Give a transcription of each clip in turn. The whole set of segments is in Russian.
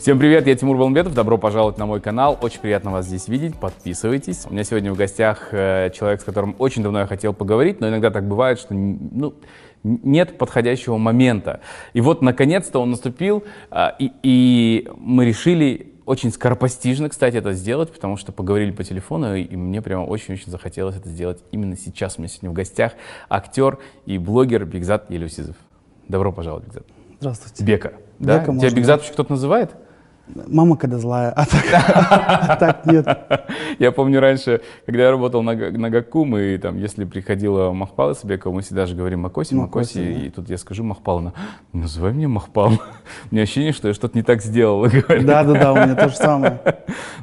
Всем привет, я Тимур Балмбетов, добро пожаловать на мой канал, очень приятно вас здесь видеть, подписывайтесь. У меня сегодня в гостях э, человек, с которым очень давно я хотел поговорить, но иногда так бывает, что ну, нет подходящего момента. И вот, наконец-то он наступил, э, и, и мы решили очень скоропостижно, кстати, это сделать, потому что поговорили по телефону, и мне прямо очень-очень захотелось это сделать именно сейчас. У меня сегодня в гостях актер и блогер Бигзат Елюсизов. Добро пожаловать, Бигзат. Здравствуйте. Бека. Да? Бека Тебя. Бигзат вообще кто-то называет? Мама когда злая, а так, а так нет. Я помню раньше, когда я работал на, на ГАКу, мы там, если приходила Махпала Сабекова, мы всегда же говорим Макоси, Макоси, Макоси, да. и тут я скажу Махпаловна, называй меня Махпал. У меня ощущение, что я что-то не так сделал. говорю. Да-да-да, у меня то же самое.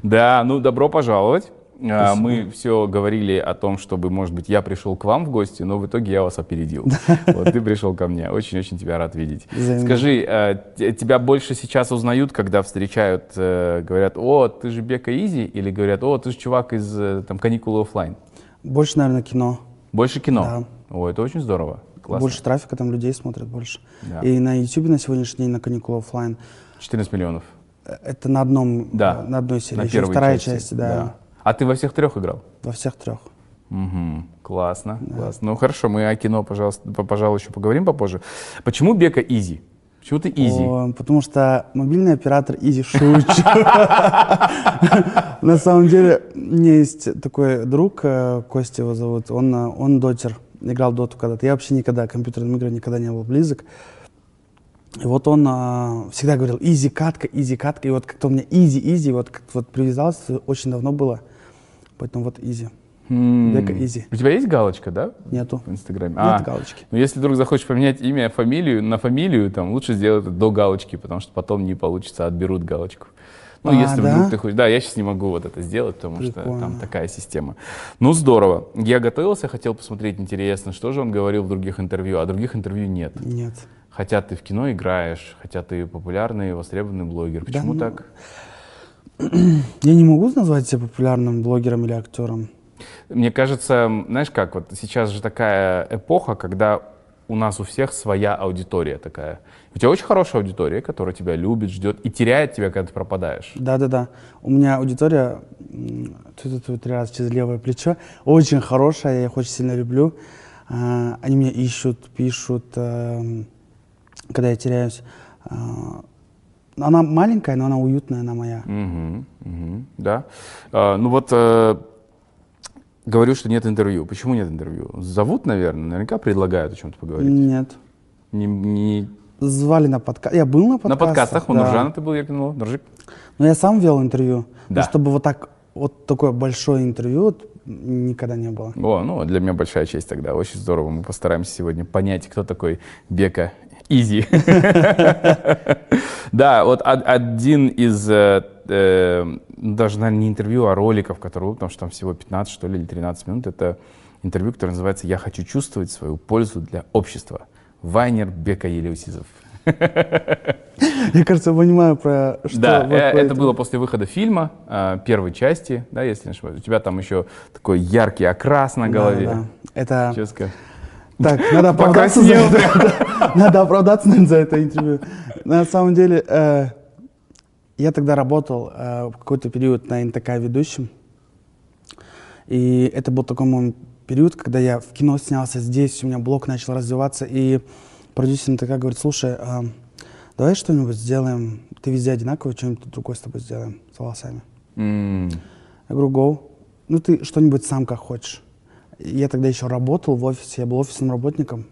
Да, ну добро пожаловать. Спасибо. Мы все говорили о том, чтобы, может быть, я пришел к вам в гости, но в итоге я вас опередил. Вот ты пришел ко мне. Очень-очень тебя рад видеть. Скажи, а, тебя больше сейчас узнают, когда встречают, э, говорят, о, ты же Bekaeasy, или говорят, о, ты же чувак из э, там каникулы оффлайн. Больше, наверное, кино. Больше кино. Да. О, это очень здорово. Классно. Больше трафика, там людей смотрят больше. Да. И на YouTube на сегодняшний день на каникулы оффлайн. 14 миллионов. э, Это на одном, Да. на одной серии. На Еще первой вторая части. часть, да. А ты во всех трех играл? Во всех трех. Мгм. Классно, классно. Ну хорошо, мы о кино, пожалуйста, по- пожалуй, еще поговорим попозже. Почему Bekaeasy? Почему ты Easy? О, потому что мобильный оператор izi шучу. На самом деле, у меня есть такой друг, э, Костя его зовут, он, э, он дотер, играл доту когда-то. Я вообще никогда компьютерным играм никогда не был близок. И вот он э, всегда говорил, easy катка, easy катка. И вот как-то у меня easy, easy, вот как вот привязался, очень давно было. Поэтому вот изи. М. Бека Изи. У тебя есть галочка, да? Нету. В Инстаграме? Нет А, галочки. Ну, если вдруг захочешь поменять имя, фамилию на фамилию, там лучше сделать это до галочки, потому что потом не получится, отберут галочку. Ну, А, если да? вдруг ты хочешь. Да, я сейчас не могу вот это сделать, потому что Прикольно. там такая система. Ну, здорово. Я готовился, хотел посмотреть, интересно, что же он говорил в других интервью, а других интервью нет. Нет. Хотя ты в кино играешь, хотя ты популярный, востребованный блогер. Да, Почему ну, так? Я не могу назвать себя популярным блогером или актером. Мне кажется, знаешь как, вот сейчас же такая эпоха, когда у нас у всех своя аудитория такая. У тебя очень хорошая аудитория, которая тебя любит, ждет и теряет тебя, когда ты пропадаешь. Да-да-да. У меня аудитория, м, тут три раза через левое плечо, очень хорошая, я их очень сильно люблю. А, Они меня ищут, пишут, эм, когда я теряюсь. Она маленькая, но она уютная, она моя. Мгм, мгм, да. А, ну вот э, говорю, что нет интервью. Почему нет интервью? Зовут, наверное, наверняка предлагают о чем-то поговорить. Нет. Не, не- Звали на подкаст. Я был на подкастах. На подкастах у да. Нуржана ты был, я кинул, Нуржик. Но я сам вел интервью. Да. Но чтобы вот так, вот такое большое интервью вот, никогда не было. О, ну для меня большая честь тогда. Очень здорово. Мы постараемся сегодня понять, кто такой Бека Изи. Да, вот од- один из, э, э, ну, даже, наверное, не интервью, а роликов, которые, потому что там всего 15, что ли, или 13 минут, это интервью, которое называется «Я хочу чувствовать свою пользу для общества». Вайнер Бека Елеусизов. Я, кажется, понимаю про что. Да, вот э, это было после выхода фильма, первой части, да, если не ошибаюсь. У тебя там еще такой яркий окрас на голове. Да, да. Это Честно. Так, надо оправдаться за это. Надо оправдаться, наверное, за это интервью. На самом деле, э, я тогда работал э, в какой-то период на НТК ведущим. И это был такой мой период, когда я в кино снялся здесь, у меня блог начал развиваться, и продюсер НТК говорит, слушай, э, давай что-нибудь сделаем, ты везде одинаковый, что-нибудь другое с тобой сделаем, с волосами. М, Я говорю, go. Ну, ты что-нибудь сам как хочешь. Я тогда еще работал в офисе, я был офисным работником.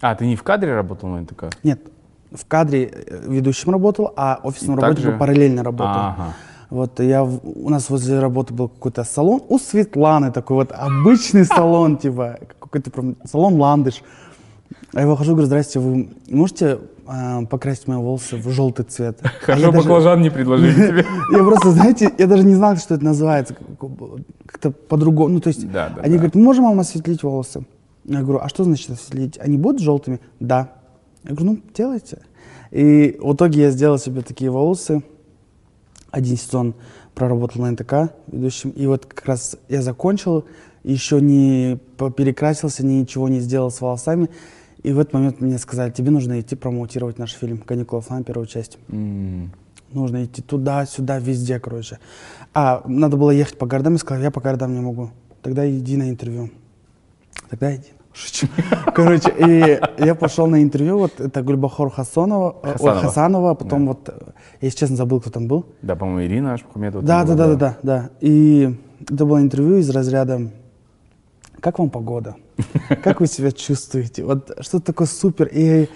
А, ты не в кадре работал на НТК? Нет, в кадре э, ведущим работал, а офисным И работником также? параллельно работал. Ага. Вот я, у нас возле работы был какой-то салон у Светланы, такой вот обычный салон, типа, какой-то прям салон ландыш. А я выхожу, говорю, здрасте, вы можете э, покрасить мои волосы в желтый цвет? А Хорошо, даже- баклажан не предложили тебе. я просто, знаете, я даже не знал, что это называется, как- как-то по-другому. Ну, то есть, Да, да, они говорят, мы можем вам осветлить волосы? Я говорю, а что значит осветлить? Они будут желтыми? Да. Я говорю, ну, делайте. И в итоге я сделал себе такие волосы. Один сезон проработал на НТК ведущим. И вот как раз я закончил, еще не перекрасился, ничего не сделал с волосами. И в этот момент мне сказали, тебе нужно идти промоутировать наш фильм «Каникулы Флам», первую часть. М, Нужно идти туда-сюда, везде, короче. А, надо было ехать по городам, я сказал, я по городам не могу. Тогда иди на интервью. Тогда иди. Шучу. Короче, и я пошел на интервью, вот это Гульбахор Хасанова, э, Хасанова. ой, Хасанова потом Да. вот, э, я, если честно, забыл, кто там был. Да, по-моему, Ирина Ашмухаметова. Да, да, да, да, да, да. И это было интервью из разряда «Как вам погода? Как вы себя чувствуете?» Вот что-то такое супер. И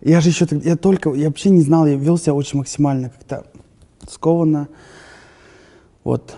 я же еще, я только, я вообще не знал, я вел себя очень максимально как-то скованно. Вот.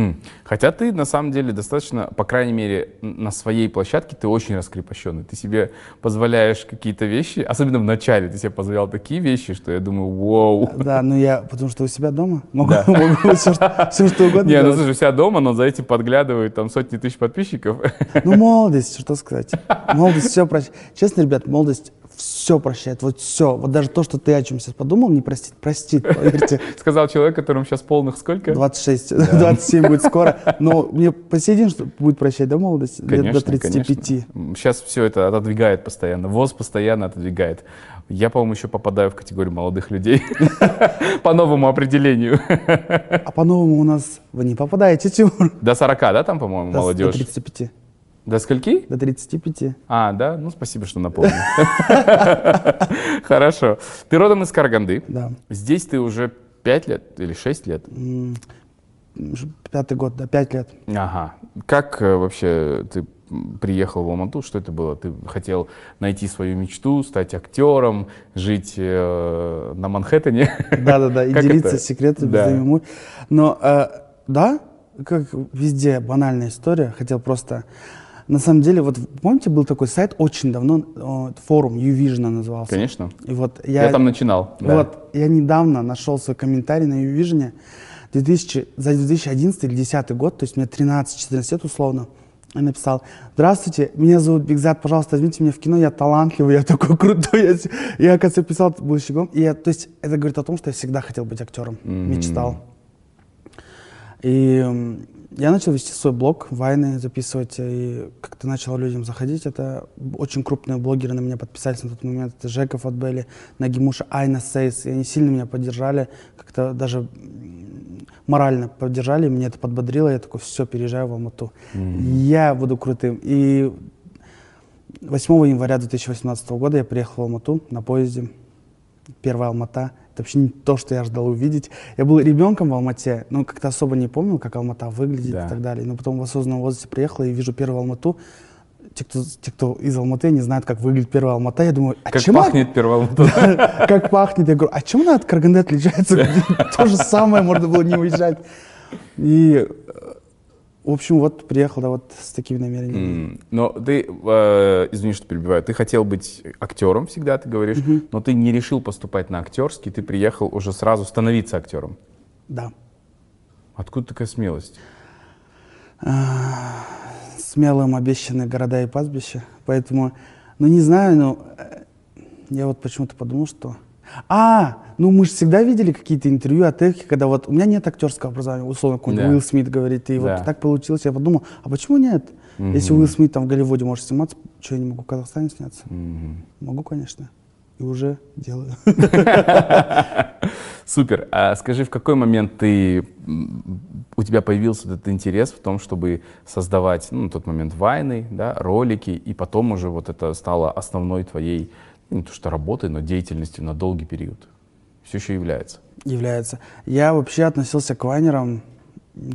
Хм. Хотя ты, на самом деле, достаточно, по крайней мере, на своей площадке ты очень раскрепощенный. Ты себе позволяешь какие-то вещи, особенно в начале, ты себе позволял такие вещи, что я думаю, вау. Да, но я, потому что у себя дома могу, Да. могу все, что, всё, что угодно Не, ну слушай, у себя дома, но за этим подглядывают там сотни тысяч подписчиков. Ну, молодость, что сказать. Молодость все прощает. Честно, ребят, молодость все прощает. Вот все. Вот даже то, что ты о чем сейчас подумал, не простит. Простит, поверьте. Сказал человек, которому сейчас полных сколько? 26, 27 будет скоро. Но мне по сей день что будет прощать, да, молодость? Лет до 35. Сейчас все это отодвигает постоянно. ВОЗ постоянно отодвигает. Я, по-моему, еще попадаю в категорию молодых людей по новому определению. А по-новому у нас вы не попадаете, Тимур. До 40, да, там, по-моему, До- До молодежь? 35. До скольки? До 35. А, да? Ну, спасибо, что напомнил. Хорошо. Ты родом из Караганды. Да. Здесь ты уже 5 лет или 6 лет? Пятый год, да, пять лет. Ага. Как э, вообще ты приехал в Алмату? Что это было? Ты хотел найти свою мечту, стать актером, жить э, на Манхэттене? Да-да-да, и делиться это? секретами Да. взаимной. Но, э, да, как везде банальная история, хотел просто... На самом деле, вот помните, был такой сайт очень давно, э, форум Uvision назывался. Конечно. И вот Я, я, там начинал. да. Вот, я недавно нашел свой комментарий на 2000, за 2011 или 2010 год, то есть мне 13-14 лет условно. Я написал, здравствуйте, меня зовут Бигзат, пожалуйста, возьмите меня в кино, я талантливый, я такой крутой. Я, я оказывается, писал будущий И я, то есть это говорит о том, что я всегда хотел быть актером, мечтал. И я начал вести свой блог, вайны записывать, и как-то начал людям заходить. Это очень крупные блогеры на меня подписались на тот момент. Это Жека Фатбели, Нагимуша, Айна Сейс. И они сильно меня поддержали, как-то даже морально поддержали. Меня это подбодрило. Я такой, все, переезжаю в Алмату. Я буду крутым. И 8 января 2018 года я приехал в Алмату на поезде. Первая Алмата. Это вообще не то, что я ждал увидеть. Я был ребенком в Алмате, но как-то особо не помнил, как Алмата выглядит Да. и так далее. Но потом в осознанном возрасте приехал и вижу первую Алмату. Те кто, те, кто из Алматы, не знают, как выглядит первая Алмата. Я думаю, а Как чем она- пахнет первым. как пахнет. Я говорю, а чем она от Караганды отличается? То же самое, можно было не уезжать. И, э, в общем, вот приехал, да, вот с такими намерениями. М, Но ты, э, извини, что перебиваю, ты хотел быть актером всегда, ты говоришь, но ты не решил поступать на актерский, ты приехал уже сразу становиться актером. Да. Откуда такая смелость? смелым обещаны города и пастбища. Поэтому, ну не знаю, но э, я вот почему-то подумал, что... А, ну мы же всегда видели какие-то интервью от их, когда вот у меня нет актерского образования, условно, какой-нибудь Да. Уилл Смит говорит, и Да. вот так получилось. Я подумал, а почему нет? Если Уилл Смит там в Голливуде может сниматься, что я не могу в Казахстане сняться? Могу, конечно. И уже делаю. Супер. А скажи, в какой момент ты, у тебя появился этот интерес в том, чтобы создавать, ну, на тот момент вайны, да, ролики, и потом уже вот это стало основной твоей, не то что работой, но деятельностью на долгий период? Все еще является. является. Я вообще относился к вайнерам,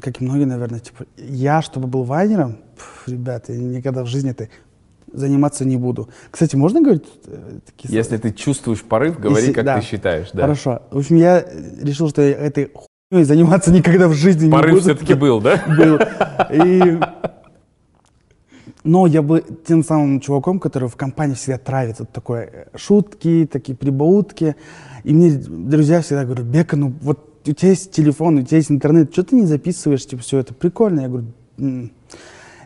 как и многие, наверное, типа, я, чтобы был вайнером, пф, ребята, я никогда в жизни это заниматься не буду. Кстати, можно говорить э, такие слова? Если ты чувствуешь порыв, говори, Если- как да. ты считаешь. Да. Хорошо. В общем, я решил, что я этой хуйней заниматься никогда в жизни не Порыв буду. все-таки был, да? был. И... Но я был тем самым чуваком, который в компании всегда травит. Вот такое э, шутки, такие прибаутки. И мне друзья всегда говорят, Бека, ну вот у тебя есть телефон, у тебя есть интернет, что ты не записываешь, типа, все это прикольно. Я говорю, «М».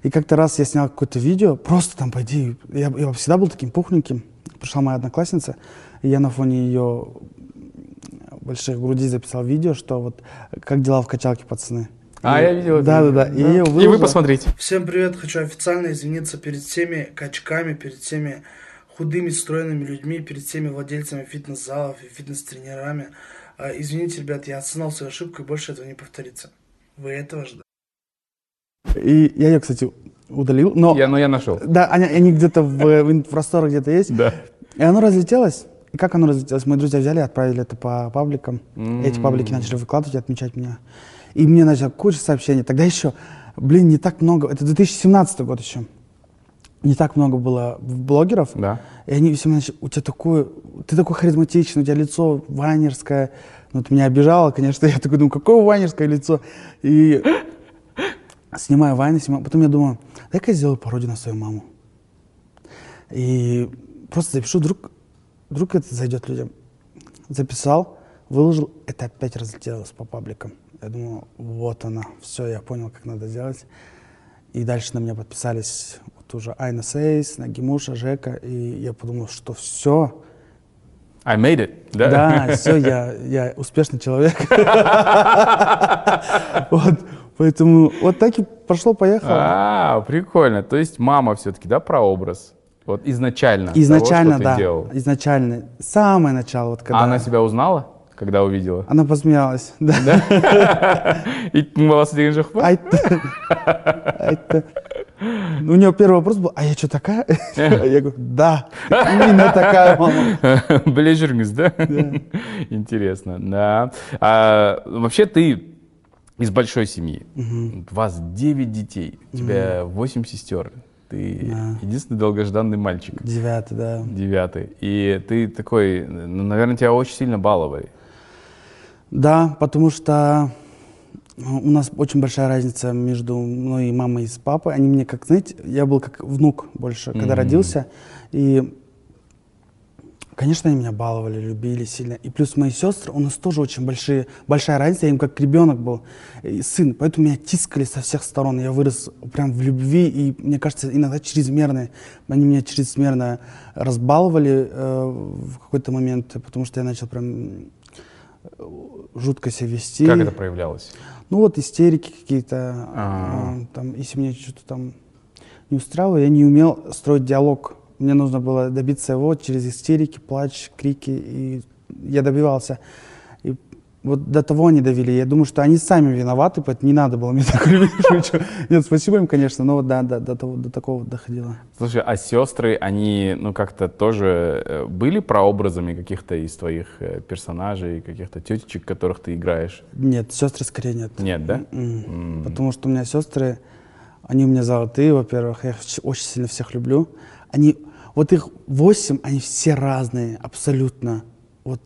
И как-то раз я снял какое-то видео, просто там, по идее, я, я всегда был таким пухленьким. Пришла моя одноклассница, и я на фоне ее больших грудей записал видео, что вот как дела в качалке, пацаны. А, И- я видел Да, да, да. И, я И вы посмотрите. Всем привет! Хочу официально извиниться перед всеми качками, перед всеми худыми, стройными людьми, перед всеми владельцами фитнес-залов и фитнес-тренерами. А, извините, ребят, я осознал свою ошибку, и больше этого не повторится. Вы этого ждали? И я ее, кстати, удалил. Но, Я, но я нашел. да, они, они где-то в, в просторах где-то есть. Да. И оно разлетелось. И как оно разлетелось? Мои друзья взяли и отправили это по пабликам. М. Эти паблики начали выкладывать и отмечать меня. И мне начало куча сообщений. Тогда еще, блин, не так много. Это 2017 год еще. Не так много было блогеров. Да. И они все начали, у тебя такое, ты такой харизматичный, у тебя лицо вайнерское. Ну, это меня обижало, конечно. Я такой думаю, какое вайнерское лицо? И снимаю вайны, снимаю. Потом я думаю, дай-ка я сделаю пародию на свою маму. И просто запишу, вдруг, вдруг это зайдет людям. Записал, выложил, это опять разлетелось по пабликам. Я думаю, вот она, все, я понял, как надо делать. И дальше на меня подписались вот уже Айна Сейс, Нагимуша, Жека. И я подумал, что все, I made it. Да? да, все, я, я успешный человек. Вот, поэтому вот так и пошло-поехало. А, прикольно. То есть мама все-таки, да, прообраз? Вот изначально. Изначально, того, да, изначально, самое начало, вот когда А она себя узнала, когда увидела? она посмеялась, да. И была сидишь же Айта. Айта. У нее первый вопрос был, а я что такая? Я говорю, да, именно такая мама. Біле жүріңіз, да? Интересно, да. А, вообще ты из большой семьи. У вас 9 детей, у тебя 8 сестер. Ты Да. единственный долгожданный мальчик, Девятый, да. девятый. И ты такой, ну, наверное, тебя очень сильно баловали. Да, потому что ну, у нас очень большая разница между мной и мамой и с папой. Они мне, как, знаете, я был как внук больше, когда Мгм. родился. И, конечно, они меня баловали, любили сильно. И плюс мои сестры, у нас тоже очень большие, большая разница. Я им как ребенок был, и сын. Поэтому меня тискали со всех сторон. Я вырос прям в любви. И, мне кажется, иногда чрезмерно. Они меня чрезмерно разбаловали э, в какой-то момент, потому что я начал прям э, жутко себя вести. Как это проявлялось? Ну вот истерики какие-то, А. э, там, если мне что-то там не устраивало, я не умел строить диалог. Мне нужно было добиться его через истерики, плач, крики, и я добивался. Вот до того они довели. Я думаю, что они сами виноваты, поэтому не надо было мне так любить. Нет, спасибо им, конечно, но вот да, да, до, того, до такого доходило. Слушай, а сестры, они, ну, как-то тоже э, были прообразами каких-то из твоих э, персонажей, каких-то тетечек, которых ты играешь? Нет, сестры скорее нет. Нет, да? М. М. Потому что у меня сестры, они у меня золотые, во-первых, я их очень сильно всех люблю. Они, вот их восемь, они все разные, абсолютно. Вот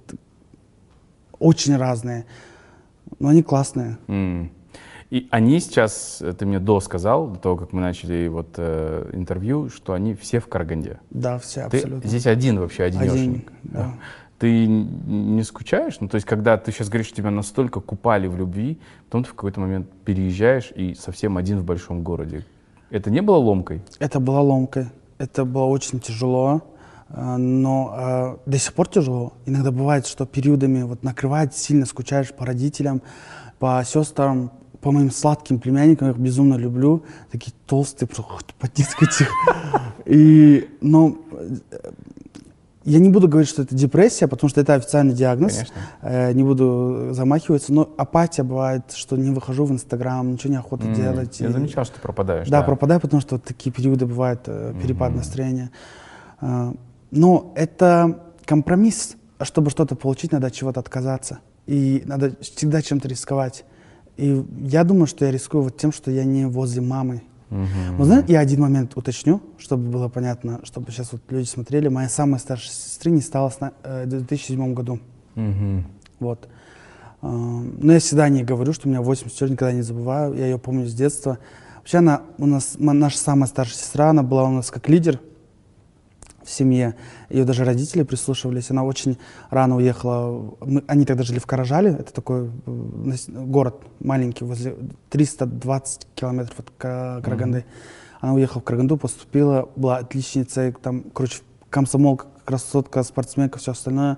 очень разные. Но они классные. М. И они сейчас, э, ты мне до сказал, до того, как мы начали вот э, интервью, что они все в Караганде. Да, все Ты абсолютно. здесь один вообще, Один, одинешенек. да. Ты не скучаешь? Ну, то есть, когда ты сейчас говоришь, что тебя настолько купали в любви, потом ты в какой-то момент переезжаешь и совсем один в большом городе. Это не было ломкой? Это была ломкой. Это было очень тяжело, но э, до сих пор тяжело. Иногда бывает, что периодами вот накрывает, сильно скучаешь по родителям, по сестрам, по моим сладким племянникам, я их безумно люблю. Такие толстые, просто потискать их. И, но э, я не буду говорить, что это депрессия, потому что это официальный диагноз. Конечно. Э, не буду замахиваться, но апатия бывает, что не выхожу в Инстаграм, ничего не охота М, делать. Я и- замечал, что ты пропадаешь. да, пропадаю, потому что вот такие периоды бывают, э, перепад настроения. А, Но это компромисс. Чтобы что-то получить, надо от чего-то отказаться. И надо всегда чем-то рисковать. И я думаю, что я рискую вот тем, что я не возле мамы. Мгм. Но знаете, я один момент уточню, чтобы было понятно, чтобы сейчас вот люди смотрели. Моя самая старшая сестра не стала э, в 2007 году. Мгм. Вот. А, Но я всегда не говорю, что у меня 8 сестер, никогда не забываю. Я ее помню с детства. Вообще она у нас, наша самая старшая сестра, она была у нас как лидер в семье. Ее даже родители прислушивались. Она очень рано уехала. Мы- они тогда жили в Каражале. Это такой э, город маленький, возле 320 километров от Ка- Караганды. Она уехала в Караганду, поступила, была отличницей, там, короче, комсомол, красотка, спортсменка, все остальное.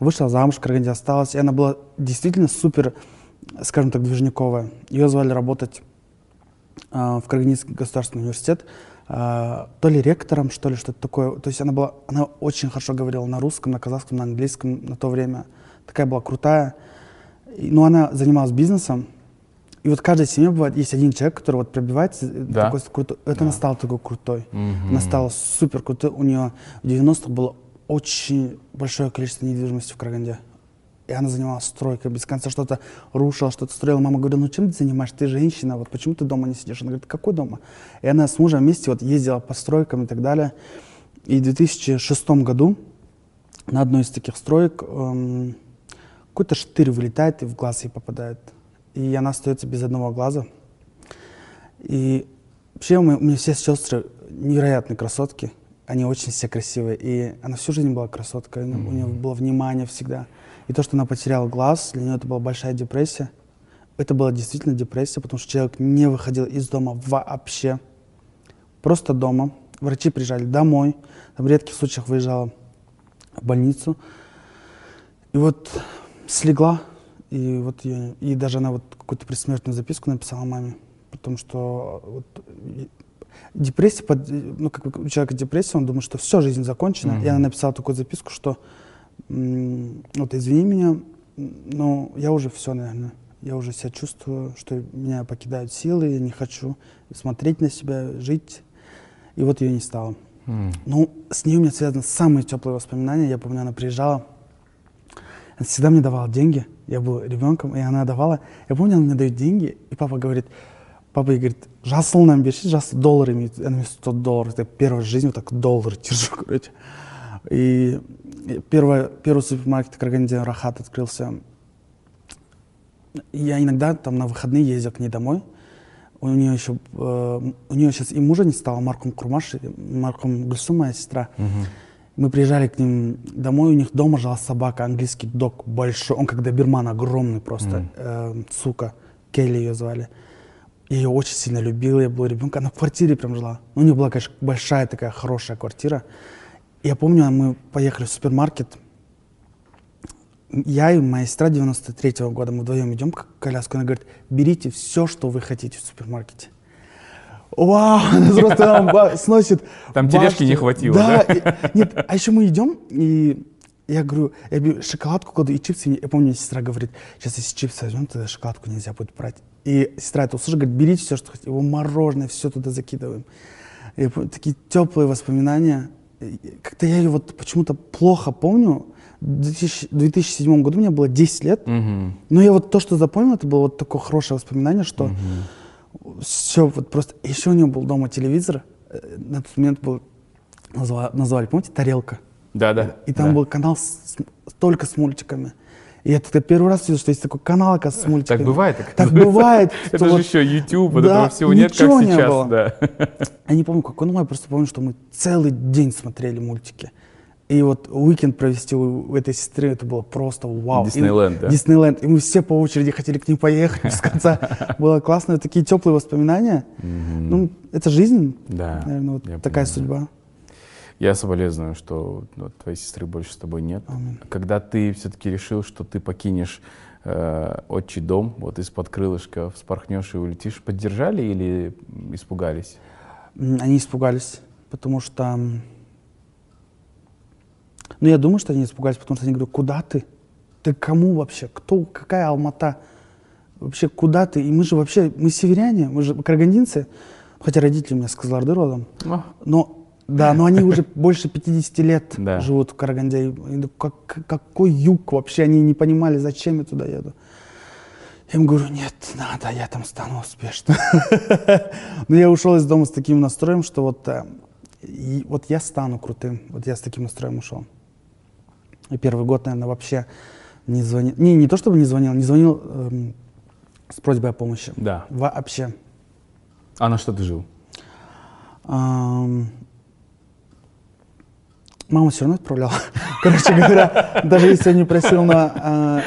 Вышла замуж, в Караганде осталась. И она была действительно супер, скажем так, движниковая. Ее звали работать а, в Карагандинский государственный университет, то ли ректором, что ли, что-то такое. То есть она была, она очень хорошо говорила на русском, на казахском, на английском на то время. такая была крутая. Но она занималась бизнесом. И вот в каждой семье бывает, есть один человек, который вот пробивается, э, Да. такой крутой. Это она стала такой крутой. Мгм. Она стала супер крутой. У нее в 90-х было очень большое количество недвижимости в Караганде. И она занималась стройкой, без конца что-то рушила, что-то строила. Мама говорила, ну чем ты занимаешься? Ты женщина, вот почему ты дома не сидишь? Она говорит, какой дома? И она с мужем вместе вот ездила по стройкам и так далее. И в 2006 году на одной из таких строек эм, какой-то штырь вылетает и в глаз ей попадает. И она остается без одного глаза. И вообще у меня, у меня все сестры невероятные красотки. Они очень все красивые. И она всю жизнь была красоткой. Нее- У нее было внимание всегда. И то, что она потеряла глаз, для нее это была большая депрессия. Это была действительно депрессия, потому что человек не выходил из дома вообще. Просто дома. Врачи приезжали домой. Там в редких случаях выезжала в больницу. И вот слегла, и вот я, и даже она вот какую-то предсмертную записку написала маме, потому что вот, депрессия, под- ну как у человека депрессия, он думает, что все, жизнь закончена, и она написала такую записку, что вот извини меня, но я уже все, наверное, я уже себя чувствую, что меня покидают силы, я не хочу смотреть на себя, жить, и вот ее не стало. М. Ну, с ней у меня связаны самые теплые воспоминания. Я помню, она приезжала, она всегда мне давала деньги. Я был ребенком, и она давала. Я помню, она мне дает деньги, и папа говорит, папа ей говорит, жасылынан берші, жасыл доллар имеет. Она мне 100 долларов. Это первая в жизни вот так доллар держу, короче. И первое, первый супермаркет Караганде Рахат открылся. Я иногда там на выходные ездил к ней домой. У нее еще, э, у нее сейчас и мужа не стало, Марком Курмаш, Марком Гульсу, моя сестра. Мы приезжали к ним домой, у них дома жила собака, английский дог большой, он как доберман, огромный просто, э, сука, Келли ее звали. Я ее очень сильно любил, я был ребенком, она в квартире прям жила. Ну, у нее была, конечно, большая такая хорошая квартира. Я помню, мы поехали в супермаркет, я и моя сестра 93-го года, мы вдвоем идем к коляску, она говорит, берите все, что вы хотите в супермаркете. Вау, она просто нам сносит. Там тележки не хватило, Да, и- нет, а еще мы идем, и я говорю, я беру шоколадку кладу и чипсы. Я помню, сестра говорит, сейчас если чипсы возьмем, тогда шоколадку нельзя будет брать. И сестра это услышит, говорит, берите все, что хотите. Его мороженое, все туда закидываем. И такие теплые воспоминания. Как-то я ее вот почему-то плохо помню. В 2000 в 2007 году мне было 10 лет. Мгм. Но я вот то, что запомнил, это было вот такое хорошее воспоминание, что все вот просто... Еще у него был дома телевизор. э, На тот момент был, назва- назвали, помните, «Тарелка». Да-да. И там да. был канал с- только с мультиками. И я тогда первый раз видел, что есть такой канал, оказывается, с мультиками. Так бывает, Так оказывается. бывает. Это же вот- еще YouTube, Да, этого всего нет, как не сейчас. было. Да. Я не помню, какой, но я просто помню, что мы целый день смотрели мультики. И вот уикенд провести у, этой сестры, это было просто вау. И- Диснейленд, да? Диснейленд. И мы все по очереди хотели к ним поехать без конца. Было классно, такие теплые воспоминания. Ну, это жизнь, Да, наверное, вот такая судьба. Я соболезную, что ну, твоей сестры больше с тобой нет. Аминь. Когда ты все-таки решил, что ты покинешь э, отчий дом, вот из-под крылышка вспорхнешь и улетишь, поддержали или испугались? Они испугались, потому что... Ну, я думаю, что они испугались, потому что они говорят, куда ты? Ты кому вообще? Кто, какая Алмата? Вообще, куда ты? И мы же вообще, мы северяне, мы же карагандинцы. Хотя родители у меня с Кызылорды родом. Ну, Но, да, но они уже больше 50 лет Да. живут в Караганде. Думаю, как- какой юг вообще? Они не понимали, зачем я туда еду. Я им говорю, нет, надо, я там стану успешным. Но я ушел из дома с таким настроем, что вот, э, и вот я стану крутым. Вот я с таким настроем ушел. И первый год, наверное, вообще не звонил. Не, не то чтобы не звонил, не звонил эм, с просьбой о помощи. да. Вообще. А на что ты жил? Ам, Мама все равно отправляла. Короче говоря, даже если я не просил на... а,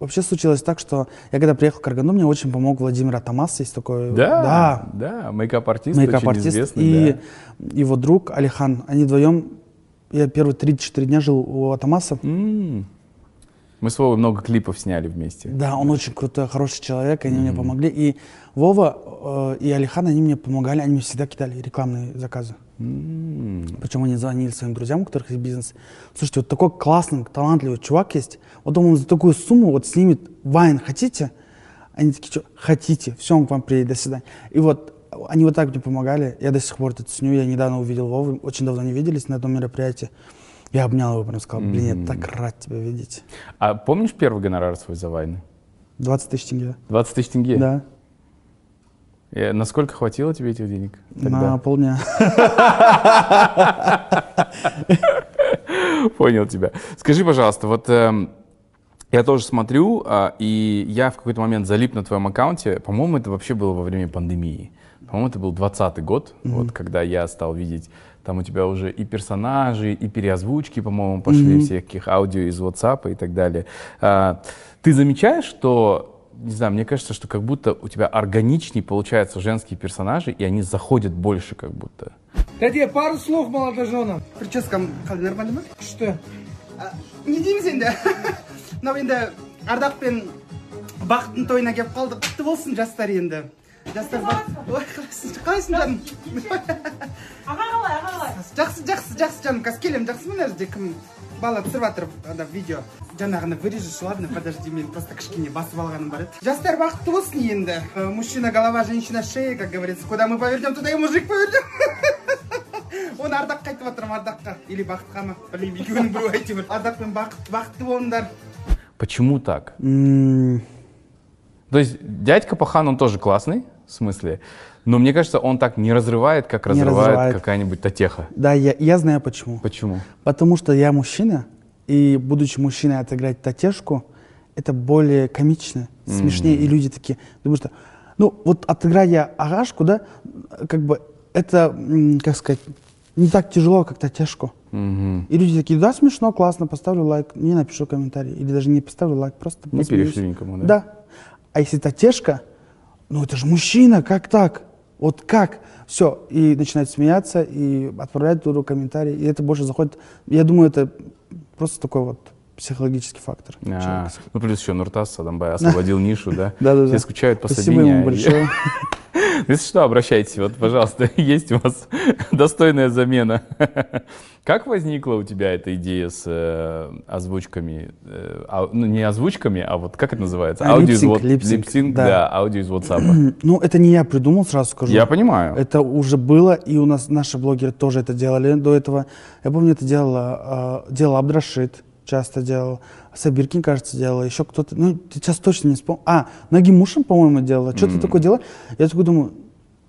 Вообще случилось так, что я когда приехал в Караганду, мне очень помог Владимир Атамас, есть такой... Да, да, мейкап-артист, очень мейкап-артист. известный. И да. его друг Алихан, они вдвоем... Я первые 3-4 дня жил у Атамаса. М. Мы с Вовой много клипов сняли вместе. Да, он очень крутой, хороший человек, они мне помогли. И Вова э, и Алихан, они мне помогали, они мне всегда кидали рекламные заказы. Причем они звонили своим друзьям, у которых есть бизнес. Слушайте, вот такой классный, талантливый чувак есть. Вот он за такую сумму вот снимет вайн, хотите? Они такие, что, хотите, все, он к вам приедет, до свидания. И вот они вот так мне помогали. Я до сих пор это ценю. Я недавно увидел Вову, очень давно не виделись на этом мероприятии. Я обнял его, прям сказал, блин, я так рад тебя видеть. А помнишь первый гонорар свой за войны? 20 тысяч тенге. 20 тысяч тенге? Да. И насколько хватило тебе этих денег? На полдня. Понял тебя. Скажи, пожалуйста, вот эм, я тоже смотрю, а, и я в какой-то момент залип на твоем аккаунте. По-моему, это вообще было во время пандемии. По-моему, это был 20 год, mm-hmm. вот когда я стал видеть там у тебя уже и персонажи, и переозвучки, по-моему, пошли mm-hmm. всяких аудио из WhatsApp и так далее. А, ты замечаешь, что, не знаю, мне кажется, что как будто у тебя органичнее получаются женские персонажи, и они заходят больше как будто. Дядя, пару слов молодоженам. Прическам қалай нормально ма Что? А, не дейміз енді мынау енді ардақ пен бақыттың тойына келіп қалдық құтты болсын жастар енді жастар ой қалайсың қалайсың жаным аға қалай аға қалай жақсы жақсы жақсы жаным қазір келемін жақсы мына жерде кім бала түсіріп жатыр ана видео жаңағыны вырежешь ладно подожди мен просто кішкене басып алғаным бар еді жастар бақытты болсын енді Э, мужчина голова женщина шея как говорится куда мы повернем туда и мужик повернем оны ардаққа айтып жатырмын ардаққа или бақытқа ма білмеймін екеуінің біреуі әйтеуір ардақ пен бақыт бақытты болыңдар Почему так? М, То есть дядька Пахан, он тоже классный, в смысле, Но мне кажется, он так не разрывает, как Не разрывает, разрывает. какая-нибудь Татеха. Да, я, я знаю почему. Почему? Потому что я мужчина, и будучи мужчиной отыграть татешку, это более комично, смешнее, и люди такие, думают, что, ну, вот отыграть я агашку, да, как бы это, как сказать, не так тяжело, как татешку. Мгм. И люди такие, да, смешно, классно, поставлю лайк, не напишу комментарий, или даже не поставлю лайк, просто Не перешли никому, да? Да. А если татешка, ну это же мужчина, как так? Вот как? Все, и начинают смеяться, и отправлять туда комментарии, и это больше заходит. Я думаю, это просто такой вот психологический фактор. А, человека. ну, плюс еще Нуртас Садамбай освободил нишу, да? Да-да-да. Все скучают по Спасибо ему а- большое. Если что, обращайтесь, вот, пожалуйста, есть у вас достойная замена. Как возникла у тебя эта идея с э, озвучками, э, ну не озвучками, а вот как это называется? А, Аудио из lip sync, вот- lip sync, lip sync, да. да, аудио из WhatsApp. Ну, это не я придумал, сразу скажу. Я понимаю. Это уже было, и у нас наши блогеры тоже это делали до этого. Я помню, это делала, э, делал Абдрашид, часто делал. Сабиркин, кажется, делал. Еще кто-то, ну, сейчас точно не вспомню. А, Нагимушин, по-моему, делала. Что-то такое делала. Я такой думаю,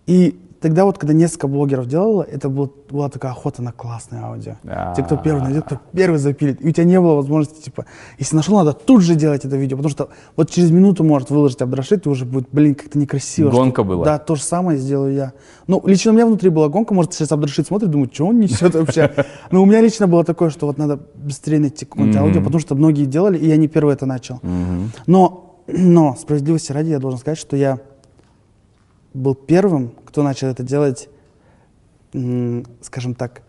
и тогда вот, когда несколько блогеров делало, это был- была такая охота на классное аудио. Те, кто первый найдет, кто первый запилит. И у тебя не было возможности, типа, если нашел, надо тут же делать это видео, потому что вот через минуту может выложить Абдрашид, и уже будет, блин, как-то некрасиво. Гонка что- была. Да, то же самое сделаю я. Ну, лично у меня внутри была гонка, может, сейчас Абдрашид смотрит, думает, что он несет вообще. Но у меня лично было такое, что вот надо быстрее найти какое-нибудь аудио, потому что многие делали, и я не первый это начал. Но, но, справедливости ради, я должен сказать, что я был первым, кто начал это делать, скажем так,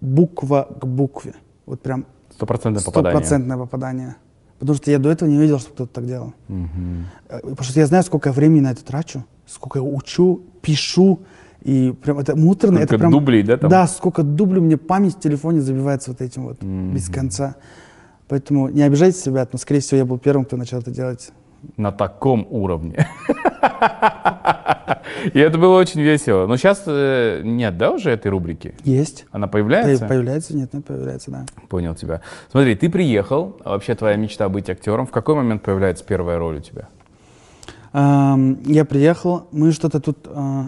буква к букве. Вот прям Стопроцентное попадание. стопроцентное попадание. Потому что я до этого не видел, что кто-то так делал. Э, Потому что я знаю, сколько я времени на это трачу, сколько я учу, пишу. И прям это муторно. Сколько это прям, дублей, да, там? Да, сколько дублей мне память в телефоне забивается вот этим вот без конца. Поэтому не обижайтесь, ребят, но, скорее всего, я был первым, кто начал это делать. На таком уровне. И это было очень весело. Но сейчас нет, да, уже этой рубрики? Есть. Она появляется? По- Появляется? Нет, нет, появляется, да. Понял тебя. Смотри, ты приехал, а вообще твоя мечта быть актером. В какой момент появляется первая роль у тебя? Я приехал, мы что-то тут... а,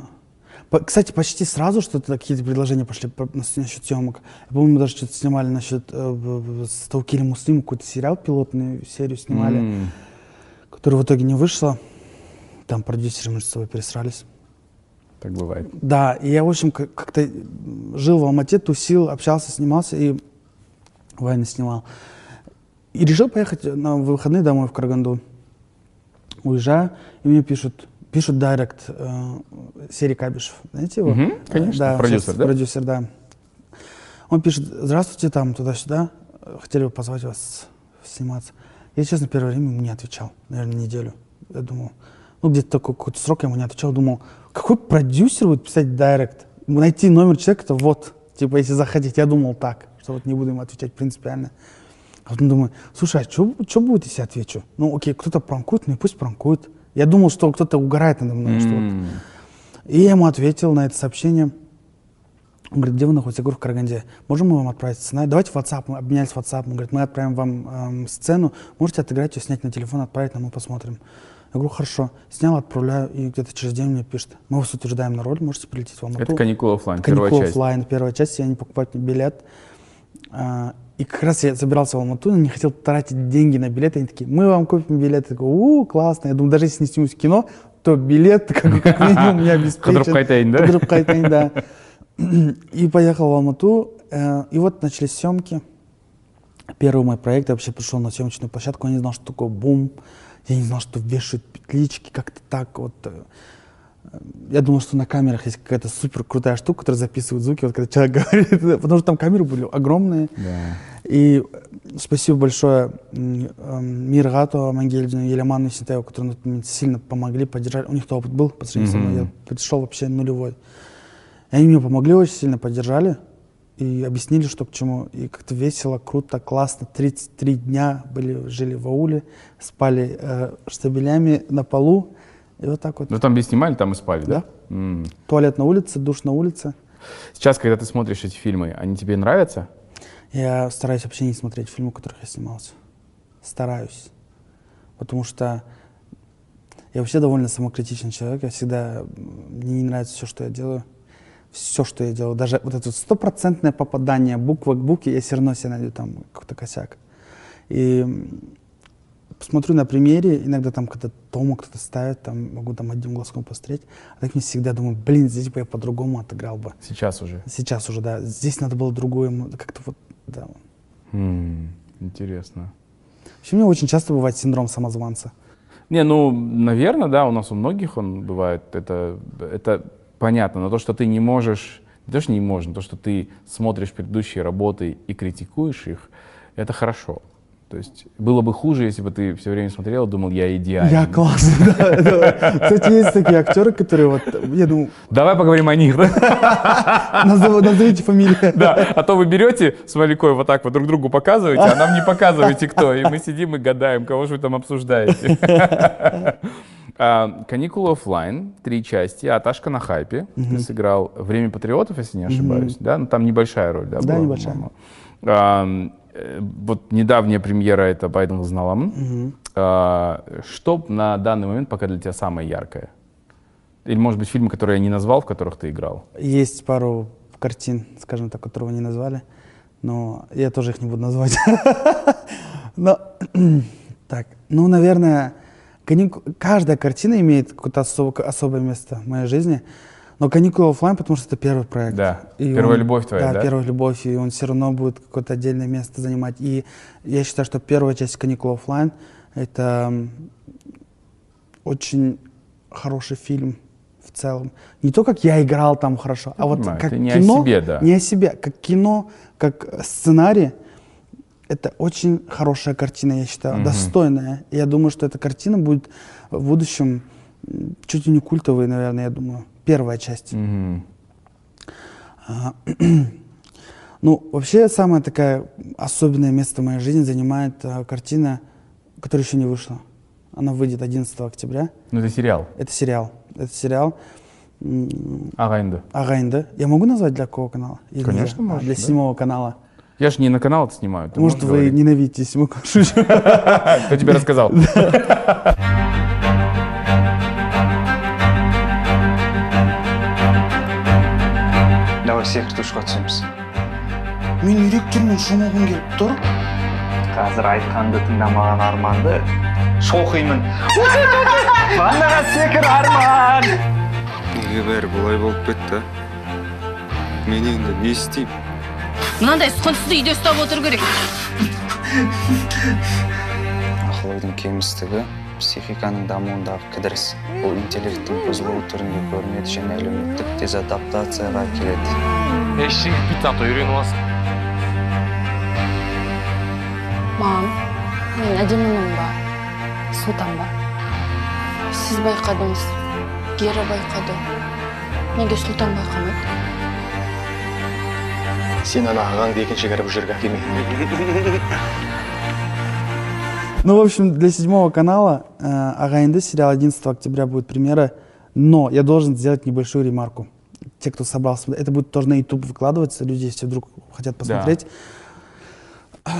Кстати, почти сразу что-то какие-то предложения пошли по- нас- насчет съемок. Я помню, мы даже что-то снимали насчет э, с Таукили Муслим, какой-то сериал, пилотную серию снимали, М, который в итоге не вышло. Там продюсеры между собой пересрались. Так бывает. Да, и я, в общем, как- как-то жил в Алмате, тусил, общался, снимался и войны снимал. И решил поехать на выходные домой в Караганду. Уезжаю, и мне пишут, пишут директ э, Серий Кабишев. Знаете его? Мгм, конечно, Да, продюсер, да? Продюсер, да. Он пишет, здравствуйте, там, туда-сюда. Хотели бы позвать вас сниматься. Я, честно, первое время ему не отвечал. Наверное, неделю. Я думал, ну, где-то такой какой-то срок я ему не отвечал. Думал, какой продюсер будет писать директ? найти номер человека, это вот, типа, если захотеть, я думал так, что вот не буду им отвечать принципиально. А потом думаю, слушай, а что будет, если я отвечу? Ну, окей, кто-то пранкует, ну и пусть пранкует. Я думал, что кто-то угорает надо мной, что вот. И я ему ответил на это сообщение. Он говорит, где вы находитесь? Я говорю, в Караганде. Можем мы вам отправить сценарий? Давайте в WhatsApp. Мы обменялись в WhatsApp. Он говорит, мы отправим вам эм, сцену. Можете отыграть ее, снять на телефон, отправить нам, мы посмотрим. Я говорю, хорошо. Снял, отправляю, и где-то через день мне пишет. Мы вас утверждаем на роль, можете прилететь в Алмату. Это каникулы оффлайн, первая часть. оффлайн, первая часть, я не покупать билет. А, и как раз я собирался в Алмату, но не хотел тратить деньги на билеты. Они такие, мы вам купим билет. Я такой, у, классно. Я думаю, даже если не снимусь в кино, то билет как, как минимум меня обеспечен. Қайтайын, да? Қайтайын, да. И поехал в Алмату. э, И вот начались съемки. Первый мой проект, я вообще пришел на съемочную площадку, я не знал, что такое бум. Я не знал, что вешают петлички, как-то так вот. э, Я думал, что на камерах есть какая-то супер крутая штука, которая записывает звуки, вот когда человек говорит, потому что там камеры были огромные. Да. И э, спасибо большое Миргату Амангельдину и Синтаеву, которые мне сильно помогли, поддержали. У них то опыт был по сравнению со мной, я пришел вообще нулевой. И они мне помогли, очень сильно поддержали и объяснили, что к чему. И как-то весело, круто, классно. 33 дня были, жили в ауле, спали э, штабелями на полу. И вот так вот. Ну там где снимали, там и спали, да? Да. М. Туалет на улице, душ на улице. Сейчас, когда ты смотришь эти фильмы, они тебе нравятся? Я стараюсь вообще не смотреть фильмы, в которых я снимался. Стараюсь. Потому что я вообще довольно самокритичный человек. Я всегда... м, Мне не нравится все, что я делаю. Все, что я делаю. Даже вот это стопроцентное попадание буква к букве, я все равно себе найду там какой-то косяк. И м, посмотрю на примере, иногда там, когда дома кто-то ставит, там могу там одним глазком посмотреть. А так мне всегда думаю, блин, здесь бы я по-другому отыграл бы. Сейчас уже. Сейчас уже, да. Здесь надо было другое. Как-то вот, да. М, Интересно. Вообще, у меня очень часто бывает синдром самозванца. Не, ну, наверное, да, у нас у многих он бывает. Это, это понятно. Но то, что ты не можешь, не то, что не можешь, но то, что ты смотришь предыдущие работы и критикуешь их, это хорошо. То есть было бы хуже, если бы ты все время смотрел и думал, я идеальный. Я классный, да. Кстати, есть такие актеры, которые вот, я думаю, Давай поговорим о них, да? назов- назовите фамилию. Да, а то вы берете с Малякой вот так вот друг другу показываете, а нам не показываете кто. И мы сидим и гадаем, кого же вы там обсуждаете. А, Каникулы оффлайн, три части, Аташка на хайпе. Ты сыграл Время патриотов, если не ошибаюсь, да? Ну там небольшая роль, да? Да, была, небольшая. А, э, Вот недавняя премьера это Байден Зналаман. Что на данный момент пока для тебя самое яркое? Или, может быть, фильмы, которые я не назвал, в которых ты играл? Есть пару картин, скажем так, которые вы не назвали, но я тоже их не буду назвать. Но, так, ну, наверное, канику- каждая картина имеет какое-то особо- особое место в моей жизни, но каникулы оффлайн, потому что это первый проект. Да, И первая он- любовь твоя, да? первая любовь, и он все равно будет какое-то отдельное место занимать. И я считаю, что первая часть каникул оффлайн это очень хороший фильм в целом. Не то, как я играл там хорошо, а вот понимаю, как это не о кино. себе, да. Не о себе, как кино, как сценарий. Это очень хорошая картина, я считаю, Мгм. достойная. Я думаю, что эта картина будет в будущем чуть ли не культовой, наверное, я думаю. Первая часть. Мгм. А, Ну, вообще, самое такое особенное место в моей жизни занимает а, картина, которая еще не вышла. Она выйдет 11 октября. Ну, это сериал. Это сериал. Это сериал Ағайынды. «Ағайынды». Я могу назвать для какого канала? Или Конечно? А, можешь, Для да. седьмого канала. Я же не на канал это снимаю. ты Может, можешь вы говорить? ненавидите седьмой шучу. Кто тебе рассказал? давай секіртушіға түсеміз Мен үйректермен шомылғым келіп тұр. қазір айтқанды тыңдамаған арманды шоқимын ваннаға секір арман неге бәрі бұлай болып кетті мен енді не істеймін Мынандай сұқынсызды үйде ұстап отыру керек. Ақыл ойдың кемістігі психиканың дамуындағы кідіріс. Бұл интеллекттің бұзылуы түрінде көрінеді және әлеуметтік дезадаптацияға әкеледі эшең питаты үйреніп аласың мам мен әдемімін ба? Сұлтан ба? Сіз байқадыңыз гера байқады. Неге сұлтан байқамайды? сен ана ағаңды екінші кіріп жүрген әкеме Ну, в общем, для седьмого канала э, Агайнды сериал 11 октября будет премьера, но я должен сделать небольшую ремарку. Те, кто собрался, смотреть, это будет тоже на YouTube выкладываться, люди, если вдруг хотят посмотреть.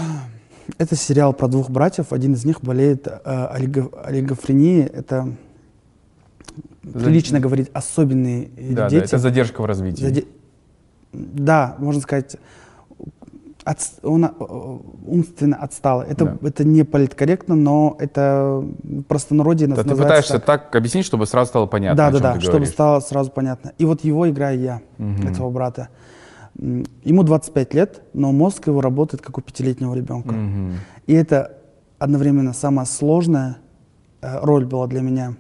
Это сериал про двух братьев, один из них болеет э, олиго- олигофренией, это За- прилично говорить особенные э, Да, да, дети. это задержка в развитии. Заде- Да, можно сказать, отс- он э, умственно отстал. Это, Да. это не политкорректно, но это в простонародье Да, ты пытаешься так объяснить, чтобы сразу стало понятно, Да, да, да, чтобы говоришь. стало сразу понятно. И вот его играю я, Мгм. этого брата. Ему 25 лет, но мозг его работает как у пятилетнего ребенка. Мгм. И это одновременно самая сложная э, роль была для меня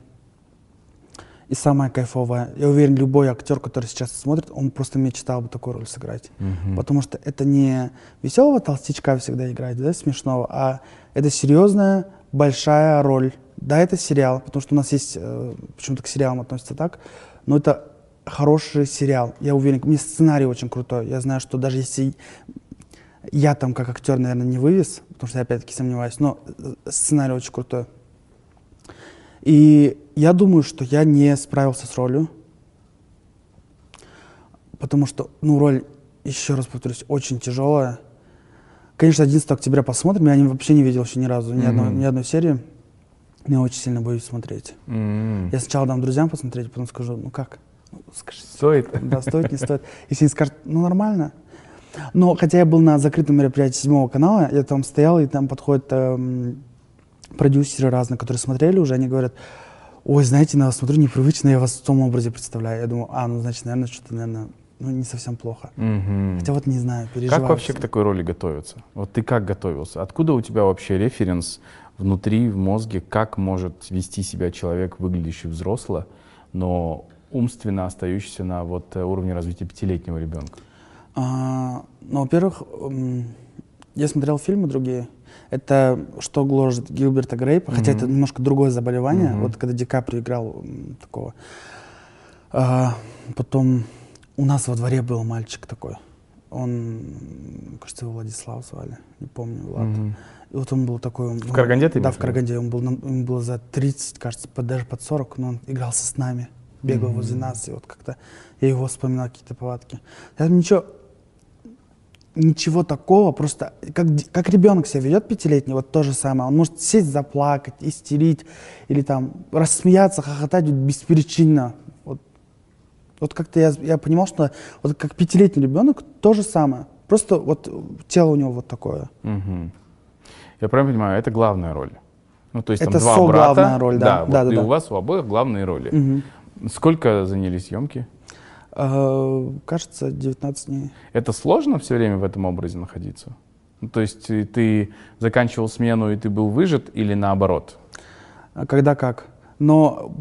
и самая кайфовая. Я уверен, любой актер, который сейчас смотрит, он просто мечтал бы такую роль сыграть. Мгм. Потому что это не веселого толстячка всегда играть, да, смешного, а это серьезная, большая роль. Да, это сериал, потому что у нас есть, э, почему-то к сериалам относится так, но это хороший сериал. Я уверен, мне сценарий очень крутой. Я знаю, что даже если я там как актер, наверное, не вывез, потому что я опять-таки сомневаюсь, но э, сценарий очень крутой. И я думаю, что я не справился с ролью, потому что, ну, роль, еще раз повторюсь, очень тяжелая. Конечно, 11 октября посмотрим, я вообще не видел еще ни разу, ни, одной, Мгм. ни одной серии. Я очень сильно боюсь смотреть. М. Я сначала дам друзьям посмотреть, потом скажу, ну как? Ну, скажи, Стоит? да, стоит, не стоит. Если они скажут, ну нормально. Но хотя я был на закрытом мероприятии седьмого канала, я там стоял, и там подходят эм, продюсеры разные, которые смотрели уже, они говорят, ой, знаете, на вас смотрю непривычно, я вас в том образе представляю. Я думаю, а, ну значит, наверное, что-то, наверное, ну не совсем плохо. Мгм. Хотя вот не знаю, переживаю. Как вообще к такой роли готовиться? Вот ты как готовился? Откуда у тебя вообще референс внутри, в мозге, как может вести себя человек, выглядящий взросло, но умственно остающийся на вот э, уровне развития пятилетнего ребенка? А, ну, во-первых, я смотрел фильмы другие. Это «Что гложет Гилберта Грейпа», хотя это немножко другое заболевание. Мгм. Вот когда Ди Каприо играл такого. А, потом у нас во дворе был мальчик такой. Он, кажется, его Владислав звали, не помню, Влад. Мгм. И вот он был такой... он- В Караганде ты Да, в? Караганде. Он был, ему было за 30, кажется, под- даже под 40, но он игрался с нами, бегал возле нас, и вот как-то я его вспоминал, какие-то повадки. Я ничего, ничего такого, просто как, как ребенок себя ведет пятилетний, вот то же самое. Он может сесть, заплакать, истерить, или там рассмеяться, хохотать вот беспричинно. Вот, вот как-то я, я понимал, что вот как пятилетний ребенок то же самое. Просто вот тело у него вот такое. Мгм. Я правильно понимаю, это главная роль? Ну, то есть там Это два соглавная брата. роль, да. вот, Да, да, и да. у вас у обоих главные роли. Мгм. Сколько заняли съемки? Э, кажется, 19 дней. Это сложно все время в этом образе находиться? Ну, то есть ты, заканчивал смену, и ты был выжат, или наоборот? А Когда как. Но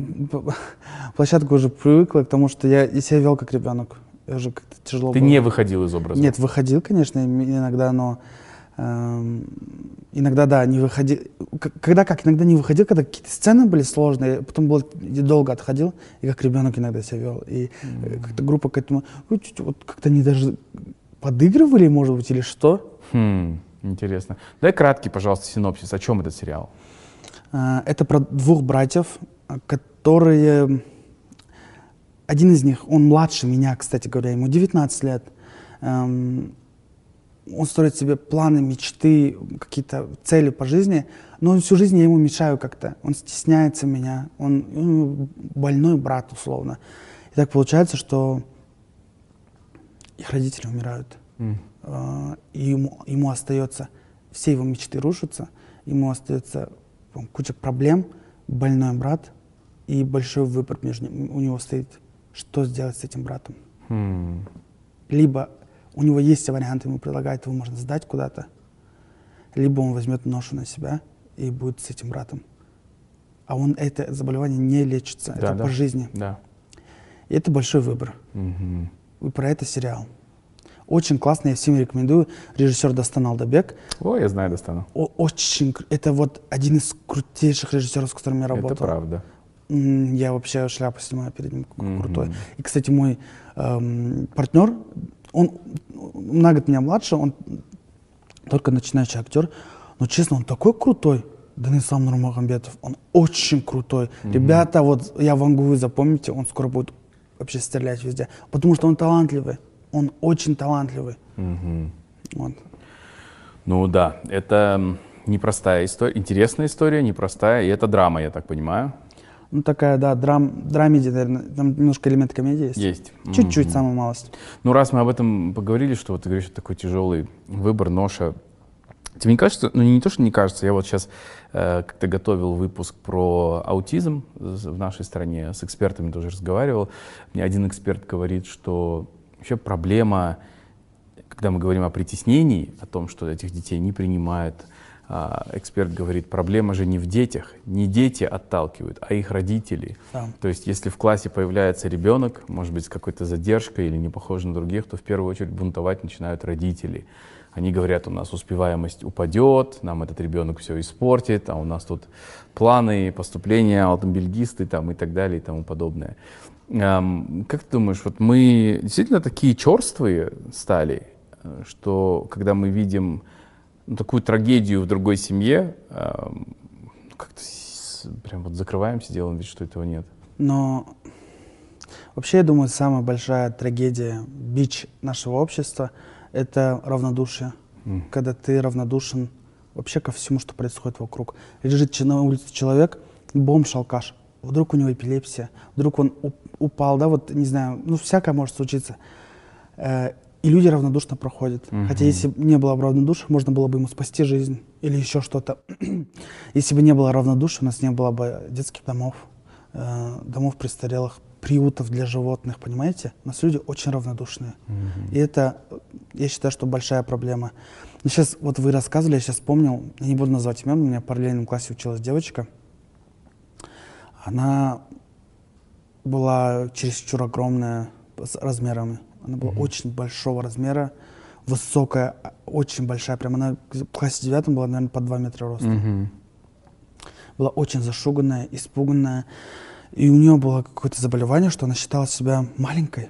площадка уже привыкла к тому, что я и себя вел как ребенок. Я уже как-то тяжело Ты было. не выходил из образа? Нет, выходил, конечно, иногда, но иногда, да, не выходил. Когда как, иногда не выходил, когда какие-то сцены были сложные, потом был, долго отходил, и как ребенок иногда себя вел. И э, как-то группа к этому, вот как-то они даже подыгрывали, может быть, или что. Хм, интересно. Дай краткий, пожалуйста, синопсис. О чем этот сериал? А, Это про двух братьев, которые... Один из них, он младше меня, кстати говоря, ему 19 лет. Он строит себе планы, мечты, какие-то цели по жизни, но он всю жизнь я ему мешаю как-то. Он стесняется меня, он ну, больной брат, условно. И так получается, что их родители умирают. А, и ему, ему остается, все его мечты рушатся, ему остается там, куча проблем, больной брат и большой выбор между ним. У него стоит, что сделать с этим братом. Хм. Либо у него есть варианты, ему предлагают, его можно сдать куда-то, либо он возьмет ношу на себя и будет с этим братом. А он это заболевание не лечится, Да, это да. по жизни. Да. И это большой выбор. Мгм. И про это сериал. Очень классно, я всем рекомендую. Режиссер Дастан Алдабек. О, я знаю, достану. О- очень, это вот один из крутейших режиссеров, с которыми я работал. Это правда. Я вообще шляпу снимаю перед ним, какой Мгм. крутой. И, кстати, мой эм, партнер, Он на год меня младше, он только начинающий актер. Но честно, он такой крутой. Данислам Нурмагомедов, он очень крутой. Ребята, вот я говорю, запомните, он скоро будет вообще стрелять везде. Потому что он талантливый. Он очень талантливый. Вот. Ну да, это непростая история, интересная история, непростая, и это драма, я так понимаю. Ну, такая, да, драм, драмеди, наверное. Там немножко элемент комедии есть. Есть. Чуть-чуть, Мгм. самую малость. Ну, раз мы об этом поговорили, что вот ты говоришь, такой тяжелый выбор, ноша. Тебе не кажется, ну не то, что не кажется, я вот сейчас как-то готовил выпуск про аутизм в нашей стране, с экспертами тоже разговаривал. Мне один эксперт говорит, что вообще проблема, когда мы говорим о притеснении, о том, что этих детей не принимают, эксперт говорит, проблема же не в детях, не дети отталкивают, а их родители. Да. То есть если в классе появляется ребенок, может быть, с какой-то задержкой или не похож на других, то в первую очередь бунтовать начинают родители. Они говорят, у нас успеваемость упадет, нам этот ребенок все испортит, а у нас тут планы, поступления, автомобильдисты там, и так далее и тому подобное. Эм, Как ты думаешь, вот мы действительно такие черствые стали, что когда мы видим такую трагедию в другой семье, эм, как-то с- прям вот закрываемся, делаем вид, что этого нет. Но вообще, я думаю, самая большая трагедия, бич нашего общества — это равнодушие. Когда ты равнодушен вообще ко всему, что происходит вокруг. Лежит на улице человек, бомж-алкаш, вдруг у него эпилепсия, вдруг он уп- упал, да, вот, не знаю, ну, всякое может случиться. Э, И люди равнодушно проходят. Хотя если бы не было бы равнодушия, можно было бы ему спасти жизнь или еще что-то. если бы не было равнодушия, у нас не было бы детских домов, э, домов престарелых, приютов для животных, понимаете? У нас люди очень равнодушные. И это, э, я считаю, что большая проблема. Но сейчас, вот вы рассказывали, я сейчас вспомнил, я не буду называть имен, у меня в параллельном классе училась девочка. Она была чересчур огромная с размерами. Она была очень большого размера, высокая, а, очень большая. Прям она в классе девятом была, наверное, по 2 метра роста. Была очень зашуганная, испуганная. И у нее было какое-то заболевание, что она считала себя маленькой.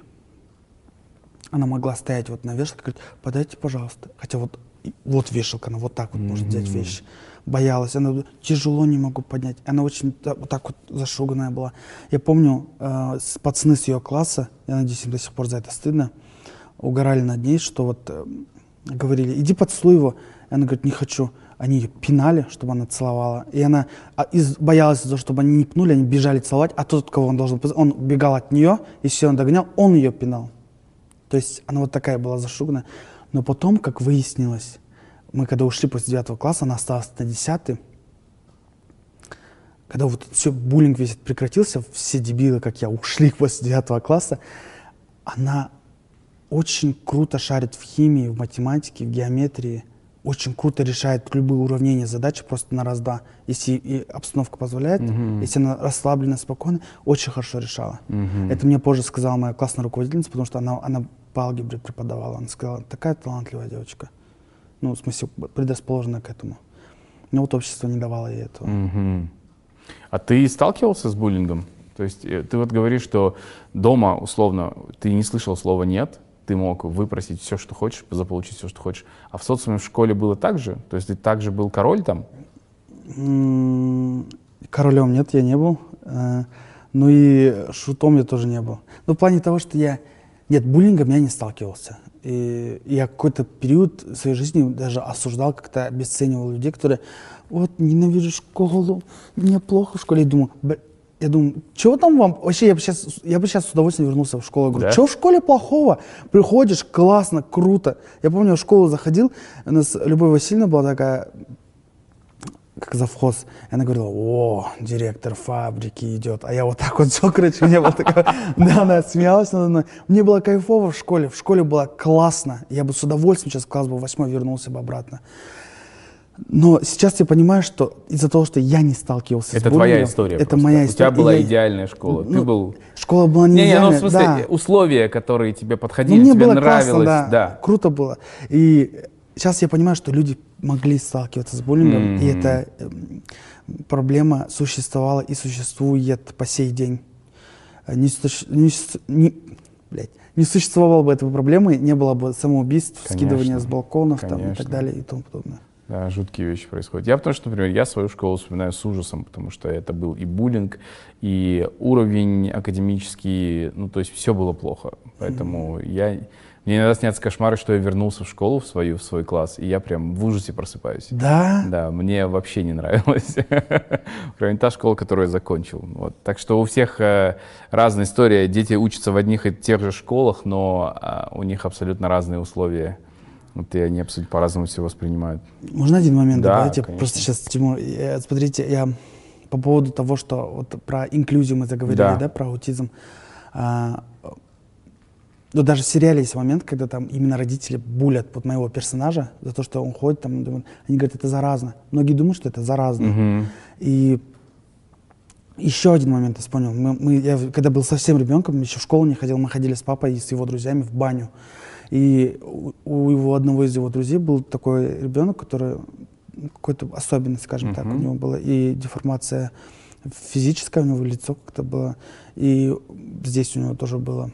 Она могла стоять вот на вешалке, говорить, подайте, пожалуйста. Хотя вот, и- вот вешалка, она вот так вот может взять вещи. Боялась, она тяжело не могу поднять. Она очень вот так вот зашуганная была. Я помню, э, пацаны с ее класса, я надеюсь, им до сих пор за это стыдно, угорали над ней, что вот э, говорили, иди поцелуй его. И она говорит, не хочу. Они ее пинали, чтобы она целовала. И она а, из- боялась, за то, чтобы они не пнули, они бежали целовать, а тот, кого он должен он бегал от нее, и все, он догонял, он ее пинал. То есть она вот такая была зашуганная. Но потом, как выяснилось, мы когда ушли после девятого класса, она осталась на десятый. Когда вот все, буллинг весь прекратился, все дебилы, как я, ушли после девятого класса, она очень круто шарит в химии, в математике, в геометрии, очень круто решает любые уравнения задачи просто на раз-два. Если и обстановка позволяет, если она расслаблена, спокойна, очень хорошо решала. Это мне позже сказала моя классная руководительница, потому что она, она по алгебре преподавала. Она сказала, такая талантливая девочка. Ну, в смысле, предрасположена к этому. Но вот общество не давало ей этого. Мгм. А ты сталкивался с буллингом? То есть э, ты вот говоришь, что дома, условно, ты не слышал слова «нет», ты мог выпросить все, что хочешь, заполучить все, что хочешь. А в социуме в школе было так же? То есть ты также был король там? Королем нет, я не был. Э, Ну и шутом я тоже не был. Ну, в плане того, что я... Нет, буллингом я не сталкивался. И я какой-то период своей жизни даже осуждал, как-то обесценивал людей, которые вот, ненавижу школу, мне плохо в школе. Я думаю, «Б- я думаю, чего там вам? Вообще, я бы сейчас, я бы сейчас с удовольствием вернулся в школу. Я говорю, Да? что в школе плохого? Приходишь, классно, круто. Я помню, я в школу заходил, у нас Любовь Васильевна была такая, как завхоз. И она говорила, о, директор фабрики идет. А я вот так вот все, короче, мне было такое... Да, она смеялась надо мной. Мне было кайфово в школе. В школе было классно. Я бы с удовольствием сейчас класс бы восьмой вернулся бы обратно. Но сейчас я понимаю, что из-за того, что я не сталкивался с Это твоя буллингом, история Это просто. моя У история. тебя была я- идеальная школа. ты Ну, был... Школа была не Не, не, ну в идеальная, смысле, да. условия, которые тебе Ну, подходили, мне тебе было нравилось. классно, да. Круто было. И сейчас я понимаю, что люди могли сталкиваться с буллингом, и Мгм. эта эм, проблема существовала и существует по сей день. Э, Не, не не- блядь, не существовало бы этой проблемы, не было бы самоубийств, Конечно. скидывания с балконов там, и так далее и тому подобное. Да, жуткие вещи происходят. Я потому что, например, я свою школу вспоминаю с ужасом, потому что это был и буллинг, и уровень академический, ну, то есть все было плохо. Поэтому я... Мне иногда снятся кошмары, что я вернулся в школу в свою, в свой класс, и я прям в ужасе просыпаюсь. Да? Да, мне вообще не нравилось. Кроме та школа, которую я закончил. Вот. Так что у всех э, разная история. Дети учатся в одних и тех же школах, но а, у них абсолютно разные условия. Вот, и они абсолютно по-разному все воспринимают. Можно один момент Да, добавить? Я конечно. Просто сейчас, Тимур, я- смотрите, я по поводу того, что вот про инклюзию мы заговорили, Да. да, про аутизм. А, ну, даже в сериале есть момент, когда там именно родители булят вот моего персонажа за то, что он ходит там, думают- они говорят, это заразно. Многие думают, что это заразно. И еще один момент я вспомнил. Мы, мы- я когда был совсем ребенком, еще в школу не ходил, мы ходили с папой и с его друзьями в баню. И у, у его одного из его друзей был такой ребенок, который ну, какой-то особенность, скажем так, у него была и деформация физическая, у него лицо как-то было, и здесь у него тоже было.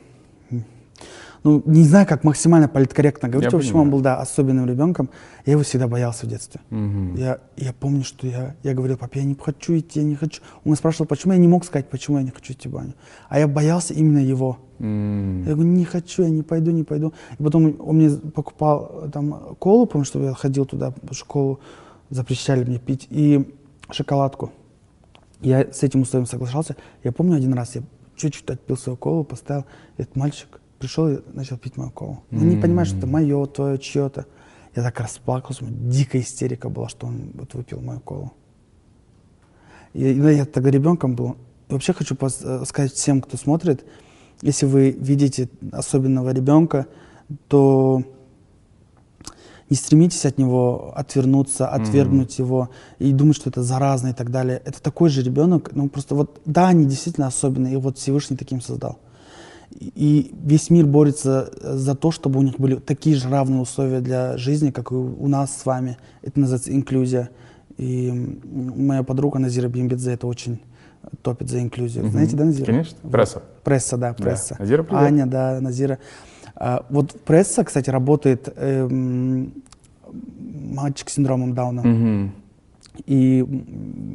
Ну, не знаю, как максимально политкорректно говорить, Я в общем, он был, да, особенным ребенком. Я его всегда боялся в детстве. Мгм. Я, я помню, что я, я говорил, папе, я не хочу идти, я не хочу. Он спрашивал, почему я не мог сказать, почему я не хочу идти в баню. А я боялся именно его. М. Я говорю, не хочу, я не пойду, не пойду. И потом он мне покупал э, там колу, потому что я ходил туда в школу, запрещали мне пить, и шоколадку. Я с этим условием соглашался. Я помню один раз, я чуть-чуть отпил свою колу, поставил, этот мальчик пришел и начал пить мою колу. Он не понимает, что это мое, твое, чье-то. Я так расплакался, дикая истерика была, что он вот выпил мою колу. И, и я тогда ребенком был. И вообще хочу э, сказать всем, кто смотрит, если вы видите особенного ребенка, то не стремитесь от него отвернуться, отвергнуть его и думать, что это заразно и так далее. Это такой же ребенок, ну просто вот, да, они действительно особенные, и вот Всевышний таким создал. И- весь мир борется э, за то, чтобы у них были такие же равные условия для жизни, как и у нас с вами. Это называется инклюзия. И моя подруга Назира Бимбидзе это очень топит за инклюзию. Знаете, да, Назира? Конечно. Вот. Пресса. Пресса, да, Да. пресса. Назира, привет. Аня, да, Назира. А, вот пресса, кстати, работает эм, мальчик с синдромом Дауна Мгм. И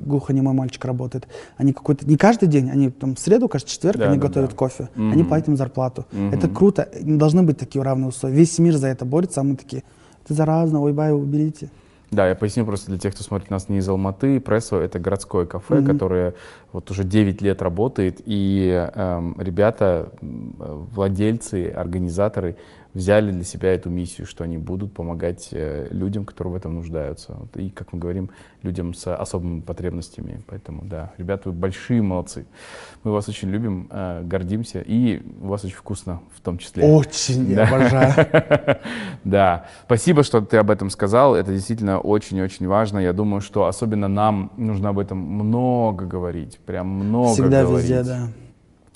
глухонемой мальчик работает. Они какой-то, не каждый день, они там в среду, кажется, четверг, Да, они да, готовят да. кофе, Мгм. они платят им зарплату. Мгм. Это круто, не должны быть такие равные условия. Весь мир за это борется, а мы такие, это заразно, ой, бай, уберите. Да, я поясню просто для тех, кто смотрит нас не из Алматы. Прессо — это городское кафе, Мгм. которое вот уже 9 лет работает. И эм, ребята, э, владельцы, организаторы взяли для себя эту миссию, что они будут помогать э, людям, которые в этом нуждаются. И, как мы говорим, людям с особыми потребностями. Поэтому, да, ребята, вы большие молодцы. Мы вас очень любим, э, гордимся. И у вас очень вкусно в том числе. Очень, я обожаю. Да, спасибо, что ты об этом сказал. Это действительно очень-очень важно. Я думаю, что особенно нам нужно об этом много говорить, прям много Всегда говорить. везде, да.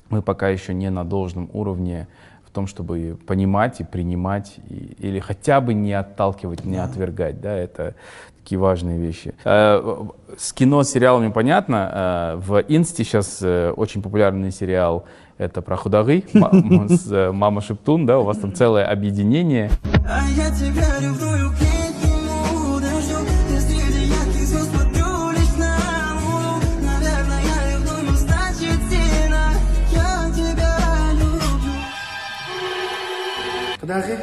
Мы пока еще не на должном уровне том, чтобы понимать и принимать, и- или хотя бы не отталкивать, не отвергать. Да, это такие важные вещи. Э, С кино, с сериалами понятно. Э, В Инсте сейчас э, очень популярный сериал это про худагы, э, Мама Шептун, да, у вас там целое объединение. А я тебя ревную Құдағи,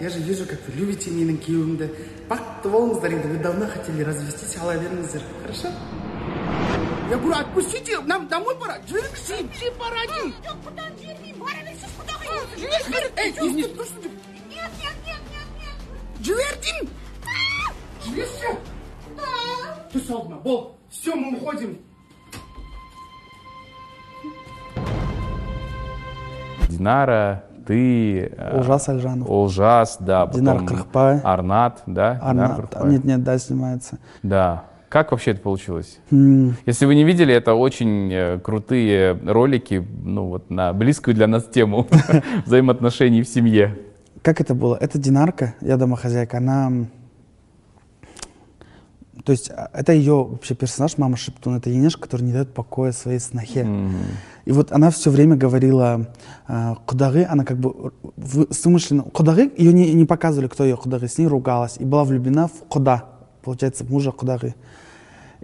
я же вижу, как вы любите менің күйеуімді. Бақытты болыңыздар енді, вы давно хотели развестись, ала беріңіздер. Хорошо? Я говорю, отпустите, нам домой пора. Жіберіңізші. Жіберіңізші пора деймін. Жоқ, жібермеймін, бара құдағи. Ей. Нет, нет, нет, нет, нет. Жібер деймін. Жіберші. Түс алдыма, бол. Все, мы уходим. Динара, ты... э, Олжас Альжанов. Олжас, да. Динар Кырхпай. Арнат, да? Арнат, Кырхпай. нет, нет, да, снимается. Да. Как вообще это получилось? М, Если вы не видели, это очень э, крутые ролики, ну вот на близкую для нас тему взаимоотношений в семье. Как это было? Это Динарка, я домохозяйка, она... То есть а, это ее вообще персонаж, мама Шептун, это Енешка, который не дает покоя своей снохе. Мгм. И вот она все время говорила э, Кудары, она как бы в, с умышленно... Кудары, ее не, не показывали, кто ее Кудары, с ней ругалась. И была влюблена в Куда, получается, мужа Кудары.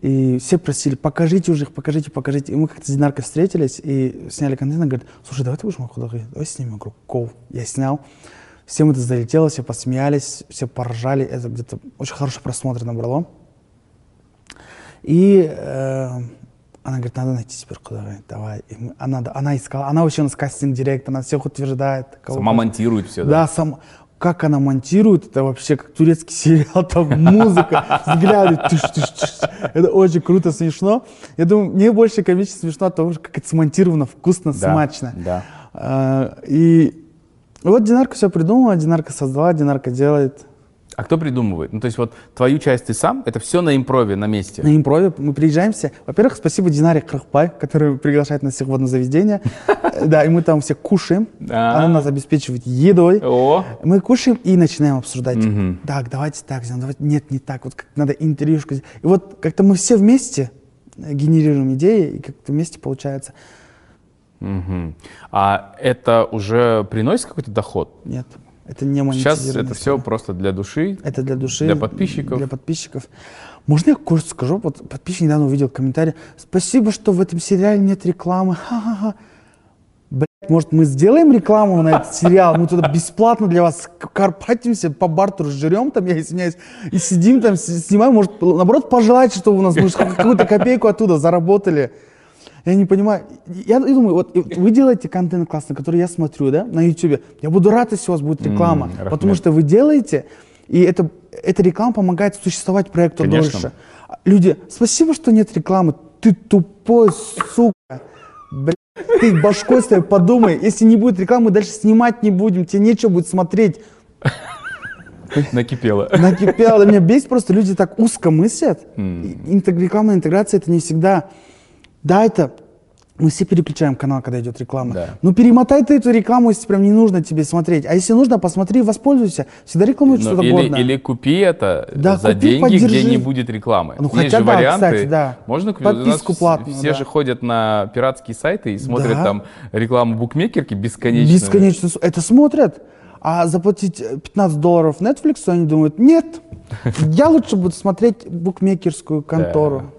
И все просили, покажите уже их, покажите, покажите. И мы как-то с Динаркой встретились и сняли контент. Она говорит, слушай, давай ты будешь мой Кудары, давай снимем. Я говорю, кол. Я снял. Всем это залетело, все посмеялись, все поржали. Это где-то очень хороший просмотр набрало. И э, она говорит, надо найти теперь куда давай. И мы, она, она искала, она вообще у нас кастинг-директор, она всех утверждает. кого Сама монтирует все, да? Да, сам, как она монтирует, это вообще как турецкий сериал, там музыка, взгляды, тыш, тыш, тыш. это очень круто, смешно. Я думаю, мне больше комично смешно от того, как это смонтировано, вкусно, Да, смачно. да. А, и вот Динарка все придумала, Динарка создала, Динарка делает. А кто придумывает? Ну, то есть вот твою часть ты сам, это все на импрове, на месте. На импрове мы приезжаемся. Во-первых, спасибо Динаре Крахпай, которая приглашает нас всех в одно заведение. Да, и мы там все кушаем. Она нас обеспечивает едой. Мы кушаем и начинаем обсуждать. Так, давайте так сделаем, давайте нет, не так. Вот как надо интервьюшку. И вот как-то мы все вместе э, генерируем идеи, и как-то вместе получается. мгм. А это уже приносит какой-то доход? Нет, это не Сейчас это все просто для души. Это для души. Для подписчиков. Для подписчиков. Можно я кое-что скажу? Вот подписчик недавно увидел комментарий. Спасибо, что в этом сериале нет рекламы. Ха-ха-ха. Блять, может, мы сделаем рекламу на этот сериал? Мы туда бесплатно для вас карпатимся, по бартеру жрем там, я извиняюсь, и сидим там, снимаем. Может, наоборот, пожелайте, чтобы у нас мы какую-то копейку оттуда заработали. Я не понимаю. Я думаю, вот вы делаете контент классный, который я смотрю, да, на YouTube. Я буду рад, если у вас будет реклама. М, потому что вы делаете, и это, эта реклама помогает существовать проекту Конечно. дольше. Люди, спасибо, что нет рекламы. Ты тупой, сука. Блядь, ты башкой своей подумай. Если не будет рекламы, мы дальше снимать не будем. Тебе нечего будет смотреть. Накипело. Накипело. Меня бесит просто, люди так узко мыслят. Интег- Рекламная интеграция это не всегда. Да, это мы все переключаем канал, когда идет реклама. Да. Ну перемотай ты эту рекламу, если прям не нужно тебе смотреть. А если нужно, посмотри, воспользуйся. Всегда рекламируют Ну, что-то или, годное. или купи это Да, за купи, деньги, где поддержи. не будет рекламы. Ну, Есть хотя же да, варианты. кстати, да. Можно купить. Подписку платную, Все да. же ходят на пиратские сайты и смотрят Да. там рекламу букмекерки бесконечно. Бесконечно. Это смотрят. А заплатить э, 15 долларов Netflix, они думают, нет, я лучше буду смотреть букмекерскую контору.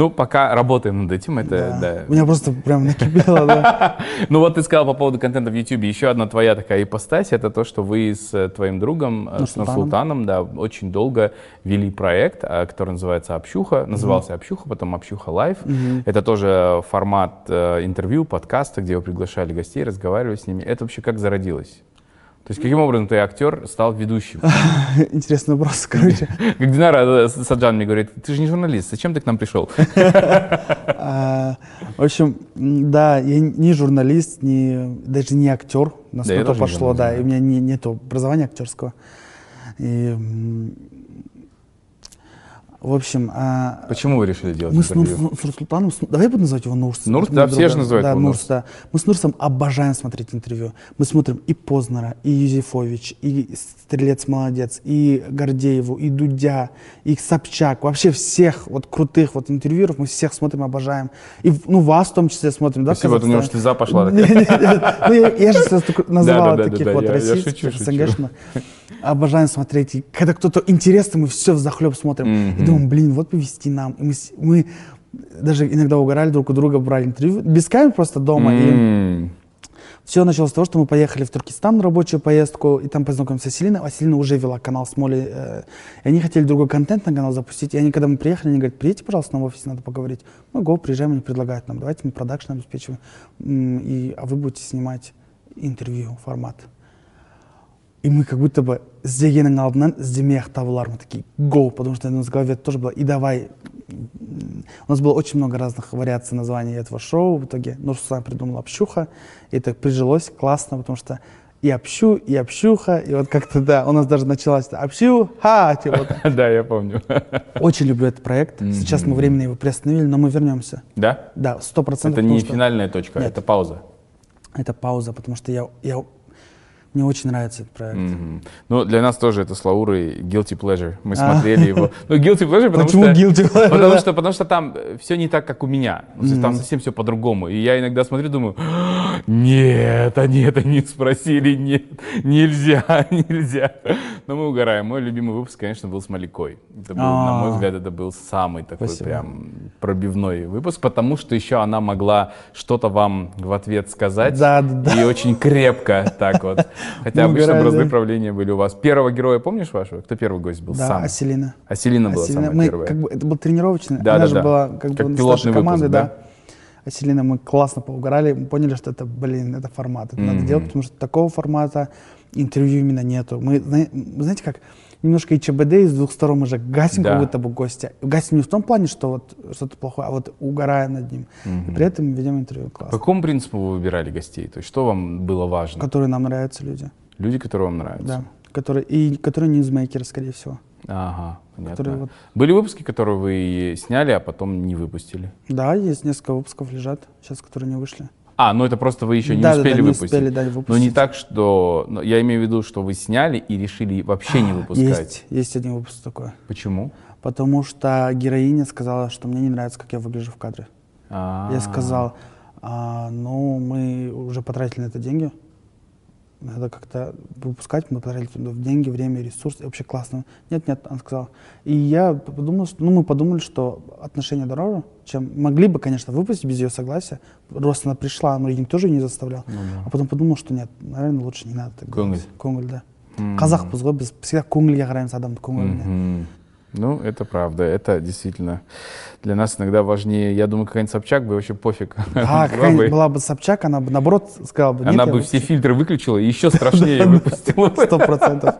Ну, пока работаем над этим, это Да. да. У меня просто прям накипело, да. Ну вот ты сказал по поводу контента в YouTube. Еще одна твоя такая ипостась, это то, что вы с э, твоим другом, э, с Нурсултаном. Да, очень долго вели проект, а, который называется «Общуха». Назывался «Общуха», потом «Общуха Лайв». Это тоже формат э, интервью, подкаста, где вы приглашали гостей, разговаривали с ними. Это вообще как зародилось? То есть каким образом ты актер стал ведущим? Интересный вопрос, короче. Как Динара э, Саджан мне говорит, ты же не журналист, зачем ты к нам пришел? А, В общем, да, я не журналист, не, даже не актер, тоже не пошло, да, и у меня не, нет образования актерского. И, в общем, а, Почему вы решили делать мы с, Нур, интервью? с Нурсултаном, с- давай я буду называть его Нурс. Нурс, да, мой все же называют да, его Нурс, Нурс. да. Мы с Нурсом обожаем смотреть интервью. Мы смотрим и Познера, и Юзефович, и Стрелец Молодец, и Гордееву, и Дудя, и Собчак. Вообще всех вот крутых вот интервьюеров мы всех смотрим, обожаем. И ну вас в том числе смотрим, да? Спасибо, вот у него слеза пошла. Ну, я, же сейчас только называл Да-да-да-да-да, таких вот российских. СНГшных. Обожаем смотреть. И когда кто-то интересный, мы все в захлеб смотрим. И Мгм. думаем, блин, вот бы вести нам. И мы, мы даже иногда угорали друг у друга, брали интервью. Без камер просто дома. И М. все началось с того, что мы поехали в Туркестан на рабочую поездку, и там познакомились с Селиной, а Селина уже вела канал с Молли, э, и они хотели другой контент на канал запустить, и они, когда мы приехали, они говорят, приедьте, пожалуйста, на офис, надо поговорить. Мы го, приезжаем, они предлагают нам, давайте мы продакшн обеспечиваем, и, а вы будете снимать интервью, формат. И мы как будто бы іздегеннің алдынан іздемей ақ табылар мы такие го потому что у нас в голове тоже было и давай М, у нас было очень много разных вариаций названий этого шоу в итоге Нурсултан придумал общуха и это прижилось классно потому что и общу и общуха и вот как-то да у нас даже началось это общуха типа вот. Да, я помню. очень люблю этот проект сейчас мы временно его приостановили но мы вернемся Да? да сто процентов Это не потому что финальная точка, Нет. это пауза. это пауза потому что я я мне очень нравится этот проект. Мгм. Ну, для нас тоже это с Лаурой guilty pleasure. Мы А. смотрели его. Ну, guilty pleasure, потому Почему что... guilty pleasure, Потому что, потому что там все не так, как у меня. Есть Там совсем все по-другому. И я иногда смотрю, думаю, нет, они это не спросили, нет, нельзя, нельзя. Но мы угораем. Мой любимый выпуск, конечно, был с Маликой. Это был, на мой А. взгляд, это был самый такой Спасибо. прям пробивной выпуск, потому что еще она могла что-то вам в ответ сказать. Да, да, да. И очень крепко так вот. Хотя Мы обычно да. правления были у вас. Первого героя помнишь вашего? Кто первый гость был? Да, Сам. Аселина. Аселина была Аселина. самая мы, первая. Как бы, это был тренировочный. Да, Она да, же да. была как, Как бы пилотный команды, выпуск, да. да? Аселина, мы классно поугорали, мы поняли, что это, блин, это формат, это надо Мгм. делать, потому что такого формата интервью именно нету. Мы, знаете как, немножко и ЧБД, и с двух сторон мы же гасим Да. как будто бы гостя. Гасим не в том плане, что вот что-то плохое, а вот угораем над ним. И Мгм. при этом ведем интервью По классно. какому принципу вы выбирали гостей? То есть что вам было важно? Которые нам нравятся люди. Люди, которые вам нравятся? Да. Которые, и которые ньюсмейкеры, скорее всего. Ага, понятно. Вот- Были выпуски, которые вы сняли, а потом не выпустили? Да, есть несколько выпусков лежат, сейчас, которые не вышли. А, ну это просто вы еще не Да, да, да, успели не выпустить. успели, да, Но выпустить. не так, что... ну, Я имею в виду, что вы сняли и решили вообще не выпускать. Есть, есть один выпуск такой. Почему? Потому что героиня сказала, что мне не нравится, как я выгляжу в кадре. А. Я сказал, «А, ну, мы уже потратили на это деньги Надо как-то выпускать, мы потратили туда деньги, время, ресурсы, и вообще классно. Нет, нет, она сказала. И я подумал, что, ну, мы подумали, что отношения дороже, чем могли бы, конечно, выпустить без ее согласия. Просто она пришла, но я никто же не заставлял. Ну да. А потом подумал, что нет, наверное, лучше не надо так Көңіл. делать. Көңіл, да. М. қазақпыз ғой біз всегда көңілге қараймыз адамды көңіліне Мгм. ну, это правда, это действительно для нас иногда важнее. Я думаю, какая-нибудь Собчак бы вообще пофиг. а Была какая-нибудь бы- была бы Собчак она бы наоборот сказала бы Она я бы выпущу». все фильтры выключила и еще страшнее выпустила. Сто процентов.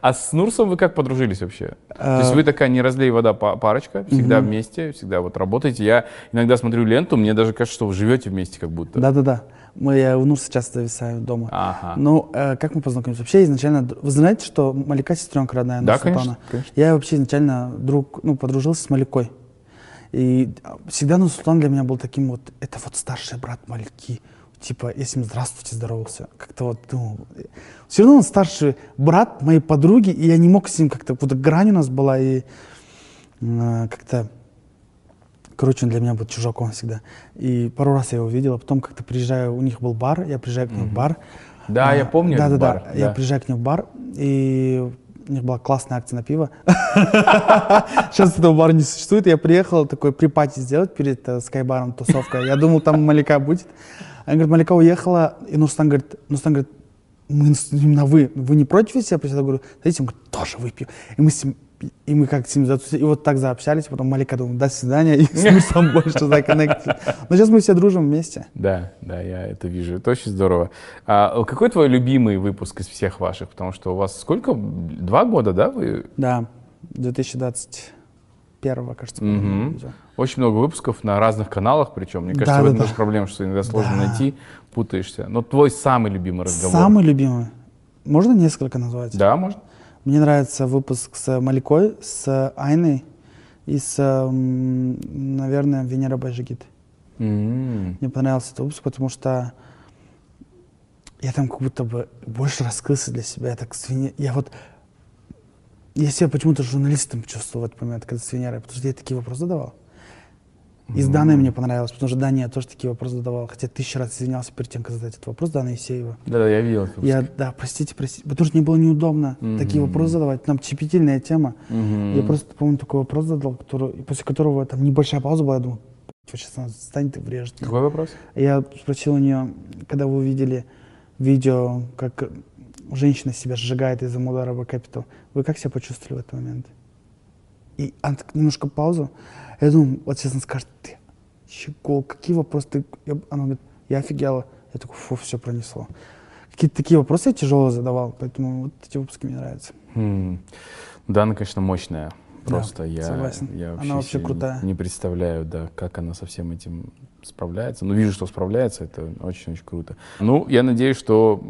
А с Нурсом вы как подружились вообще? То Э, есть вы такая не разлей вода па- парочка, всегда вместе, всегда вот работаете. Я иногда смотрю ленту, мне даже кажется, что вы живете вместе как будто. Да-да-да. Мы э, в Нурсе часто зависаем дома. Ага. Ну, э, как мы познакомились? Вообще изначально... Вы знаете, что Малика сестренка родная Да, конечно, конечно. Я вообще изначально друг, ну, подружился с Маликой. И а, всегда Нурсултан для меня был таким вот... Это вот старший брат Малики. Типа, я с ним здравствуйте здоровался. Как-то вот думал. Все равно он старший брат моей подруги, и я не мог с ним как-то... Вот грань у нас была, и э, как-то... Короче, он для меня был чужаком всегда. И пару раз я его видел, а потом как-то приезжаю, у них был бар, я приезжаю к ним в бар. Да, я помню Да, этот да, бар, да. Я приезжаю к ним в бар, и у них была классная акция на пиво. Сейчас этого бара не существует. Я приехал такой припати сделать перед э, скайбаром, тусовка. Я думал, там Малика будет. Она говорит, Малика уехала, и Нурстан говорит, Нурстан говорит, мы с ним на вы, вы не против, если я говорю, дайте, он говорит, тоже выпью. И мы с ним, и мы как затусили, и вот так заобщались, потом Малика думает, до свидания, и с Нурсом больше законнектили. Но сейчас мы все дружим вместе. Да, да, я это вижу. Это очень здорово. А какой твой любимый выпуск из всех ваших? Потому что у вас сколько? Два года, да? Вы? Да, 2021, кажется, Мгм. по-моему, видео. Очень много выпусков на разных каналах, причем. Мне кажется, Да, в да, этом да. тоже проблема, что иногда сложно Да. найти, путаешься. Но твой самый любимый разговор? Самый любимый. Можно несколько назвать? Да, можно. Мне нравится выпуск с Маликой, с Айной и с, м, наверное, Венера Байжигит. М. Мне понравился этот выпуск, потому что я там как будто бы больше раскрылся для себя. Я так с Вене- Я вот... Я себя почему-то журналистом чувствовал в этот момент, когда с Венерой, потому что я такие вопросы задавал. И с Даной мне понравилось, потому что Дане я тоже такие вопросы задавал. Хотя тысячу раз извинялся перед тем, как задать этот вопрос Дана Исеева. Да, да, я видел. Я, да, простите, простите. Потому что мне было неудобно такие Мгм. вопросы задавать. Там щепетильная тема. Мгм. Я просто, помню, такой вопрос задал, который, после которого там небольшая пауза была. Я думаю, «Блядь, сейчас она станет и врежет. Какой вопрос? Я спросил у нее, когда вы увидели видео, как женщина себя сжигает из-за удара в Capital, вы как себя почувствовали в этот момент? И она так немножко паузу. Я думаю, вот сейчас она скажет, ты, щекол, какие вопросы ты... Я- Она говорит, я офигела. Я такой, фу, все пронесло. Какие-то такие вопросы я тяжело задавал, поэтому вот эти выпуски мне нравятся. М. Дана, конечно, мощная. Да, Просто я, согласен. я Она вообще, вообще себе крутая. Не, представляю, да, как она со всем этим справляется. Но вижу, что справляется, это очень-очень круто. Ну, я надеюсь, что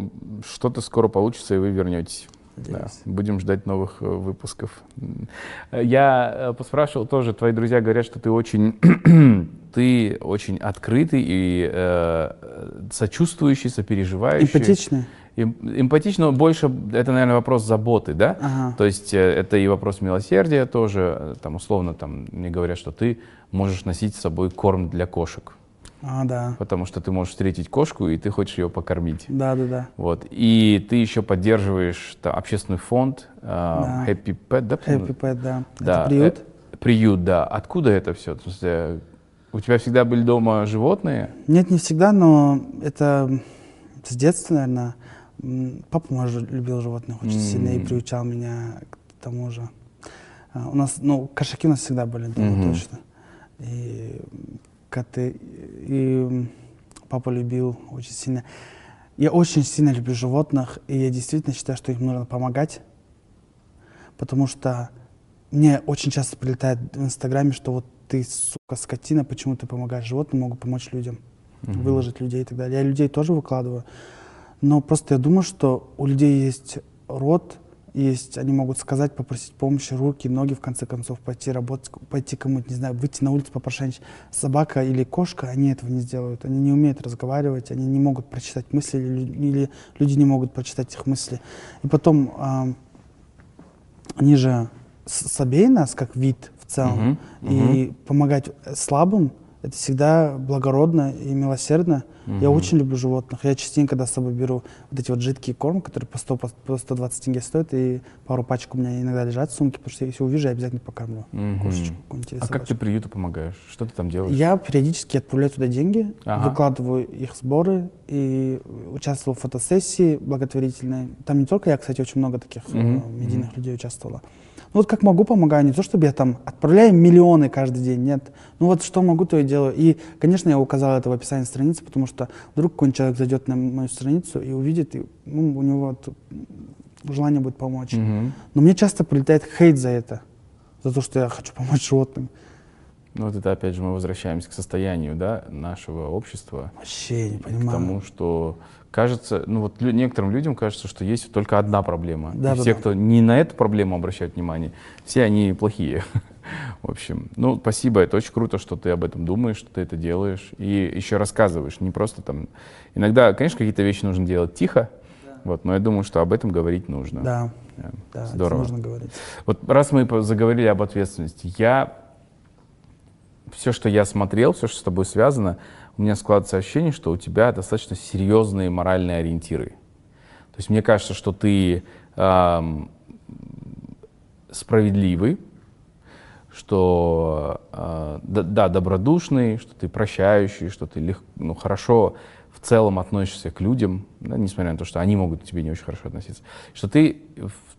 что-то скоро получится, и вы вернетесь. Да, будем ждать новых э, выпусков. Я э, поспрашивал тоже, твои друзья говорят, что ты очень, ты очень открытый и э, сочувствующий, сопереживающий. Эмпатичный. Эм- Эмпатично больше, это, наверное, вопрос заботы, да? Ага. То есть э, это и вопрос милосердия тоже. Там, условно, там, мне говорят, что ты можешь носить с собой корм для кошек. А, да. Потому что ты можешь встретить кошку, и ты хочешь ее покормить. Да, да, да. Вот. И ты еще поддерживаешь там, общественный фонд э, Да. Happy Pet, да? Happy Pet, да. Да, Это приют. э, приют, да. Откуда это все? То есть, э, у тебя всегда были дома животные? Нет, не всегда, но это с детства, наверное. Папа мой любил животных очень сильно и приучал меня к тому же. А, У нас, ну, кошаки у нас всегда были дома, Мгм. точно. И коты. И папа любил очень сильно. Я очень сильно люблю животных, и я действительно считаю, что им нужно помогать, потому что мне очень часто прилетает в Инстаграме, что вот ты, сука, скотина, почему ты помогаешь животным, могу помочь людям, Мгм. выложить людей и так далее. Я людей тоже выкладываю, но просто я думаю, что у людей есть рот, есть, они могут сказать, попросить помощи, руки, ноги, в конце концов, пойти работать, пойти кому-то, не знаю, выйти на улицу, попрошайничать. Собака или кошка, они этого не сделают. Они не умеют разговаривать, они не могут прочитать мысли, или, лю- или люди не могут прочитать их мысли. И потом, ам, они же с- слабее нас, как вид в целом, Мгм, и помогать слабым, это всегда благородно и милосердно. Я Мгм. очень люблю животных. Я частенько, когда с собой беру вот эти вот жидкие корм, которые по, 100, по по 120 тенге стоят, и пару пачек у меня иногда лежат в сумке, потому что если увижу, я обязательно покормлю Мгм. кошечку А как собачку. ты приюту помогаешь? Что ты там делаешь? Я периодически отправляю туда деньги, Ага. выкладываю их сборы и участвовал в фотосессии благотворительной. Там не только я, кстати, очень много таких Мгм, медийных людей участвовало. Ну вот как могу, помогаю. Не то, чтобы я там отправляю миллионы каждый день, нет. Ну вот что могу, то и делаю. И, конечно, я указал это в описании страницы, потому что вдруг какой-нибудь человек зайдет на мою страницу и увидит, и ну, у него вот желание будет помочь. Мгм. Но мне часто прилетает хейт за это, за то, что я хочу помочь животным. Ну вот это опять же мы возвращаемся к состоянию да, нашего общества. Вообще не К понимаю. тому, что кажется, ну вот лю- некоторым людям кажется, что есть только одна проблема. Да, и да, все, да. кто не на эту проблему обращают внимание, все они плохие. В общем, ну спасибо, это очень круто, что ты об этом думаешь, что ты это делаешь и еще рассказываешь, не просто там. Иногда, конечно, какие-то вещи нужно делать тихо, вот, но я думаю, что об этом говорить нужно. Да, да, это Здорово. нужно говорить. Вот раз мы заговорили об ответственности, я все, что я смотрел, все, что с тобой связано, у меня складывается ощущение, что у тебя достаточно серьезные моральные ориентиры. То есть мне кажется, что ты ам, справедливый, что э, да, добродушный, что ты прощающий, что ты лег- ну, хорошо в целом относишься к людям, да, несмотря на то, что они могут к тебе не очень хорошо относиться, что ты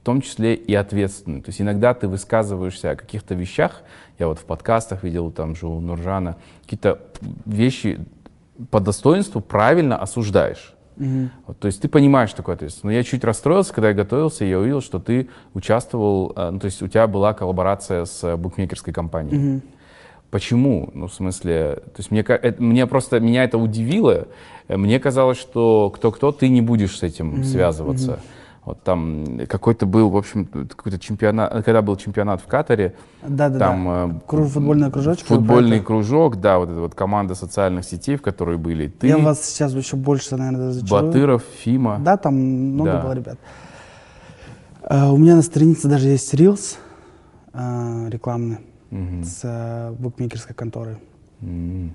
том числе и ответственный. То есть иногда ты высказываешься о каких-то вещах, я вот в подкастах видел там же у Нуржана, какие-то вещи по достоинству правильно осуждаешь. Мгм. Вот, то есть ты понимаешь такое ответственность. Но я чуть расстроился, когда я готовился, и я увидел, что ты участвовал, э, ну, то есть у тебя была коллаборация с букмекерской компанией. Мгм. Почему? Ну, в смысле, то есть мне, это- мне просто, меня это удивило. Э, Мне казалось, что кто-кто, ты не будешь с этим Мгм, связываться. мгм. Вот там какой-то был, в общем, какой-то чемпионат, когда был чемпионат в Катаре, Да-да-да. там э, Круж- футбольный кружочек, футбольный кружок, да, вот эта вот команда социальных сетей, в которой были ты, Я вас сейчас еще больше, наверное, разочарую. Батыров, Фима. Да, там много Да. было ребят. Э, У меня на странице даже есть рилс э, рекламный Мгм. с букмекерской конторой. М.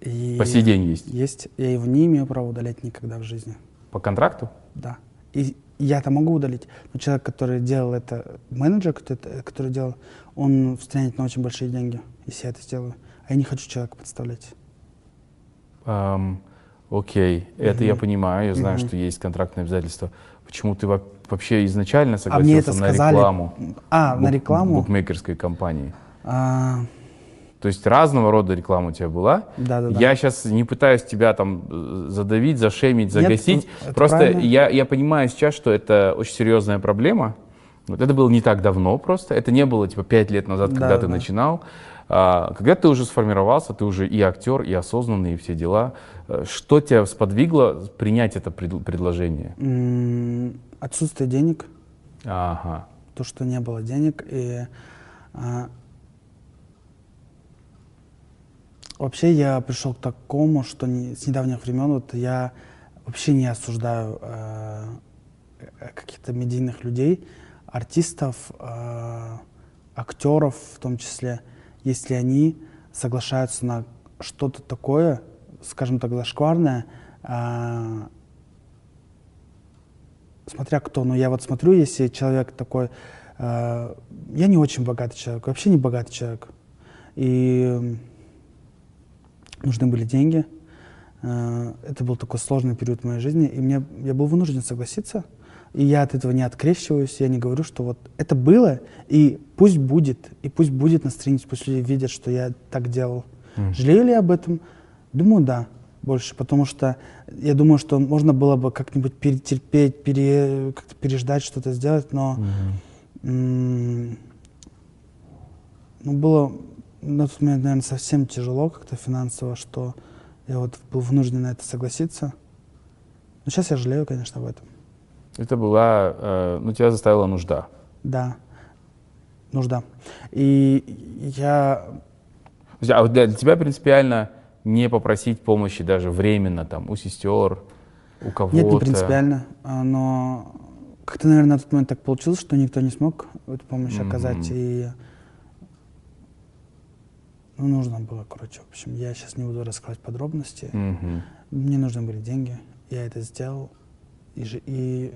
И По сей день есть? Есть. Я его не имею права удалять никогда в жизни. По контракту? Да. И я это могу удалить, но человек, который делал это, менеджер, который делал, он встрянет на очень большие деньги, если я это сделаю. А я не хочу человека подставлять. Ам, окей, это я Мгм. понимаю, я знаю, Мгм. что есть контрактные обязательства. Почему ты во- вообще изначально А мне это согласился на сказали. рекламу? А, на бук- рекламу? Букмекерской компании. А, То есть разного рода реклама у тебя была. Да-да-да. Я сейчас не пытаюсь тебя там э, задавить, зашемить, Нет, загасить. это Просто правильно. я, я понимаю сейчас, что это очень серьезная проблема. Вот это было не так давно просто. Это не было типа пять лет назад, когда ты Да-да-да. начинал. А, когда ты уже сформировался, ты уже и актер, и осознанный, и все дела. Э, Что тебя сподвигло принять это пред- предложение? м, отсутствие денег, Ага. то, что не было денег. И а, вообще я пришел к такому, что не- с недавних времен вот я вообще не осуждаю э, каких-то медийных людей, артистов, э, актеров в том числе, если они соглашаются на что-то такое, скажем так, зашкварное, э, смотря кто, но я вот смотрю, если человек такой, э, я не очень богатый человек, вообще не богатый человек, и нужны были деньги, Э, это был такой сложный период в моей жизни, и мне, я был вынужден согласиться. И я от этого не открещиваюсь, я не говорю, что вот это было, и пусть будет, и пусть будет на странице, пусть люди видят, что я так делал. Мгм. Жалею ли я об этом? Думаю, да, больше, потому что я думаю, что можно было бы как-нибудь перетерпеть, пере, как-то переждать, что-то сделать, но м, ну, было на тот момент, наверное, совсем тяжело как-то финансово, что я вот был вынужден на это согласиться. Но сейчас я жалею, конечно, об этом. Это была, э, ну, тебя заставила нужда. Да, нужда. И я... А вот для для тебя принципиально не попросить помощи даже временно там у сестер, у кого-то? Нет, не принципиально, а, но как-то, наверное, на тот момент так получилось, что никто не смог эту помощь оказать, Мгм. и ну, нужно было, короче, в общем, я сейчас не буду рассказывать подробности. Мгм. Мне нужны были деньги, я это сделал, и, ж- и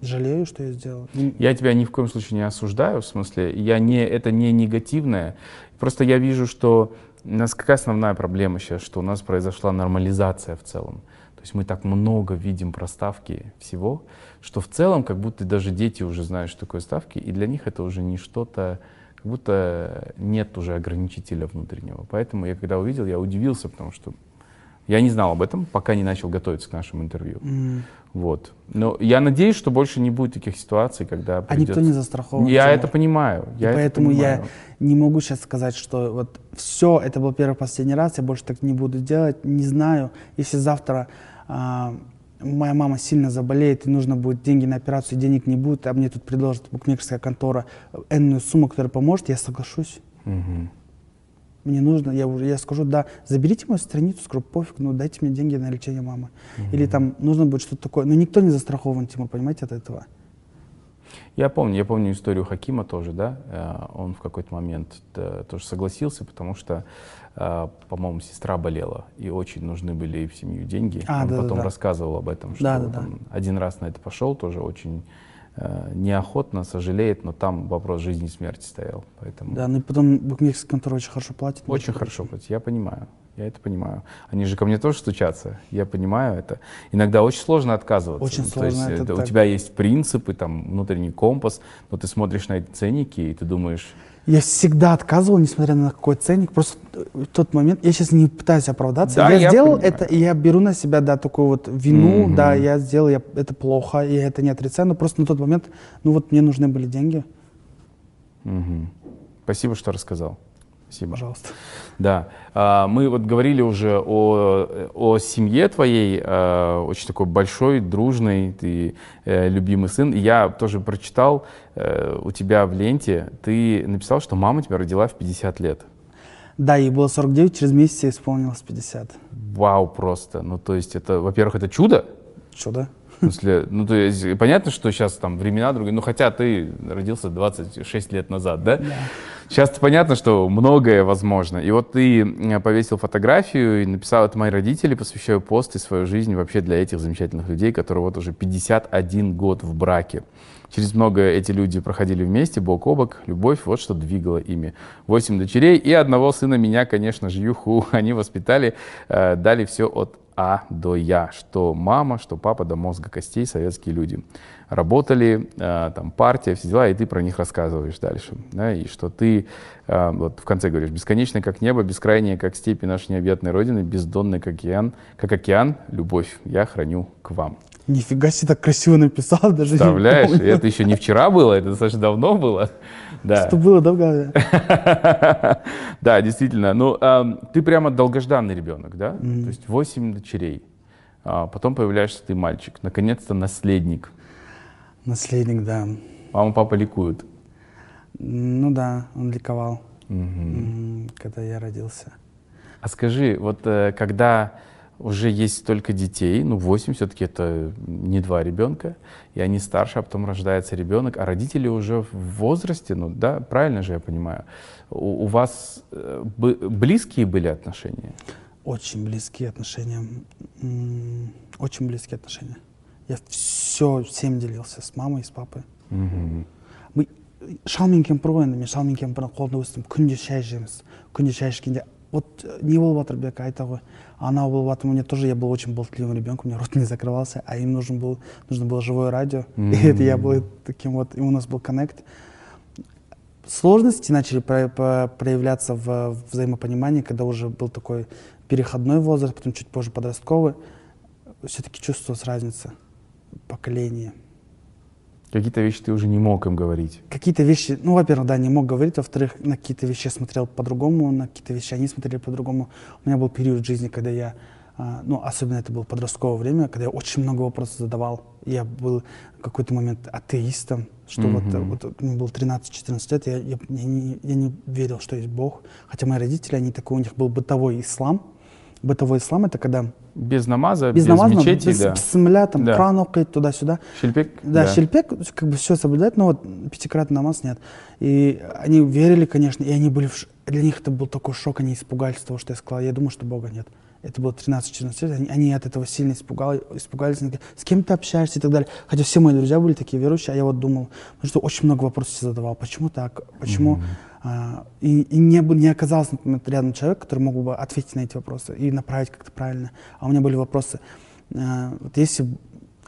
жалею, что я сделал. Я тебя ни в коем случае не осуждаю, в смысле, я не, это не негативное. Просто я вижу, что у нас какая основная проблема сейчас, что у нас произошла нормализация в целом. То есть мы так много видим про ставки всего, что в целом как будто даже дети уже знают, что такое ставки, и для них это уже не что-то, будто нет уже ограничителя внутреннего. Поэтому я когда увидел, я удивился, потому что я не знал об этом, пока не начал готовиться к нашему интервью. М. Вот. Но я надеюсь, что больше не будет таких ситуаций, когда А никто придется- не застрахован. Я Тимур. это понимаю. И Я это поэтому я понимаю. не могу сейчас сказать, что вот все, это был первый последний раз, я больше так не буду делать, не знаю. Если завтра а, моя мама сильно заболеет и нужно будет деньги на операцию, денег не будет, а мне тут предложит букмекерская контора энную сумму, которая поможет, я соглашусь. Мгм. Мне нужно, я, уже, я скажу, да, заберите мою страницу, скажу, пофиг, ну дайте мне деньги на лечение мамы. Или там нужно будет что-то такое. Но никто не застрахован, Тимур, понимаете, от этого. Я помню, я помню историю Хакима тоже, да. Э, Он в какой-то момент э, тоже согласился, потому что, э, по-моему, сестра болела, и очень нужны были в семью деньги. А, Он да-да-да. потом рассказывал об этом, что Да-да-да. он один раз на это пошел, тоже очень э, неохотно, сожалеет, но там вопрос жизни и смерти стоял. Поэтому Да, ну и потом букмекерская контора очень хорошо платит. Очень хорошо платят, я понимаю. Я это понимаю. Они же ко мне тоже стучатся, я понимаю это. Иногда очень сложно отказываться. Очень Ну, то сложно, есть, это у так. тебя есть принципы, там, внутренний компас, но ты смотришь на эти ценники, и ты думаешь, Я всегда отказывал, несмотря на какой ценник. Просто в тот момент, я сейчас не пытаюсь оправдаться. Да, я, я сделал понимаю. это, и я беру на себя, да, такую вот вину, Мгм. да, я сделал, я, это плохо, я это не отрицаю, но просто на тот момент, ну вот мне нужны были деньги. «Мгм. спасибо, что рассказал. Спасибо. Пожалуйста. Да, А, мы вот говорили уже о, о семье твоей, а, очень такой большой, дружный, ты э, любимый сын. Я тоже прочитал э, у тебя в ленте, ты написал, что мама тебя родила в 50 лет. Да, ей было 49, через месяц ей исполнилось 50. Вау, просто. Ну, то есть это, во-первых, это чудо. Чудо. В смысле, ну, то есть, понятно, что сейчас там времена другие, ну, хотя ты родился 26 лет назад, да? Сейчас понятно, что многое возможно. И вот ты повесил фотографию и написал, это мои родители, посвящаю пост и свою жизнь вообще для этих замечательных людей, которые вот уже 51 год в браке. Через много эти люди проходили вместе, бок о бок, любовь, вот что двигало ими. Восемь дочерей и одного сына меня, конечно же, юху, они воспитали, э, дали все от А до Я, что мама, что папа до мозга костей, советские люди. Работали, э, там партия, все дела, и ты про них рассказываешь дальше. Да, и что ты, э, вот в конце говоришь, бесконечное как небо, бескрайнее как степи нашей необъятной Родины, бездонный как океан, как океан, любовь я храню к вам. Нифига себе так красиво написал, даже не Представляешь, помню. и это еще не вчера было, это достаточно давно было. Да. Что было, да, в голове? Да, действительно. Ну, ты прямо долгожданный ребенок, да? То есть восемь дочерей. А потом появляешься ты мальчик. Наконец-то наследник. Наследник, да. Мама, папа ликуют. Ну да, он ликовал, когда я родился. А скажи, вот э, когда уже есть столько детей, ну 8 все-таки это не два ребенка, и они старше, а потом рождается ребенок, а родители уже в возрасте, ну да, правильно же я понимаю. У, у вас э, бы- близкие были отношения? Очень близкие отношения. М, Очень близкие отношения. Я все всем делился с мамой и с папой. Мгм. Мы шалмен кемпір ғой енді мен шалмен кемпірдің қолында өстім күнде шай ішеміз күнде шай ішкенде вот э, не болып жатыр бека айта ғой анау болып жатыр у меня тоже я был очень болтливым ребенком у меня рот не закрывался а им нужен был нужно было живое радио. И это я был таким вот и у нас был коннект. Сложности начали про- по- проявляться в взаимопонимании когда уже был такой переходной возраст потом чуть позже подростковый. Все-таки чувствовалась разница поколения Какие-то вещи ты уже не мог им говорить. какие-то вещи, ну, во-первых, да, не мог говорить, во-вторых, на какие-то вещи я смотрел по-другому, на какие-то вещи они смотрели по-другому. У меня был период в жизни, когда я, а, ну, особенно это было подростковое время, когда я очень много вопросов задавал. Я был в какой-то момент атеистом, что вот, э, Мгм. вот мне было 13-14 лет, я, я, я не, я не верил, что есть Бог. Хотя мои родители, они такой, у них был бытовой ислам. Бытовой ислам — это когда Без намаза, без, без, намаза, мечети, без да. бисмилля, там, Да. Коран оқиды, туда-сюда. Шельпек? Да, шельпек, как бы все соблюдать, но вот пятикратный намаз нет. И они верили, конечно, и они были, в ш- для них это был такой шок, они испугались того, что я сказал. Я думаю, что Бога нет. Это было 13-14 лет, они, они от этого сильно испугали, испугались, они говорят, с кем ты общаешься и так далее. Хотя все мои друзья были такие верующие, а я вот думал, потому что очень много вопросов задавал, почему так, почему... а, и и не, был- не оказался, например, рядом человек, который мог бы ответить на эти вопросы и направить как-то правильно. А у меня были вопросы, а, вот если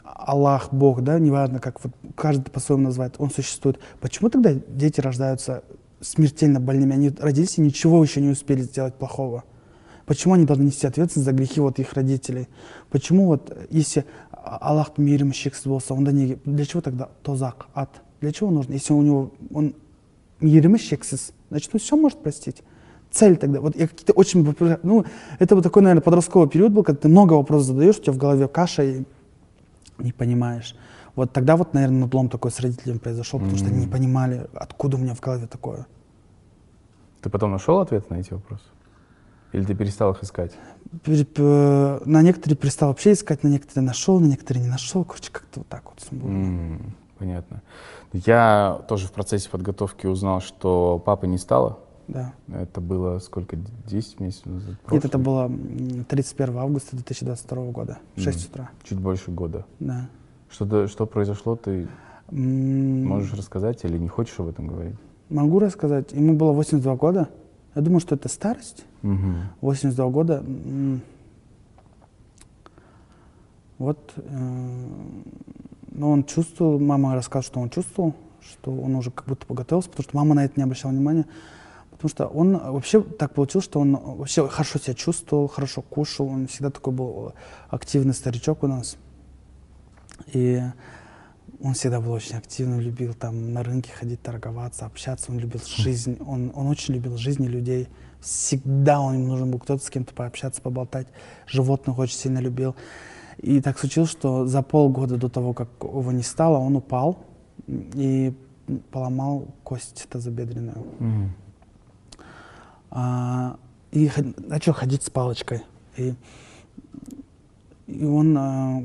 Аллах, Бог, да, неважно, как вот каждый по-своему называет, он существует. Почему тогда дети рождаются смертельно больными? Они родились и ничего еще не успели сделать плохого. Почему они должны нести ответственность за грехи вот их родителей? Почему вот, э, если А- Аллах мейірім шексіз болса, онда неге, для чего тогда тозак, ад? Для чего нужно? Если у него, он мейірімі шексіз, значит, он все может простить. Цель тогда, вот я какие-то очень, вопро- ну, это вот такой, наверное, подростковый период был, когда ты много вопросов задаешь, у тебя в голове каша, и не понимаешь. Вот тогда вот, наверное, надлом такой с родителями произошел, потому что они не понимали, откуда у меня в голове такое. Ты потом нашел ответ на эти вопросы? Или ты перестал их искать? Пере- п- На некоторые перестал вообще искать, на некоторые нашел, на некоторые не нашел. Короче, как-то вот так вот всё было. М, Понятно. Я тоже в процессе подготовки узнал, что папы не стало. Да. Это было сколько? 10 месяцев назад? Где-то это Прошлый? было м, 31 августа 2022 года, в 6 М, утра. Чуть больше года. Да. Что, что произошло, ты можешь рассказать или не хочешь об этом говорить? Могу рассказать. Ему было 82 года. Я думаю, что это старость. Мгм. 82 года. Вот. э, Но он чувствовал, мама рассказывала, что он чувствовал, что он уже как будто подготовился, потому что мама на это не обращала внимания. Потому что он вообще так получилось, что он вообще хорошо себя чувствовал, хорошо кушал. Он всегда такой был активный старичок у нас. И он всегда был очень активным, любил там на рынке ходить, торговаться, общаться. Он любил жизнь. Он, он очень любил жизнь и людей. Всегда он, ему нужен был кто-то с кем-то пообщаться, поболтать. Животных очень сильно любил. И так случилось, что за полгода до того, как его не стало, он упал и поломал кость тазобедренную. Мгм. А, и начал ходить с палочкой. И, и он, а,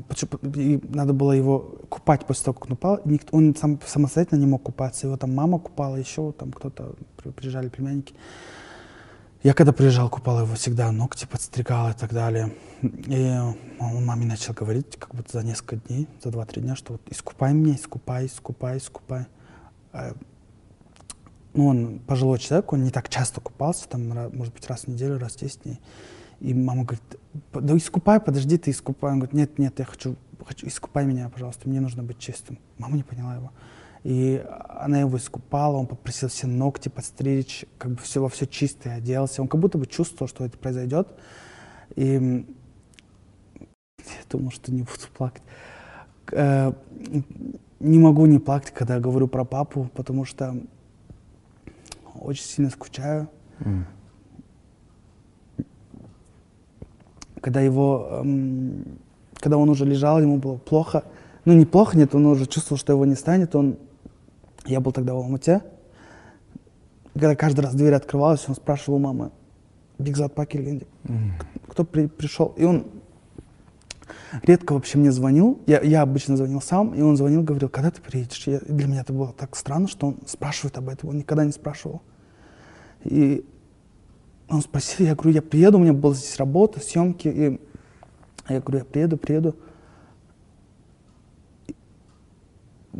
и надо было его купать после того, как он упал. Никто, он сам, самостоятельно не мог купаться. Его там мама купала, еще там кто-то, при- приезжали племянники. Я когда приезжал, купал его всегда, ногти подстригал и так далее. И он маме начал говорить, как будто за несколько дней, за 2-3 дня, что вот искупай меня, искупай, искупай, искупай. А, ну, он пожилой человек, он не так часто купался, там, может быть, раз в неделю, раз в 10 дней. И мама говорит, «П- да искупай, подожди, ты искупай. Он говорит, нет, нет, я хочу, хочу, искупай меня, пожалуйста, мне нужно быть чистым. Мама не поняла его. И она его искупала, он попросил все ногти подстричь, как бы все во все чистое оделся. Он как будто бы чувствовал, что это произойдет. И я думал, что не буду плакать. Э, Не могу не плакать, когда говорю про папу, потому что очень сильно скучаю. М. Когда его, эм, когда он уже лежал, ему было плохо. Ну, не плохо, нет, он уже чувствовал, что его не станет. Он, я был тогда в Алмате. Когда каждый раз дверь открывалась, он спрашивал у мамы, Бигзат Пакельгенди, кто при- пришел? И он редко вообще мне звонил. Я, я обычно звонил сам, и он звонил, говорил, когда ты приедешь? Я, для меня это было так странно, что он спрашивает об этом. Он никогда не спрашивал. И он спросил, я говорю, я приеду, у меня была здесь работа, съемки. И я говорю, я приеду, приеду.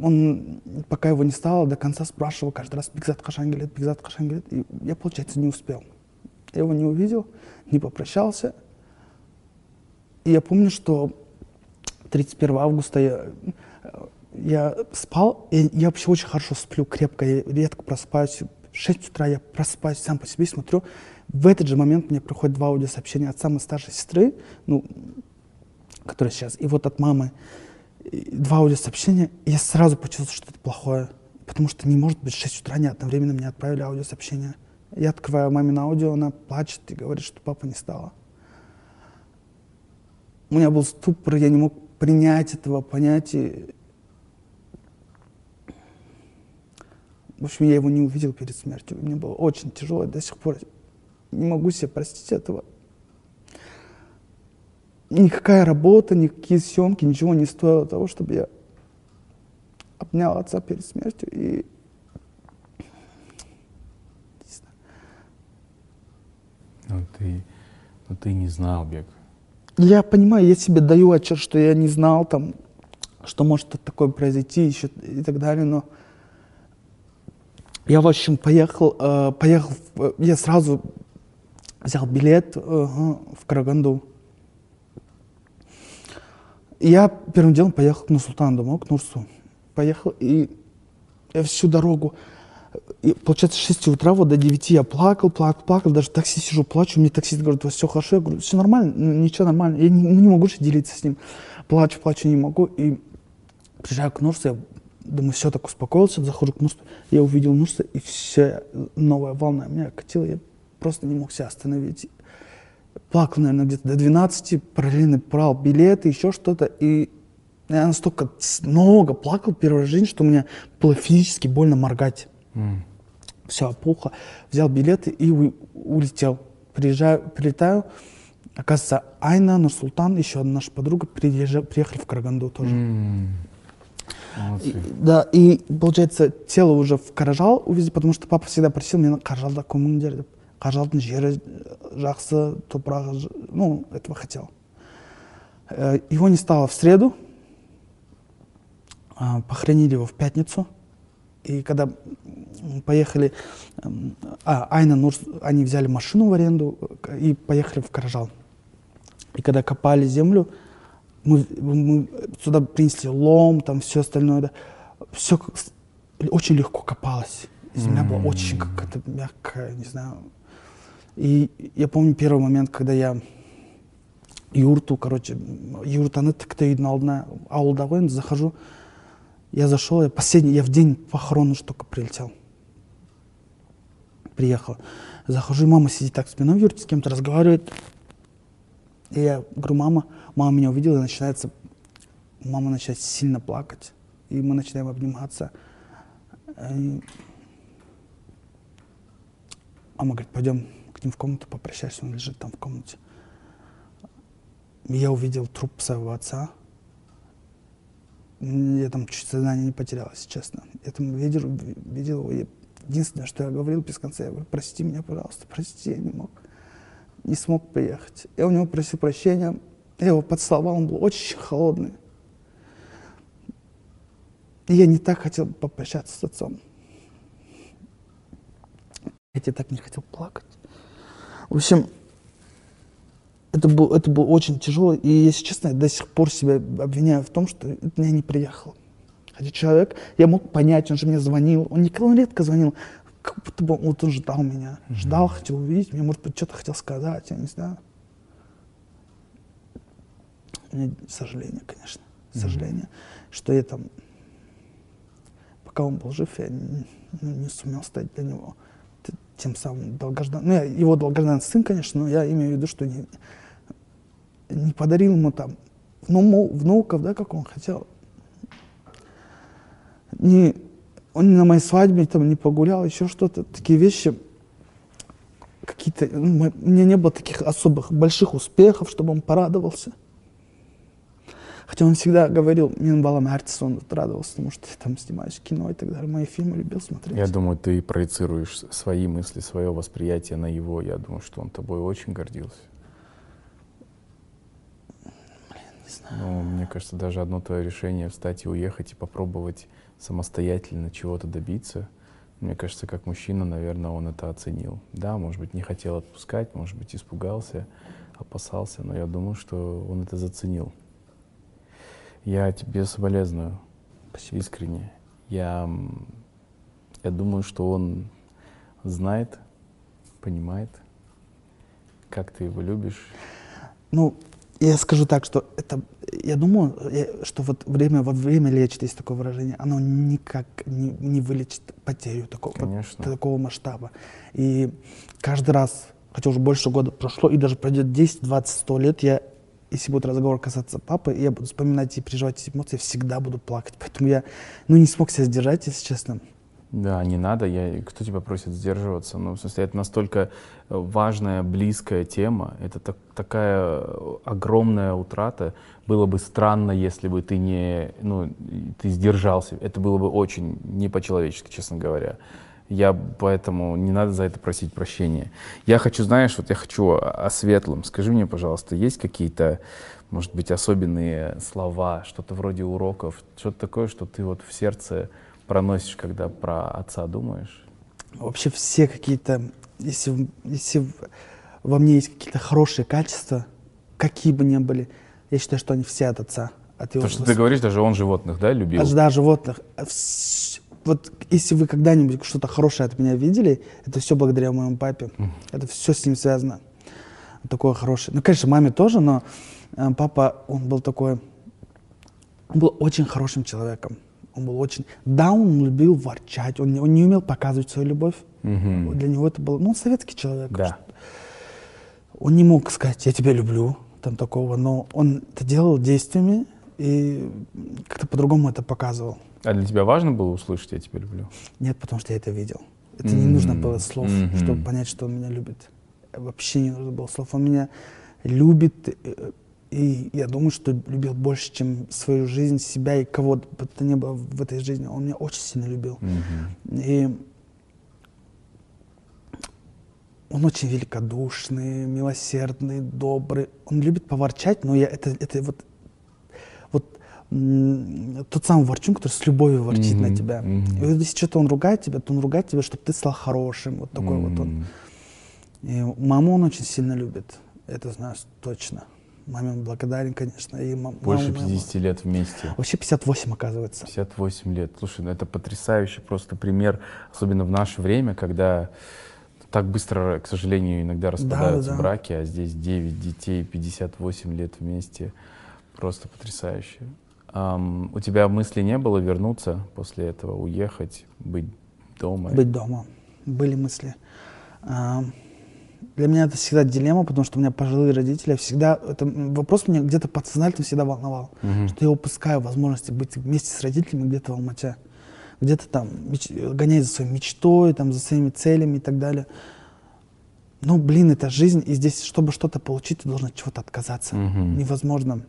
Он, пока его не стало, до конца спрашивал каждый раз, Бигзат Кашан келет, Бигзат Кашан келет. И я, получается, не успел. Я его не увидел, не попрощался. И я помню, что 31 августа я, я спал, и я вообще очень хорошо сплю, крепко, я редко просыпаюсь. В 6 утра я просыпаюсь сам по себе, смотрю. В этот же момент мне приходят два аудиосообщения от самой старшей сестры, ну, которая сейчас, и вот от мамы. Два аудиосообщения, и я сразу почувствовал, что это плохое. Потому что не может быть в 6 утра не одновременно мне отправили аудиосообщение. Я открываю мамин аудио, она плачет и говорит, что папа не стало. У меня был ступор, я не мог принять этого, понять. И... В общем, я его не увидел перед смертью. Мне было очень тяжело, я до сих пор не могу себе простить этого. Никакая работа, никакие съемки, ничего не стоило того, чтобы я обнял отца перед смертью и Ну ты, ну ты не знал, Бег. Я понимаю, я себе даю отчет, что я не знал там, что может такое произойти еще и так далее, но я, в общем, поехал, э, поехал, в- я сразу взял билет э, в Караганду. Я первым делом поехал к Нурсултану домой, к Нурсу. Поехал, и я всю дорогу, и, получается, с 6 утра вот до 9 я плакал, плакал, плакал, даже в такси сижу, плачу, мне таксист говорит, у вас все хорошо, я говорю, все нормально, ничего нормально, я не, ну, не могу же делиться с ним, плачу, плачу, не могу, и приезжаю к Нурсу, я думаю, все, так успокоился, захожу к Нурсу, я увидел Нурса, и все, новая волна меня катила, я просто не мог себя остановить. Плакал, наверное, где-то до 12, параллельно брал билеты, еще что-то, и я настолько много плакал первый раз в жизни, что у меня было физически больно моргать. Все, опухло. Взял билеты и у- улетел. Приезжаю, прилетаю. Оказывается, Айна, Нурсултан, еще одна наша подруга приезжа- приехали в Караганду тоже. Молодцы. И- да, и получается, тело уже в Каражал увезли, потому что папа всегда просил меня Каражалда көміңдер деп. Каражалдың жері жақсы, топрағы, ж- ну, этого хотел. Э, Его не стало в среду, а, похоронили его в пятницу. И когда поехали, м, а, Айна, Нурс, они взяли машину в аренду э, и поехали в Каражал. И когда копали землю, мы, мы сюда принесли лом, там все остальное, да, все очень легко копалось. Земля была очень какая-то мягкая, не знаю. И я помню первый момент, когда я юрту, короче, юртаны тіктеудің алдына ауылда ғой енді захожу я зашел я последний я в день похорон уж только прилетел приехал захожу и мама сидит так спиной в юрте с кем-то разговаривает и я говорю мама мама меня увидела и начинается мама начинает сильно плакать и мы начинаем обниматься И мама говорит пойдем к ним в комнату попрощайся он лежит там в комнате я увидел труп своего отца. Я там чуть сознание не потерял, если честно. Я там видел, видел его. Единственное, что я говорил без конца, я говорю, прости меня, пожалуйста, прости, я не мог. Не смог приехать. Я у него просил прощения. Я его поцеловал, он был очень холодный. И я не так хотел попрощаться с отцом. Я тебе так не хотел плакать. В общем, это был, это был очень тяжело. И, если честно, я до сих пор себя обвиняю в том, что я не приехал. Хотя человек, я мог понять, он же мне звонил. Он никогда он редко звонил. Как будто бы вот он ждал меня. Ждал, хотел увидеть меня, может быть, что-то хотел сказать, я не знаю. У меня сожаление, конечно. Сожаление, что я там, пока он был жив, я не, ну, не сумел стать для него тем самым долгожданным. Ну, я его долгожданный сын, конечно, но я имею в виду, что не, не подарил ему там вну- внуков, да, как он хотел. Не, он на моей свадьбе там не погулял, еще что-то. Такие вещи, какие-то... ну, у меня не было таких особых больших успехов, чтобы он порадовался. Хотя он всегда говорил, мен балам әртіс, он радовался, потому что ты там снимаешь кино и так далее. Мои фильмы любил смотреть. Я думаю, ты проецируешь свои мысли, свое восприятие на его. Я думаю, что он тобой очень гордился. не знаю. Ну, мне кажется, даже одно твое решение встать и уехать и попробовать самостоятельно чего-то добиться, мне кажется, как мужчина, наверное, он это оценил. Да, может быть, не хотел отпускать, может быть, испугался, опасался, но я думаю, что он это заценил. Я тебе соболезную. Спасибо. Искренне. Я, я думаю, что он знает, понимает, как ты его любишь. Ну, я скажу так, что это, я думаю, что вот время, вот время лечит, есть такое выражение, оно никак не, не вылечит потерю такого, Конечно. такого масштаба. И каждый раз, хотя уже больше года прошло, и даже пройдет 10, 20, 100 лет, я, если будет разговор касаться папы, я буду вспоминать и переживать эти эмоции, я всегда буду плакать. Поэтому я, ну, не смог себя сдержать, если честно. Да, не надо. Я, кто тебя просит сдерживаться? Ну, в смысле, это настолько важная, близкая тема. Это так- такая э, огромная утрата. Было бы странно, если бы ты не, ну, ты сдержался. Это было бы очень не по-человечески, честно говоря. Я поэтому не надо за это просить прощения. Я хочу, знаешь, вот я хочу о, светлом. Скажи мне, пожалуйста, есть какие-то, может быть, особенные слова, что-то вроде уроков, что-то такое, что ты вот в сердце проносишь, когда про отца думаешь? Вообще все какие-то, если, если во мне есть какие-то хорошие качества, какие бы ни были, я считаю, что они все от отца. От его То, что ты говоришь, даже он животных, да, любил? Да, животных. Вот если вы когда-нибудь что-то хорошее от меня видели, это все благодаря моему папе. Это все с ним связано. Такое хорошее. Ну, конечно, маме тоже, но э, папа, он был такой, он был очень хорошим человеком. Он был очень... Да, он любил ворчать, он, не- он не умел показывать свою любовь. Мгм. Для него это был, ну, он советский человек. Да. Он не мог сказать, я тебя люблю, там такого, но он это делал действиями и как-то по-другому это показывал. А для тебя важно было услышать «я тебя люблю»? Нет, потому что я это видел. Это не нужно было слов, мгм. чтобы понять, что он меня любит. Вообще не нужно было слов. Он меня любит, э, и я думаю, что любил больше, чем свою жизнь, себя и кого бы то ни было в этой жизни. Он меня очень сильно любил. Мгм. И он очень великодушный, милосердный, добрый. Он любит поворчать, но я это, это вот, тот самый ворчун, который с любовью ворчит на Мгм, тебя. мгм. И если что-то он ругает тебя, то он ругает тебя, чтобы ты стал хорошим. Вот такой вот он. И маму он очень сильно любит. Это знаю точно. Маме он благодарен, конечно. И мам- Больше маму- 50 лет вместе. Вообще 58, оказывается. 58 лет. Слушай, ну это потрясающий просто пример, особенно в наше время, когда так быстро, к сожалению, иногда распадаются да. браки, а здесь 9 детей, 58 лет вместе. Просто потрясающе. Ам, у тебя мысли не было вернуться после этого, уехать, быть дома? Быть дома. Были мысли. А, Для меня это всегда дилемма, потому что у меня пожилые родители. Всегда это вопрос меня где-то подсознательно всегда волновал. Мгм. Что я упускаю возможности быть вместе с родителями где-то в Алмате. Где-то там меч- гонясь за своей мечтой, там, за своими целями и так далее. Ну, блин, это жизнь, и здесь, чтобы что-то получить, ты должен от чего-то отказаться. Мгм. Невозможно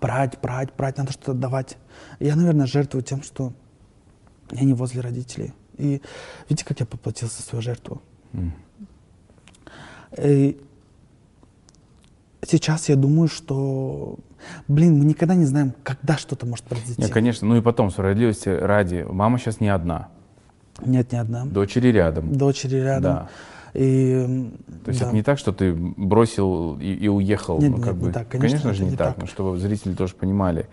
брать, брать, брать, надо что-то давать. Я, наверное, жертвую тем, что я не возле родителей. И видите, как я поплатился за свою жертву? И сейчас я думаю, что, блин, мы никогда не знаем, когда что-то может произойти. Не, конечно. Ну и потом, справедливости ради, мама сейчас не одна. Нет, не одна. Дочери рядом. Дочери рядом. Да. И, То есть да. это не так, что ты бросил и, и уехал. Нет, ну, нет, как не бы, так, конечно, же это не не так, так. но чтобы зрители тоже понимали.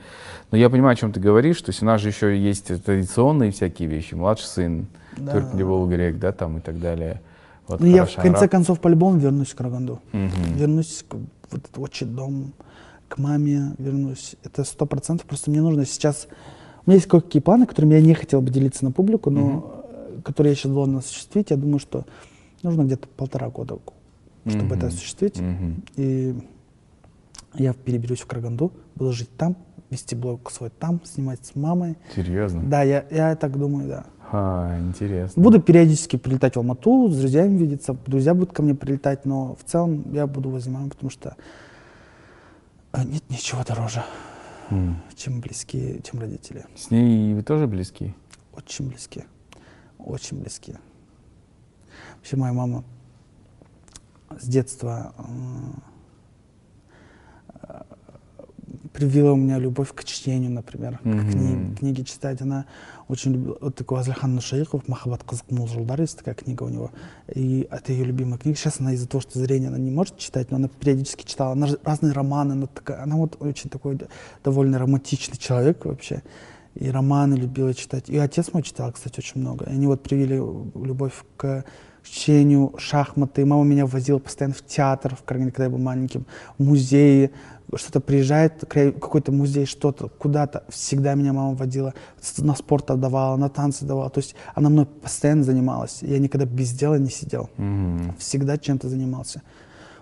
Но я понимаю, о чем ты говоришь, то есть у нас же еще есть традиционные всякие вещи. Младший сын, Да. Турк Львов грек, да, там и так далее. Вот Ну, я в хорошо, конце араб. концов по-любому вернусь в Караганду. Мгм. Вернусь к вот этот отчий дом, к маме вернусь. Это сто процентов. Просто мне нужно сейчас... У меня есть кое-какие планы, которыми я не хотел бы делиться на публику, но э, которые я сейчас должен осуществить. Я думаю, что нужно где-то полтора года, чтобы Мгм. это осуществить. Мгм. И я переберусь в Караганду, буду жить там, вести блог свой там, снимать с мамой. Серьезно? Да, я, я так думаю, да. А, интересно. Буду периодически прилетать в Алмату, с друзьями видеться, друзья будут ко мне прилетать, но в целом я буду возле мамы, потому что э, нет ничего дороже. М. чем близкие, чем родители. С ней вы тоже близки? Очень близкие. Очень близкие. Вообще моя мама с детства э, привила у меня любовь к чтению, например, к Мгм. кни- книги читать. Она очень любила, вот такой Азлихан Нушаиков, «Махаббат қызық мол жылдар» есть такая книга у него. И это ее любимая книга. Сейчас она из-за того, что зрение она не может читать, но она периодически читала. Она разные романы, она, такая, она вот очень такой довольно романтичный человек вообще. И романы любила читать. И отец мой читал, кстати, очень много. И они вот привили любовь к чтению, шахматы. Мама меня возила постоянно в театр, в Карагане, когда я был маленьким, в музеи. Что-то приезжает, какой-то музей, что-то, куда-то. Всегда меня мама водила. На спорт отдавала, на танцы давала. То есть она мной постоянно занималась. Я никогда без дела не сидел. Мгм. Всегда чем-то занимался.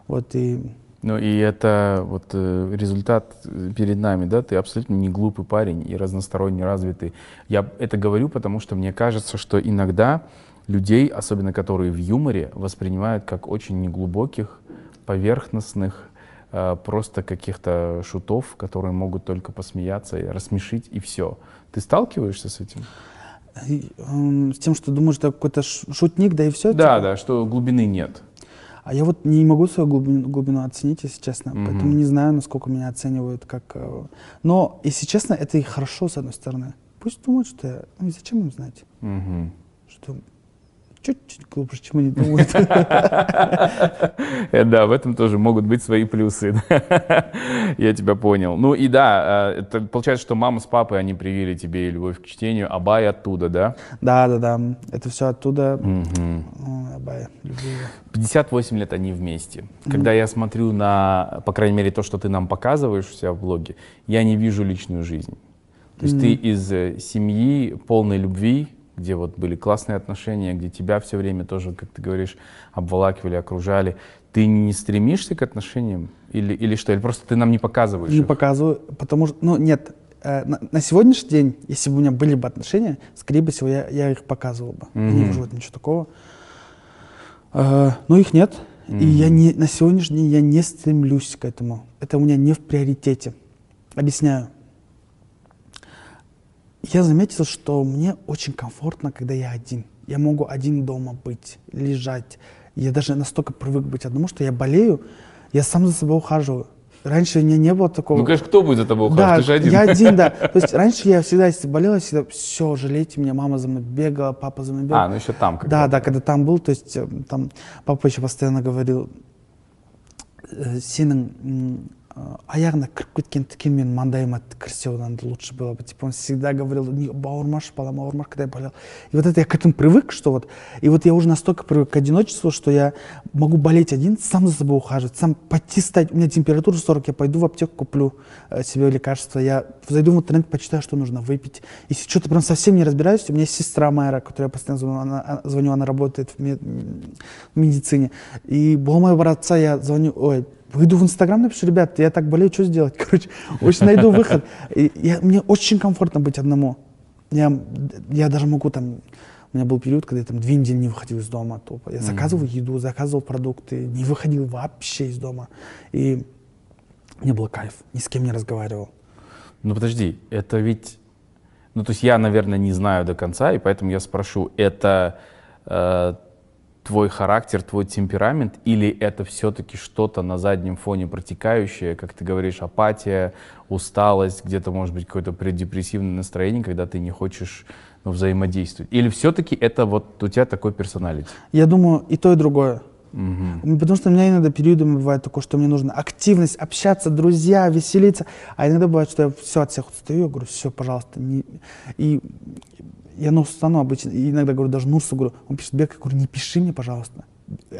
Вот и Ну и это вот э, результат э, перед нами, да, ты абсолютно не глупый парень и разносторонне развитый. Я это говорю, потому что мне кажется, что иногда людей, особенно которые в юморе, воспринимают как очень неглубоких, поверхностных, э, просто каких-то шутов, которые могут только посмеяться и рассмешить, и все. Ты сталкиваешься с этим? с тем, что думаешь, что какой-то шутник, да и все. Да, да, что глубины нет. А я вот не могу свою глубину, глубину оценить, если честно. Мгм. Поэтому не знаю, насколько меня оценивают как... э, Но, если честно, это и хорошо, с одной стороны. Пусть думают, что я... Ну и зачем им знать? Мгм. Что чуть-чуть глубже, чем они думают. Э, Да, в этом тоже могут быть свои плюсы. Я тебя понял. Ну и да, э, получается, что мама с папой, они привили тебе любовь к чтению, Абай оттуда, да? Да, да, да. Это все оттуда. Ой, Абай, люблю его. 58 лет они вместе. Когда я смотрю на, по крайней мере, то, что ты нам показываешь у себя в блоге, я не вижу личную жизнь. То есть ты из э, семьи полной любви, где вот были классные отношения, где тебя все время тоже, как ты говоришь, обволакивали, окружали. Ты не стремишься к отношениям? Или, или что? Или просто ты нам не показываешь Не их? показываю, потому что... Ну, нет. э, На, на сегодняшний день, если бы у меня были бы отношения, скорее всего, я, я их показывал бы. Я не вижу ничего такого. Э, Но их нет. И я не, на сегодняшний день я не стремлюсь к этому. Это у меня не в приоритете. Объясняю. Я заметил, что мне очень комфортно, когда я один. Я могу один дома быть, лежать. Я даже настолько привык быть одному, что я болею, я сам за собой ухаживаю. Раньше у меня не было такого. Ну, конечно, кто будет за тобой Да, ухаживать? Ты же один. я один, да. То есть раньше я всегда, если болела, всегда, все, жалейте меня, мама за мной бегала, папа за мной бегал. А, ну еще там как Да, да, когда там был, то есть э, там папа еще постоянно говорил, э, сенің аяғына кіріп кеткен тікен менің маңдайыма кірсе одан да лучше было бы. Типа он всегда говорил, не, бауырмаш, балам, бауырмаш, когда я болел. И вот это я к этому привык, что вот, и вот я уже настолько привык к одиночеству, что я могу болеть один, сам за собой ухаживать, сам пойти стать, у меня температура 40, я пойду в аптеку, куплю э, себе лекарство, я зайду в интернет, почитаю, что нужно выпить. Если что-то прям совсем не разбираюсь, у меня есть сестра Майра, которая я постоянно звоню, она, она- звоню, она работает в, мед- в медицине. И болмай братца, я звоню, ой, выйду в Инстаграм, напишу, ребят, я так болею, что сделать? Короче, очень найду выход. И я- мне очень комфортно быть одному. Я, я даже могу там, у меня был период, когда я там две недели не выходил из дома тупо. Я заказывал еду, заказывал продукты, не выходил вообще из дома. И мне было кайф, ни с кем не разговаривал. Ну подожди, это ведь... Ну то есть я, наверное, не знаю до конца, и поэтому я спрошу, это э, твой характер, твой темперамент, или это все-таки что-то на заднем фоне протекающее, как ты говоришь, апатия, усталость, где-то может быть какое-то преддепрессивное настроение, когда ты не хочешь ну, взаимодействовать? Или все-таки это вот у тебя такой персоналити? Я думаю, и то, и другое. Ну, Потому что у меня иногда периодами бывает такое, что мне нужно активность, общаться, друзья, веселиться. А иногда бывает, что я все от всех устаю, я говорю, все, пожалуйста. Не... И я ну, стану обычно, иногда говорю, даже Нурсу говорю, он пишет Бека, я говорю, не пиши мне, пожалуйста.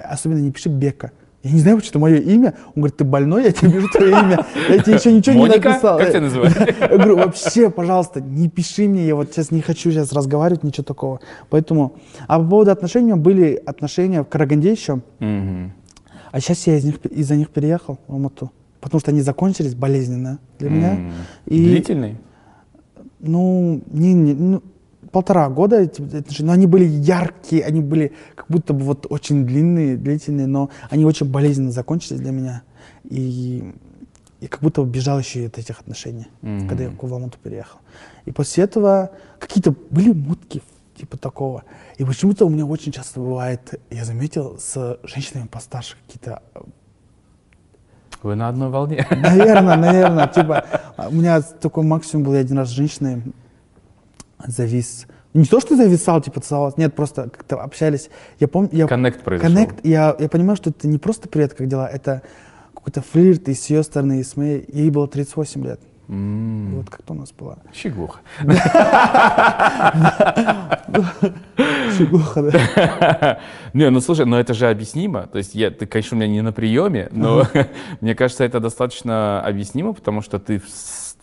Особенно не пиши Бека. Я не знаю, что это мое имя. Он говорит, ты больной, я тебе пишу твое имя. Я тебе еще ничего не Моника? написал. Как тебя называют? Я говорю, вообще, пожалуйста, не пиши мне, я вот сейчас не хочу сейчас разговаривать, ничего такого. Поэтому, а по поводу отношений, у меня были отношения в Караганде еще, а сейчас я из них, из-за них переехал в Алмату, потому что они закончились болезненно для меня. М. И, Длительный? Ну, не, не- ну, полтора года эти отношения, но они были яркие, они были как будто бы вот очень длинные, длительные, но они очень болезненно закончились для меня. И я как будто бежал еще от этих отношений, Мгм. когда я в Алмату переехал. И после этого какие-то были мутки типа такого. И почему-то у меня очень часто бывает, я заметил, с женщинами постарше какие-то Вы на одной волне. Наверное, наверное. Типа, у меня такой максимум был я один раз с женщиной завис. Не то, что зависал, типа целовался, нет, просто как-то общались. Я помню, я... Коннект произошел. Коннект, я, я понимаю, что это не просто привет, как дела, это какой-то флирт и с ее стороны, и с моей. Ей было 38 лет. М, Вот как-то у нас было. Щеглуха. Щеглуха, да. Не, ну слушай, но это же объяснимо. То есть я, ты, конечно, у меня не на приеме, но мне кажется, это достаточно объяснимо, потому что ты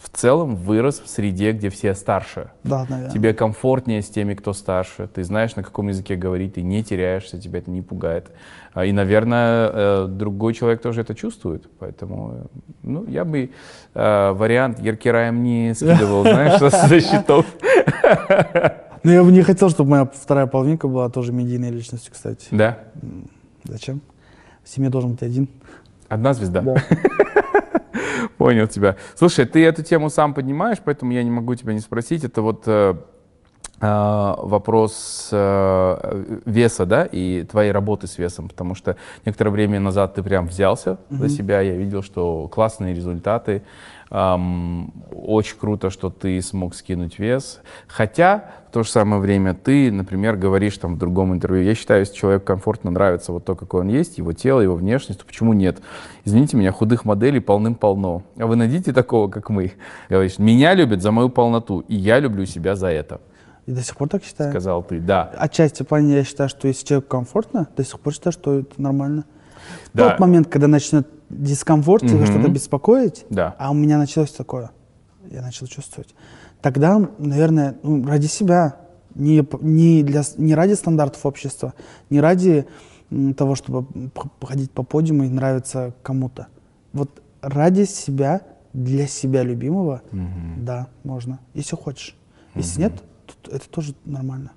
в, целом вырос в среде, где все старше. Да, наверное. Тебе комфортнее с теми, кто старше. Ты знаешь, на каком языке говорить, ты не теряешься, тебя это не пугает. А, И, наверное, э, другой человек тоже это чувствует. Поэтому, э, ну, я бы э, вариант Еркираем не скидывал, знаешь, со счетов. Но я бы не хотел, чтобы моя вторая половинка была тоже медийной личностью, кстати. Да? Зачем? В семье должен быть один. Одна звезда? Да. Понял тебя. Слушай, ты эту тему сам поднимаешь, поэтому я не могу тебя не спросить. Это вот э, э, вопрос э, веса, да, и твоей работы с весом, потому что некоторое время назад ты прям взялся за себя, я видел, что классные результаты, Ам, очень круто, что ты смог скинуть вес, хотя в то же самое время ты, например, говоришь там в другом интервью, я считаю, если человеку комфортно нравится вот то, какой он есть, его тело, его внешность, то почему нет? Извините меня, худых моделей полным-полно, а вы найдите такого, как мы. Говоришь, меня любят за мою полноту, и я люблю себя за это, И до сих пор так считаю. сказал ты, да. Отчасти в плане я считаю, что если человеку комфортно, до сих пор считаю, что это нормально. В Да. тот момент, когда начнет дискомфорт или Мгм. что-то беспокоить, Да. а у меня началось такое, я начал чувствовать, тогда, наверное, ну, ради себя, не, не, для, не ради стандартов общества, не ради того, чтобы походить по подиуму и нравиться кому-то. Вот ради себя, для себя любимого, да, можно, если хочешь. Если нет, то это тоже нормально.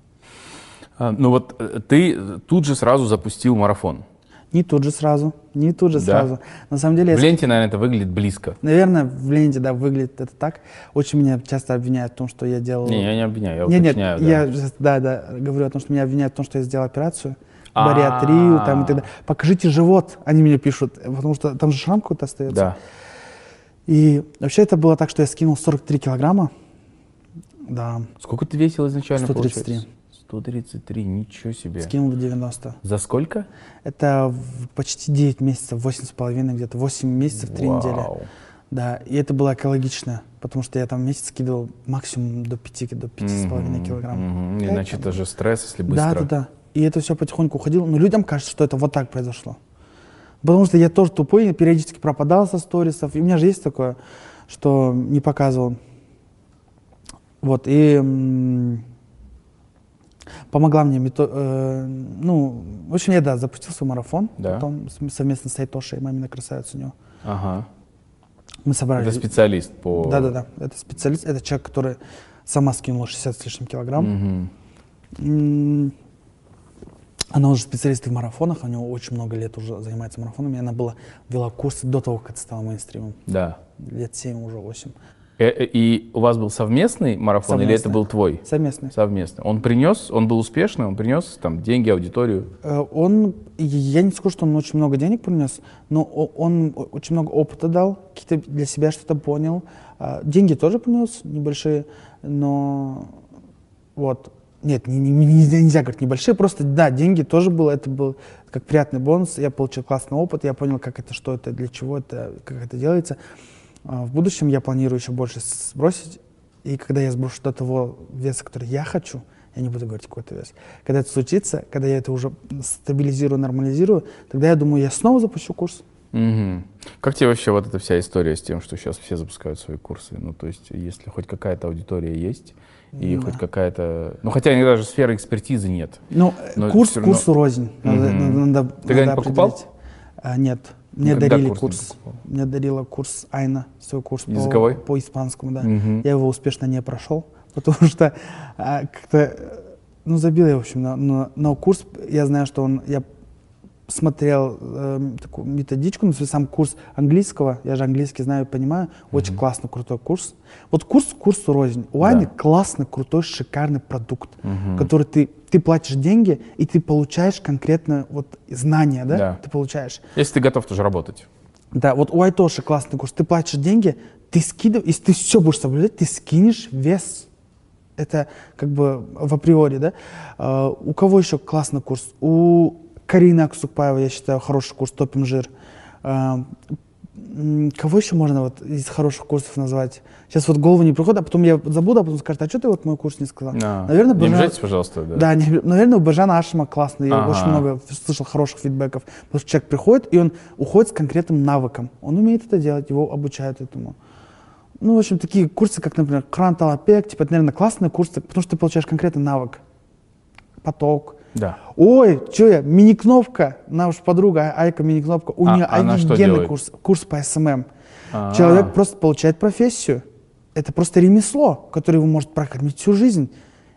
А, Ну вот э, ты тут же сразу запустил марафон. Не тут же сразу, не тут же Да? сразу. На самом деле, В я- ленте, наверное, это выглядит близко. наверное, в ленте, да, выглядит это так. Очень меня часто обвиняют в том, что я делал... Не, я не обвиняю, я Нет, нет, уточняю, да. я, да, да, говорю о том, что меня обвиняют в том, что я сделал операцию, А. бариатрию, там и так далее. Покажите живот, они мне пишут, потому что там же шрам какой-то остается. Да. И вообще это было так, что я скинул 43 килограмма. Да. Сколько ты весил изначально? 133. получается? 133, ничего себе. Скинул в 90. За сколько? Это почти 9 месяцев, 8 с половиной где-то, 8 месяцев, 3 Вау. недели. Да, и это было экологично, потому что я там месяц скидывал максимум до 5, до 5 с половиной Мгм, килограмм. Это- Иначе это же стресс, если Да, быстро. да, да. И это все потихоньку уходило. Но людям кажется, что это вот так произошло. Потому что я тоже тупой, периодически пропадал со сторисов. И у меня же есть такое, что не показывал. Вот, и помогла мне, мето- э, ну, в общем, я, да, запустил свой марафон, Да. потом совместно с Айтошей, маминой красавицей у него. Ага. Мы собрали... Это специалист по... Да-да-да, это специалист, это человек, который сама скинула 60 с лишним килограмм. М, Она уже специалист в марафонах, у него очень много лет уже занимается марафонами. Она была, вела курсы до того, как это стало мейнстримом. Да. Лет 7 уже, 8. Э, э, И у вас был совместный марафон или это Совместный. был твой? Совместный. Совместный. Он принес, он был успешный, он принес там деньги, аудиторию. Э, Он, я не скажу, что он очень много денег принес, но он очень много опыта дал, какие-то для себя что-то понял. А, Деньги тоже принес небольшие, но вот, нет, не- не- не- нельзя, нельзя говорить небольшие, просто, да, деньги тоже было, это был как приятный бонус, я получил классный опыт, я понял, как это, что это, для чего это, как это делается. А, В будущем я планирую еще больше сбросить, и когда я сброшу до того веса, который я хочу, я не буду говорить какой-то вес. Когда это случится, когда я это уже стабилизирую, нормализирую, тогда я думаю, я снова запущу курс. Мгм. Как тебе вообще вот эта вся история с тем, что сейчас все запускают свои курсы? Ну, то есть, если хоть какая-то аудитория есть, и Да. хоть какая-то... Ну, хотя иногда же сферы экспертизы нет. Ну, курс равно- курсу рознь. Надо, Мгм. надо- Ты когда-нибудь надо покупал? А, нет. Мне Никогда дарили курс курс. Мне дарила курс Айна, свой курс по- Языковой? по, испанскому, да. Мгм. Я его успешно не прошел, потому что а, как-то, ну, забил я, в общем, на, на- но курс, я знаю, что он, я смотрел э, такую методичку, ну, сам курс английского, я же английский знаю и понимаю, очень классный, крутой курс. Вот курс курсу рознь. У Ани классный, крутой, шикарный продукт, Мгм. который ты, ты платишь деньги, и ты получаешь конкретно вот знания, да? Да. Ты получаешь. Если ты готов тоже работать. Да, вот у Айтоши классный курс. Ты платишь деньги, ты скидываешь, если ты все будешь соблюдать, ты скинешь вес. Это как бы в априори, да. А, у кого еще классный курс? У Карины Аксукпаева, я считаю, хороший курс «Топим жир». А, кого еще можно вот из хороших курсов назвать? Сейчас вот голову не приходит, а потом я забуду, а потом скажут, а что ты вот мой курс не сказал? А, Наверное, не обижайтесь, пожалуйста. Да. да, не- наверное, у Бажана Ашима классный. Я Ага. очень много слышал хороших фидбэков. Потому что человек приходит, и он уходит с конкретным навыком. Он умеет это делать, его обучают этому. Ну, в общем, такие курсы, как, например, Кран Талапек, типа, это, наверное, классные курсы, потому что ты получаешь конкретный навык. Поток. Да. Ой, что я, мини-кнопка, наша подруга А- Айка мини-кнопка, у А, нее офигенный курс, курс по СММ. А. Человек просто получает профессию. Это просто ремесло, которое его может прокормить всю жизнь.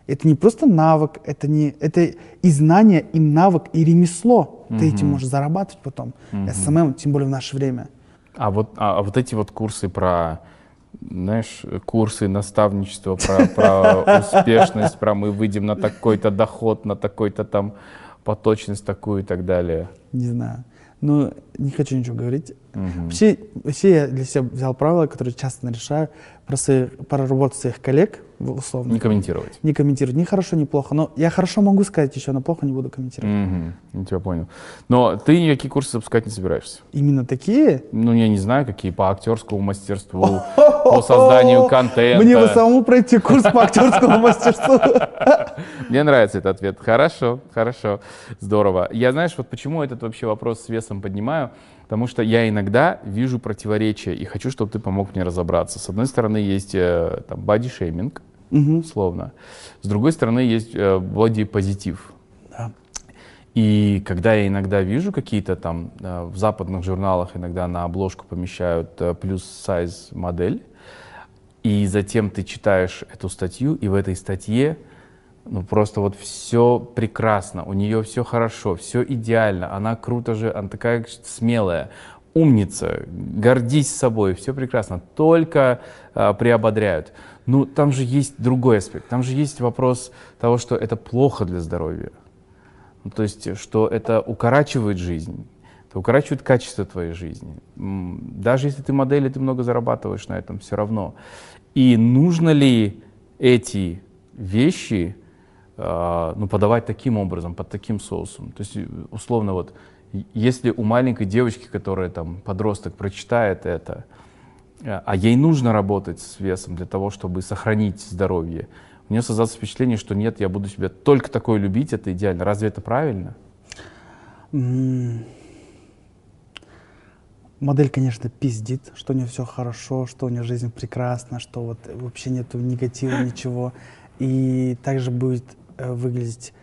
Это не просто навык, это не это и знание, и навык, и ремесло. Ты этим можешь зарабатывать потом. Мгм. СММ, тем более в наше время. А вот, а, а вот эти вот курсы про, знаешь, курсы наставничества, про, про успешность, про мы выйдем на такой-то доход, на такой-то там поточность такую и так далее. Не знаю. Ну, не хочу ничего говорить. Мгм. Вообще, вообще я для себя взял правила, которые часто решаю, про, своих, про работу своих коллег, условно. Не комментировать. Не комментировать. Ни хорошо, ни плохо. Но я хорошо могу сказать еще, но плохо не буду комментировать. Мгм. Я тебя понял. Но ты никакие курсы запускать не собираешься? Именно такие? Ну, я не знаю, какие по актерскому мастерству, по созданию контента. Мне бы самому пройти курс по актерскому мастерству. Мне нравится этот ответ. Хорошо, хорошо, здорово. Я, знаешь, вот почему этот вообще вопрос с весом поднимаю? Потому что я иногда вижу противоречия и хочу, чтобы ты помог мне разобраться. С одной стороны, есть э, там боди-шейминг, Мгм. условно. С другой стороны, есть э, боди-позитив. Да. И когда я иногда вижу какие-то там э, в западных журналах иногда на обложку помещают э, плюс сайз модель, и затем ты читаешь эту статью, и в этой статье ну просто вот все прекрасно, у нее все хорошо, все идеально, она круто же, она такая смелая, умница, гордись собой, все прекрасно, только э, приободряют. Ну там же есть другой аспект, там же есть вопрос того, что это плохо для здоровья. Ну, то есть, что это укорачивает жизнь, это укорачивает качество твоей жизни. Даже если ты модель, и ты много зарабатываешь на этом, все равно. И нужно ли эти вещи э, ну, подавать таким образом, под таким соусом? То есть, условно, вот, если у маленькой девочки, которая там подросток, прочитает это, а ей нужно работать с весом для того, чтобы сохранить здоровье, у нее создаться впечатление, что нет, я буду себя только такой любить, это идеально. Разве это правильно? Модель, конечно, пиздит, что у нее все хорошо, что у нее жизнь прекрасна, что вот вообще нету негатива, ничего. И также будет э, выглядеть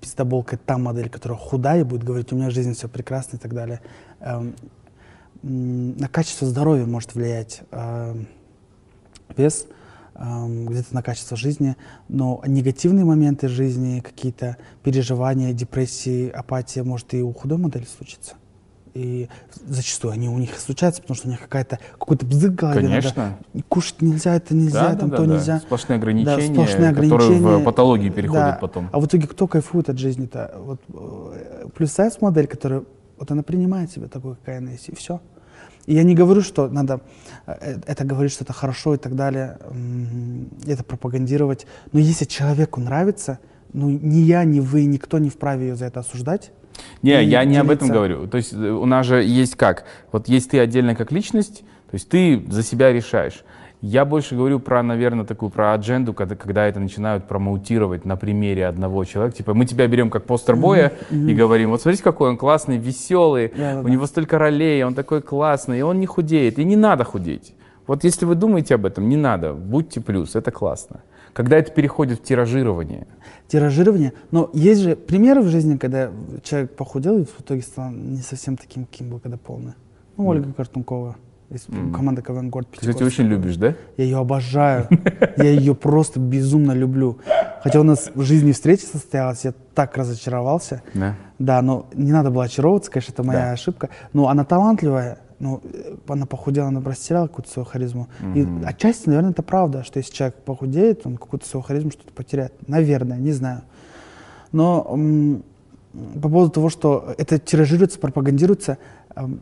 пиздоболкой та модель, которая худая, будет говорить, у меня жизнь все прекрасно и так далее. Эм, на качество здоровья может влиять эм, вес, эм, где-то на качество жизни, но негативные моменты жизни, какие-то переживания, депрессии, апатия может и у худой модели случиться. И зачастую они у них случаются, потому что у них какая-то какой-то бзык в голове. надо. Конечно. Кушать нельзя, это нельзя, Да, там да, то да, да. нельзя. Сплошные Да, ограничения, сплошные которые в ограничения. патологии переходят Да. потом. А в итоге кто кайфует от жизни-то? Вот э, плюс сайз модель, которая вот она принимает себя такой, какая она есть, и все. И я не говорю, что надо э, это говорить, что это хорошо и так далее, это пропагандировать. Но если человеку нравится, ну ни я, ни вы, никто не вправе ее за это осуждать. Не, я не об этом делиться. говорю. То есть э, у нас же есть как? Вот есть ты отдельно как личность, то есть ты за себя решаешь. Я больше говорю про, наверное, такую про адженду, когда, когда это начинают промоутировать на примере одного человека. Типа мы тебя берем как постер боя Мгм, и мгм. говорим, вот смотрите, какой он классный, веселый, да, у да. него столько ролей, он такой классный, и он не худеет. И не надо худеть. Вот если вы думаете об этом, не надо, будьте плюс, это классно. Когда это переходит в тиражирование, тиражирование. Но есть же примеры в жизни, когда человек похудел и в итоге стал не совсем таким, каким был, когда полный. Ну, Ольга Картункова из Мгм. команды КВН «Город Ты, Пятигорск». очень любишь, да? Я ее обожаю. Я ее просто безумно люблю. Хотя у нас в жизни встреча состоялась, я так разочаровался. Да. Да, но не надо было очаровываться, конечно, это моя Да. ошибка. Но она талантливая, ну, э, она похудела, она растеряла какую-то свою харизму. И Мгм. отчасти, наверное, это правда, что если человек похудеет, он какую-то свою харизму что-то потеряет. Наверное, не знаю. Но м, по поводу того, что это тиражируется, пропагандируется, эм,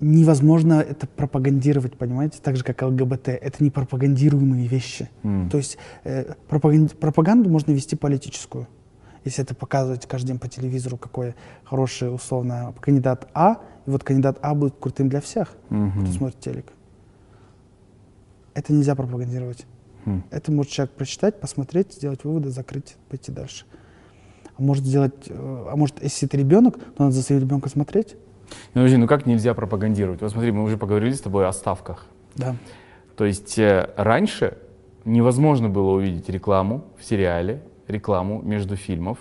невозможно это пропагандировать, понимаете, так же, как ЛГБТ. Это не пропагандируемые вещи. М. То есть э, пропаганди- пропаганду можно вести политическую. Если это показывать каждый день по телевизору, какой хороший, условно, кандидат А, и вот кандидат А будет крутым для всех, Мгм. кто смотрит телек. Это нельзя пропагандировать. Хм. Это может человек прочитать, посмотреть, сделать выводы, закрыть, пойти дальше. А может сделать, э, а может, если это ребенок, то надо за своим ребенком смотреть. Ну, подожди, ну как нельзя пропагандировать? Вот смотри, мы уже поговорили с тобой о ставках. Да. То есть э, раньше невозможно было увидеть рекламу в сериале, рекламу между фильмов,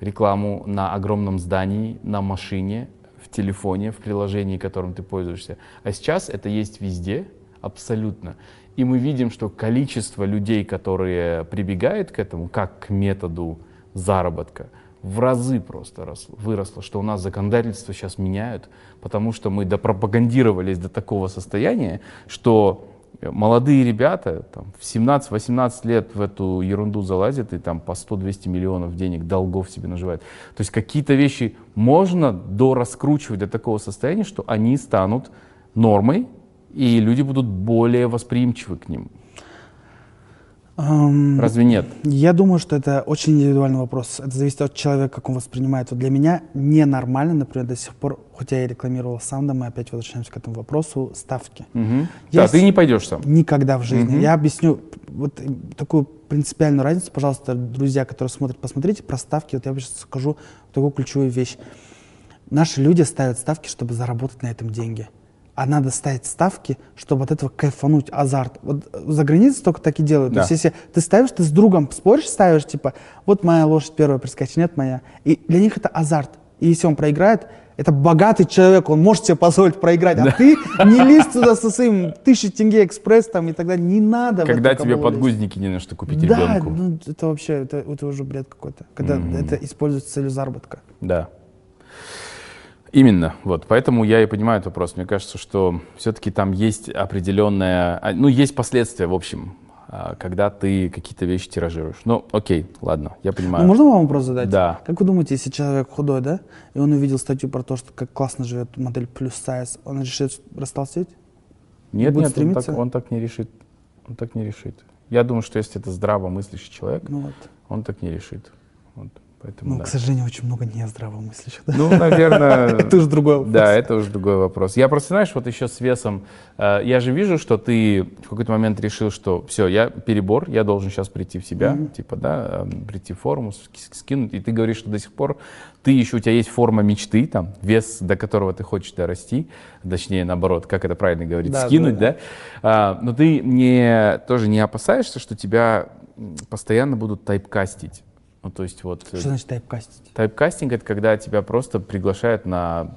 рекламу на огромном здании, на машине, в телефоне, в приложении, которым ты пользуешься. А сейчас это есть везде, абсолютно. И мы видим, что количество людей, которые прибегают к этому, как к методу заработка, в разы просто росло, выросло, что у нас законодательство сейчас меняют, потому что мы допропагандировались до такого состояния, что молодые ребята там, в 17-18 лет в эту ерунду залазят и там по 100-200 миллионов денег долгов себе наживают. То есть какие-то вещи можно дораскручивать до такого состояния, что они станут нормой, и люди будут более восприимчивы к ним. Эм, Разве нет? Я думаю, что это очень индивидуальный вопрос. Это зависит от человека, как он воспринимает. Вот для меня ненормально, например, до сих пор, хотя я рекламировал сам, да, мы опять возвращаемся к этому вопросу, ставки. Мгм. Да, Есть- ты не пойдешь сам. Никогда в жизни. Мгм. Я объясню вот такую принципиальную разницу, пожалуйста, друзья, которые смотрят, посмотрите про ставки. Вот я сейчас скажу такую ключевую вещь. Наши люди ставят ставки, чтобы заработать на этом деньги. А надо ставить ставки, чтобы от этого кайфануть, азарт. Вот э, за границей только так и делают. Да. То есть если ты ставишь, ты с другом споришь, ставишь, типа, вот моя лошадь первая прискачет, нет моя. И для них это азарт. И если он проиграет, это богатый человек, он может себе позволить проиграть. А ты не лезь туда со своим тысячи тенге экспресс там и так далее. Не надо Когда тебе лезть. подгузники не на что купить Да, ребенку. ну это вообще, это, это уже бред какой-то. Когда Мгм. это используется с целью заработка. Да. Именно, вот, поэтому я и понимаю этот вопрос. Мне кажется, что все-таки там есть определенная, а, ну, есть последствия, в общем, а, когда ты какие-то вещи тиражируешь. Ну, окей, ладно, я понимаю. Ну, можно вам вопрос задать? Да. Как вы думаете, если человек худой, да, и он увидел статью про то, что как классно живет модель плюс сайз, он решит растолстеть? Нет, нет, он так, он так не решит. Он так не решит. Я думаю, что если это здравомыслящий человек, Ну вот. он так не решит. Вот, поэтому, Ну, да. к сожалению, очень много нездравомыслящих. да. Ну, наверное... Это уже другой вопрос. Да, это уже другой вопрос. Я просто, знаешь, вот еще с весом, э, я же вижу, что ты в какой-то момент решил, что все, я перебор, я должен сейчас прийти в себя, Мгм. типа, да, э, прийти в форму, ски- скинуть. И ты говоришь, что до сих пор ты еще, у тебя есть форма мечты, там, вес, до которого ты хочешь дорасти, точнее, наоборот, как это правильно говорить, Да, скинуть, да, да? А, но ты не, тоже не опасаешься, что тебя постоянно будут тайпкастить. Ну, то есть вот... э, Что значит тайпкастить? Тайпкастинг это когда тебя просто приглашают на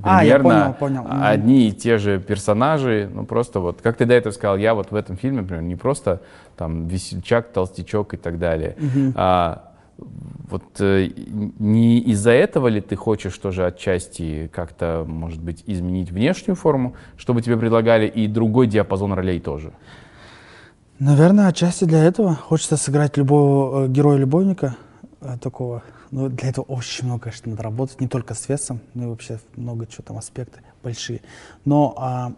А, примерно понял, понял. Мгм. одни и те же персонажи. Ну просто вот, как ты до этого сказал, я вот в этом фильме, например, не просто там весельчак, толстячок и так далее. Мгм. А, вот э, не из-за этого ли ты хочешь тоже отчасти как-то, может быть, изменить внешнюю форму, чтобы тебе предлагали и другой диапазон ролей тоже? Наверное, отчасти для этого хочется сыграть любого э, героя-любовника такого. Но для этого очень много, конечно, надо работать, не только с весом, но и вообще много чего там, аспекты большие. Но а,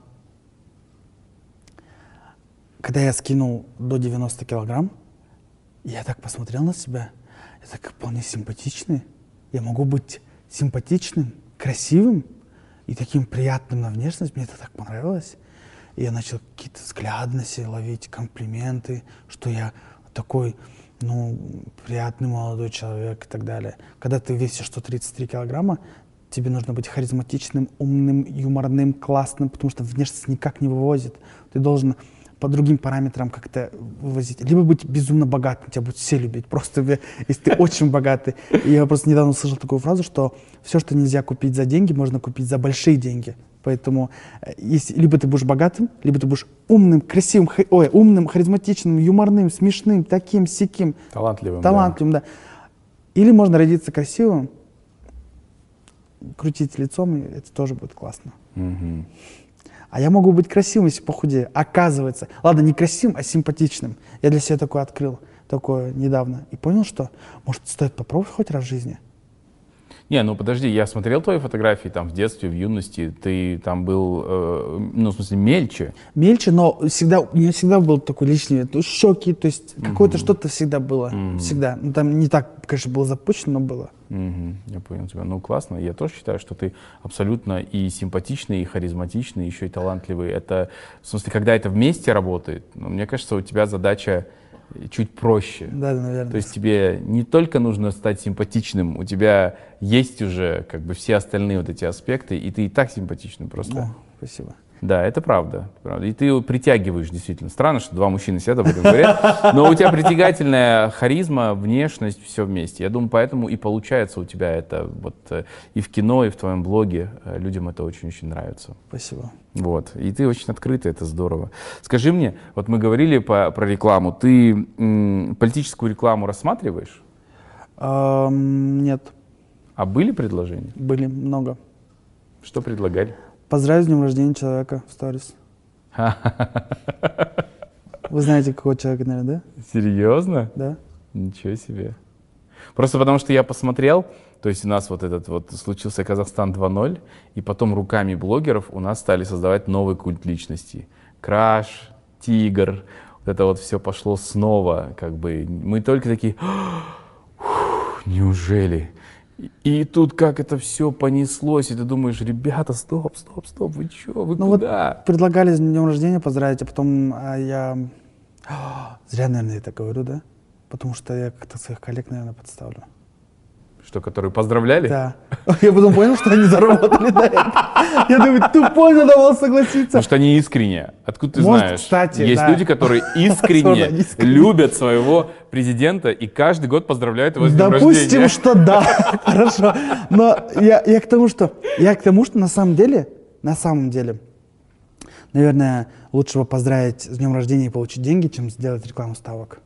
когда я скинул до 90 килограмм, я так посмотрел на себя, я так вполне симпатичный. Я могу быть симпатичным, красивым и таким приятным на внешность. Мне это так понравилось. И я начал какие-то взгляды на себя ловить, комплименты, что я такой, ну, приятный молодой человек и так далее. Когда ты весишь 133 килограмма, тебе нужно быть харизматичным, умным, юморным, классным, потому что внешность никак не вывозит. Ты должен по другим параметрам как-то вывозить. Либо быть безумно богатым, тебя будут все любить, просто если ты очень богатый. Я просто недавно услышал такую фразу, что все, что нельзя купить за деньги, можно купить за большие деньги. Поэтому э, если, либо ты будешь богатым, либо ты будешь умным, красивым, ха- ой, умным, харизматичным, юморным, смешным, таким, сяким, Талантливым. да. талантливым, да. Или можно родиться красивым, крутить лицом, и это тоже будет классно. Мгм. А я могу быть красивым, если похудею. Оказывается. Ладно, не красивым, а симпатичным. Я для себя такое открыл, такое недавно. И понял, что, может, стоит попробовать хоть раз в жизни. Не, ну подожди, я смотрел твои фотографии там в детстве, в юности. Ты там был, э, ну, в смысле, мельче. Мельче, но всегда, у меня всегда был такой лишний. Ну, щеки, то есть какое-то что-то всегда было. Всегда. Ну, там не так, конечно, было запущено, но было. Мгм, я понял тебя. Ну, классно. Я тоже считаю, что ты абсолютно и симпатичный, и харизматичный, еще и талантливый. Это, в смысле, когда это вместе работает, ну, мне кажется, у тебя задача чуть проще. Да, наверное. То есть тебе не только нужно стать симпатичным, у тебя есть уже как бы все остальные вот эти аспекты, и ты и так симпатичный просто. О, спасибо. Да, это правда, правда. И ты его притягиваешь действительно. Странно, что два мужчины сидят об этом говорят, но у тебя притягательная харизма, внешность, все вместе. Я думаю, поэтому и получается у тебя это вот э, и в кино, и в твоем блоге. э, Людям это очень-очень нравится. Спасибо. Вот. И ты очень открытый, это здорово. Скажи мне, вот мы говорили по- про рекламу, ты м, политическую рекламу рассматриваешь? Нет, А были предложения? были много. Что предлагали? Поздравить с днем рождения человека в сторис. Вы знаете, какого человека, наверное, Серьезно? да? Да? Ничего себе. Просто потому что я посмотрел, то есть у нас вот этот вот случился Казахстан 2.0, и потом руками блогеров у нас стали создавать новый культ личности. Краш, Тигр, вот это вот все пошло снова, как бы. Мы только такие, «Ух, неужели? И- тут как это все понеслось, и ты думаешь, ребята, стоп, стоп, стоп, вы что, вы Ну вот куда? предлагали с днем рождения поздравить, а потом а, я... Зря, наверное, я так говорю, да? Потому что я как-то своих коллег, наверное, подставлю. Что, которые поздравляли? Да. Я потом понял, что они заработали на это. Я думаю, тупой надо было согласиться. Может, они искренне. Откуда ты Может, знаешь? кстати, Есть да. люди, которые искренне искренне. любят своего президента и каждый год поздравляют его с днем Допустим, рождения. что да, хорошо. Но я, я к тому, что я к тому, что на самом деле, на самом деле, наверное, лучше бы поздравить с днем рождения и получить деньги, чем сделать рекламу ставок.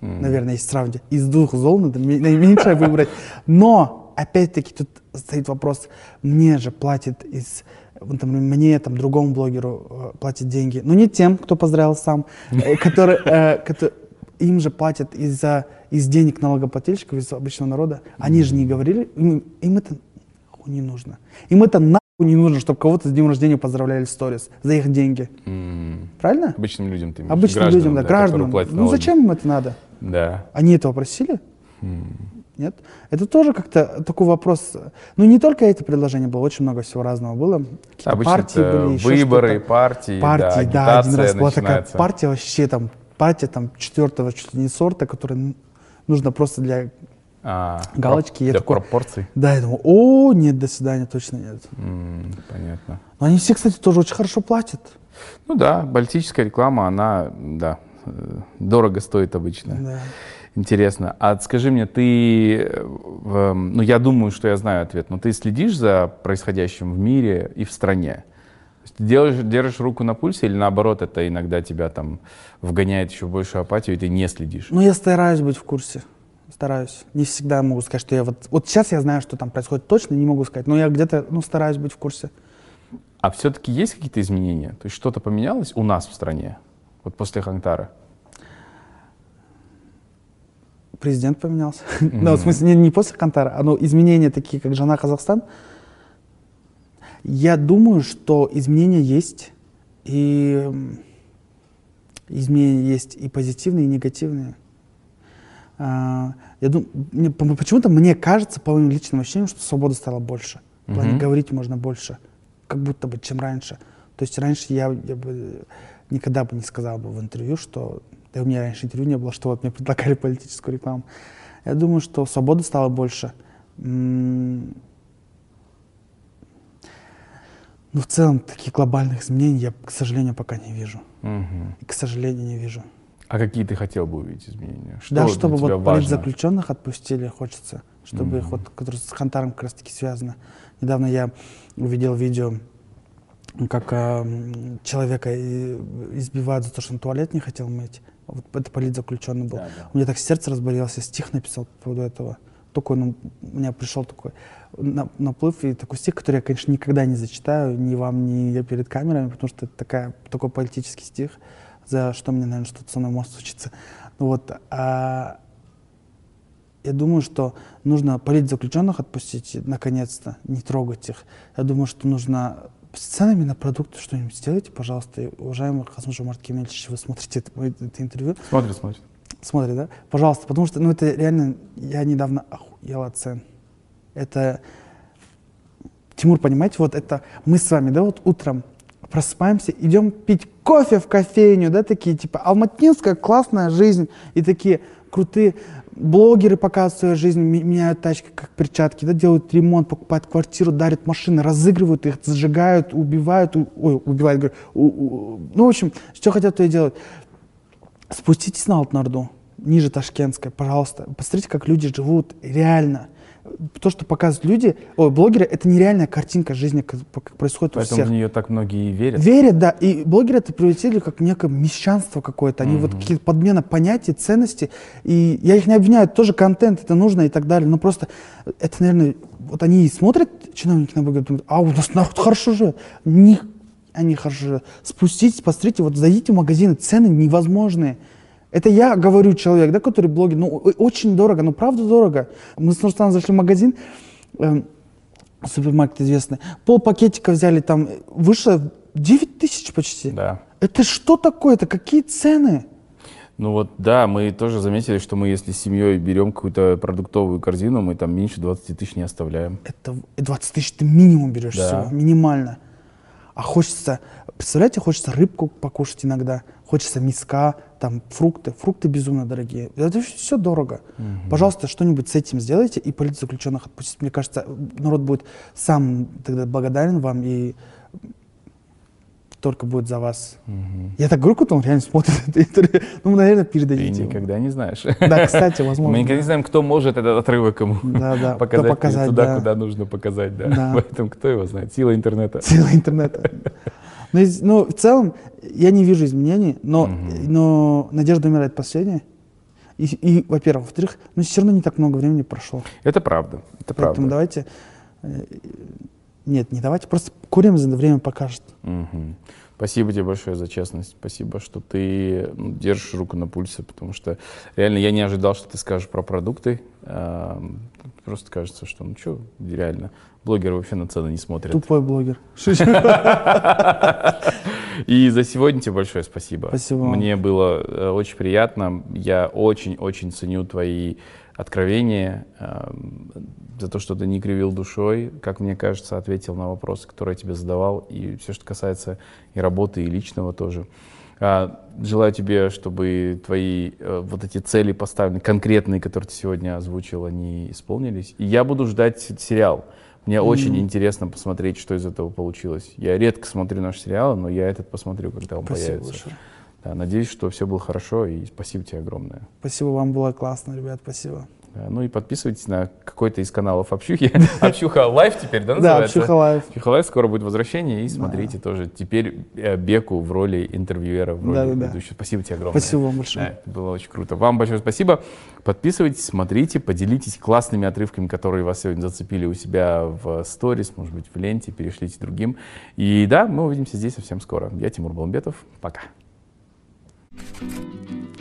Наверное, если сравнить. Из двух зол надо наименьшее выбрать. Но, опять-таки, тут стоит вопрос, мне же платит из там, мне, там, другому блогеру э, платят деньги. Ну, не тем, кто поздравил сам, э, который, э, кото- им же платят из-за из денег налогоплательщиков, из обычного народа. Они же не говорили, им, им это нахуй не нужно. Им это нахуй не нужно, чтобы кого-то с днем рождения поздравляли в сторис за их деньги. М, Правильно? Обычным людям ты имеешь, Обычным гражданам, людям, да, гражданам. Ну зачем им это надо? Да. Они этого просили? Нет? Это тоже как-то такой вопрос. Ну, не только это предложение было, очень много всего разного было. Обычно партии были, еще выборы, что-то. партии, да, партии, да, один агитация раз была такая начинается. партия вообще там, партия там четвертого чуть ли не сорта, которая нужна просто для А, галочки. проп- Я для такой, пропорций. Да, я думаю, о, нет, до свидания, точно нет. М, Понятно. Но они все, кстати, тоже очень хорошо платят. Ну да, политическая реклама, она, да, дорого стоит обычно. Да. Интересно. А скажи мне, ты, э, в, м, ну я думаю, что я знаю ответ, но ты следишь за происходящим в мире и в стране? Ты делаешь, держишь руку на пульсе или наоборот это иногда тебя там вгоняет еще в большую апатию и ты не следишь? Ну, я стараюсь быть в курсе. Стараюсь. Не всегда могу сказать, что я вот... Вот сейчас я знаю, что там происходит точно, не могу сказать. Но я где-то, ну, стараюсь быть в курсе. А все-таки есть какие-то изменения? То есть что-то поменялось у нас в стране? Вот после Хантара? Президент поменялся. Ну, в смысле, не, не после Кантара, а ну, изменения такие, как «Жена Казахстан». Я думаю, что изменения есть. И изменения есть и позитивные, и негативные. А, я думаю, почему-то мне кажется, по моим личным ощущениям, что свободы стало больше. В плане Мгм. говорить можно больше, как будто бы, чем раньше. То есть раньше я, я бы никогда бы не сказал бы в интервью, что... Да у меня раньше интервью не было, что вот мне предлагали политическую рекламу. Я думаю, что свободы стало больше. М, Ну, в целом, таких глобальных изменений я, к сожалению, пока не вижу. И, к сожалению, не вижу. А какие ты хотел бы увидеть изменения? Что да, чтобы вот важно? политзаключенных отпустили, хочется, чтобы их вот, которые с Хантаром как раз таки связано. Недавно я увидел видео как м, человека избивают за то, что он туалет не хотел мыть. Вот это политзаключенный был. У меня так сердце разболелось, я стих написал по поводу этого. Такой, ну, у меня пришел такой на- наплыв и такой стих, который я, конечно, никогда не зачитаю ни вам, ни я перед камерами, потому что это такая, такой политический стих, за что мне, наверное, что-то со мной может случиться. Ну Вот, а я думаю, что нужно политзаключенных отпустить, наконец-то, не трогать их. Я думаю, что нужно с ценами на продукты что-нибудь сделайте, пожалуйста. Уважаемый Хасм Жомарт Кемельевич, вы смотрите это, это интервью. Смотрит, смотрит. Смотрит, да? Пожалуйста, потому что, ну, это реально, я недавно охуел от цен. Это, Тимур, понимаете, вот это мы с вами, да, вот утром просыпаемся, идем пить кофе в кофейню, да, такие, типа, алматинская классная жизнь, и такие крутые блогеры показывают свою жизнь, меняют тачки, как перчатки, да, делают ремонт, покупают квартиру, дарят машины, разыгрывают их, зажигают, убивают, у- ой, убивают, говорю, у- у- ну, в общем, что хотят, то и делают. Спуститесь на Алтнарду, ниже Ташкентской, пожалуйста. Посмотрите, как люди живут реально. То, что показывают люди, ой, блогеры, это нереальная картинка жизни, как, происходит у Поэтому всех. в нее так многие и верят. Верят, да. И блогеры это превратили как некое мещанство какое-то. Они вот какие-то подмена понятий, ценностей. И я их не обвиняю, тоже контент, это нужно и так далее. Но просто это, наверное, вот они и смотрят, чиновники на блогеров, думают, а у нас народ хорошо живет. Не, они хорошо живут. Спуститесь, посмотрите, вот зайдите в магазины, цены невозможные. Это я говорю человек, да, который блогер, ну, очень дорого, ну, правда дорого. Мы с Нурсаном зашли в магазин, эм, супермаркет известный, пол пакетика взяли, там э, вышло 9 тысяч почти. Да. Это что такое? Это какие цены? Ну вот, да, мы тоже заметили, что мы, если с семьей берем какую-то продуктовую корзину, мы там меньше 20 тысяч не оставляем. Это 20 тысяч ты минимум берешь Да. всего, минимально. А хочется, представляете, хочется рыбку покушать иногда, хочется миска, там фрукты. Фрукты безумно дорогие. Это все дорого. Пожалуйста, что-нибудь с этим сделайте и политзаключенных отпустите. Мне кажется, народ будет сам тогда благодарен вам и только будет за вас. Я так говорю, как он реально смотрит это интервью. Ну, наверное, Ты передадите. ему. никогда не знаешь. Да, кстати, возможно. Мы никогда не знаем, кто может этот отрывок ему Да, да, кто показать, показать, туда, да. куда нужно показать. Да. Да. Поэтому кто его знает? Сила интернета. Сила интернета. Ну, из- ну, в целом, я не вижу изменений, но, но надежда умирает последняя. И, и, во-первых. Во-вторых, ну, все равно не так много времени прошло. Это правда. Это Поэтому правда. давайте... э, Нет, не давайте, просто курим, за время покажет. Мгм. Спасибо тебе большое за честность. Спасибо, что ты ну, держишь руку на пульсе, потому что реально я не ожидал, что ты скажешь про продукты. А, Просто кажется, что ну что, реально, блогеры вообще на цены не смотрят. Тупой блогер. Шучу. И за сегодня тебе большое спасибо. Спасибо. Мне было э, очень приятно. Я очень-очень ценю твои откровения, эм, за то, что ты не кривил душой, как мне кажется, ответил на вопросы, которые я тебе задавал, и все, что касается и работы, и личного тоже. А, Желаю тебе, чтобы твои э, вот эти цели поставлены, конкретные, которые ты сегодня озвучил, они исполнились. И я буду ждать сериал. Мне очень интересно посмотреть, что из этого получилось. Я редко смотрю наши сериалы, но я этот посмотрю, когда он Спасибо появится. большое. Да, надеюсь, что все было хорошо, и спасибо тебе огромное. Спасибо, вам было классно, ребят, спасибо. Да, ну и подписывайтесь на какой-то из каналов Общухи. Общуха Live теперь, да, Да, называется? Общуха Live. Общуха Live, скоро будет возвращение, и смотрите тоже. Теперь э, Беку в роли интервьюера, в роли Да-да-да. ведущего. Спасибо тебе огромное. Спасибо вам большое. Да, это было очень круто. Вам большое спасибо. Подписывайтесь, смотрите, поделитесь классными отрывками, которые вас сегодня зацепили у себя в сторис, может быть, в ленте, перешлите другим. И да, мы увидимся здесь совсем скоро. Я Тимур Баламбетов. Пока. Thank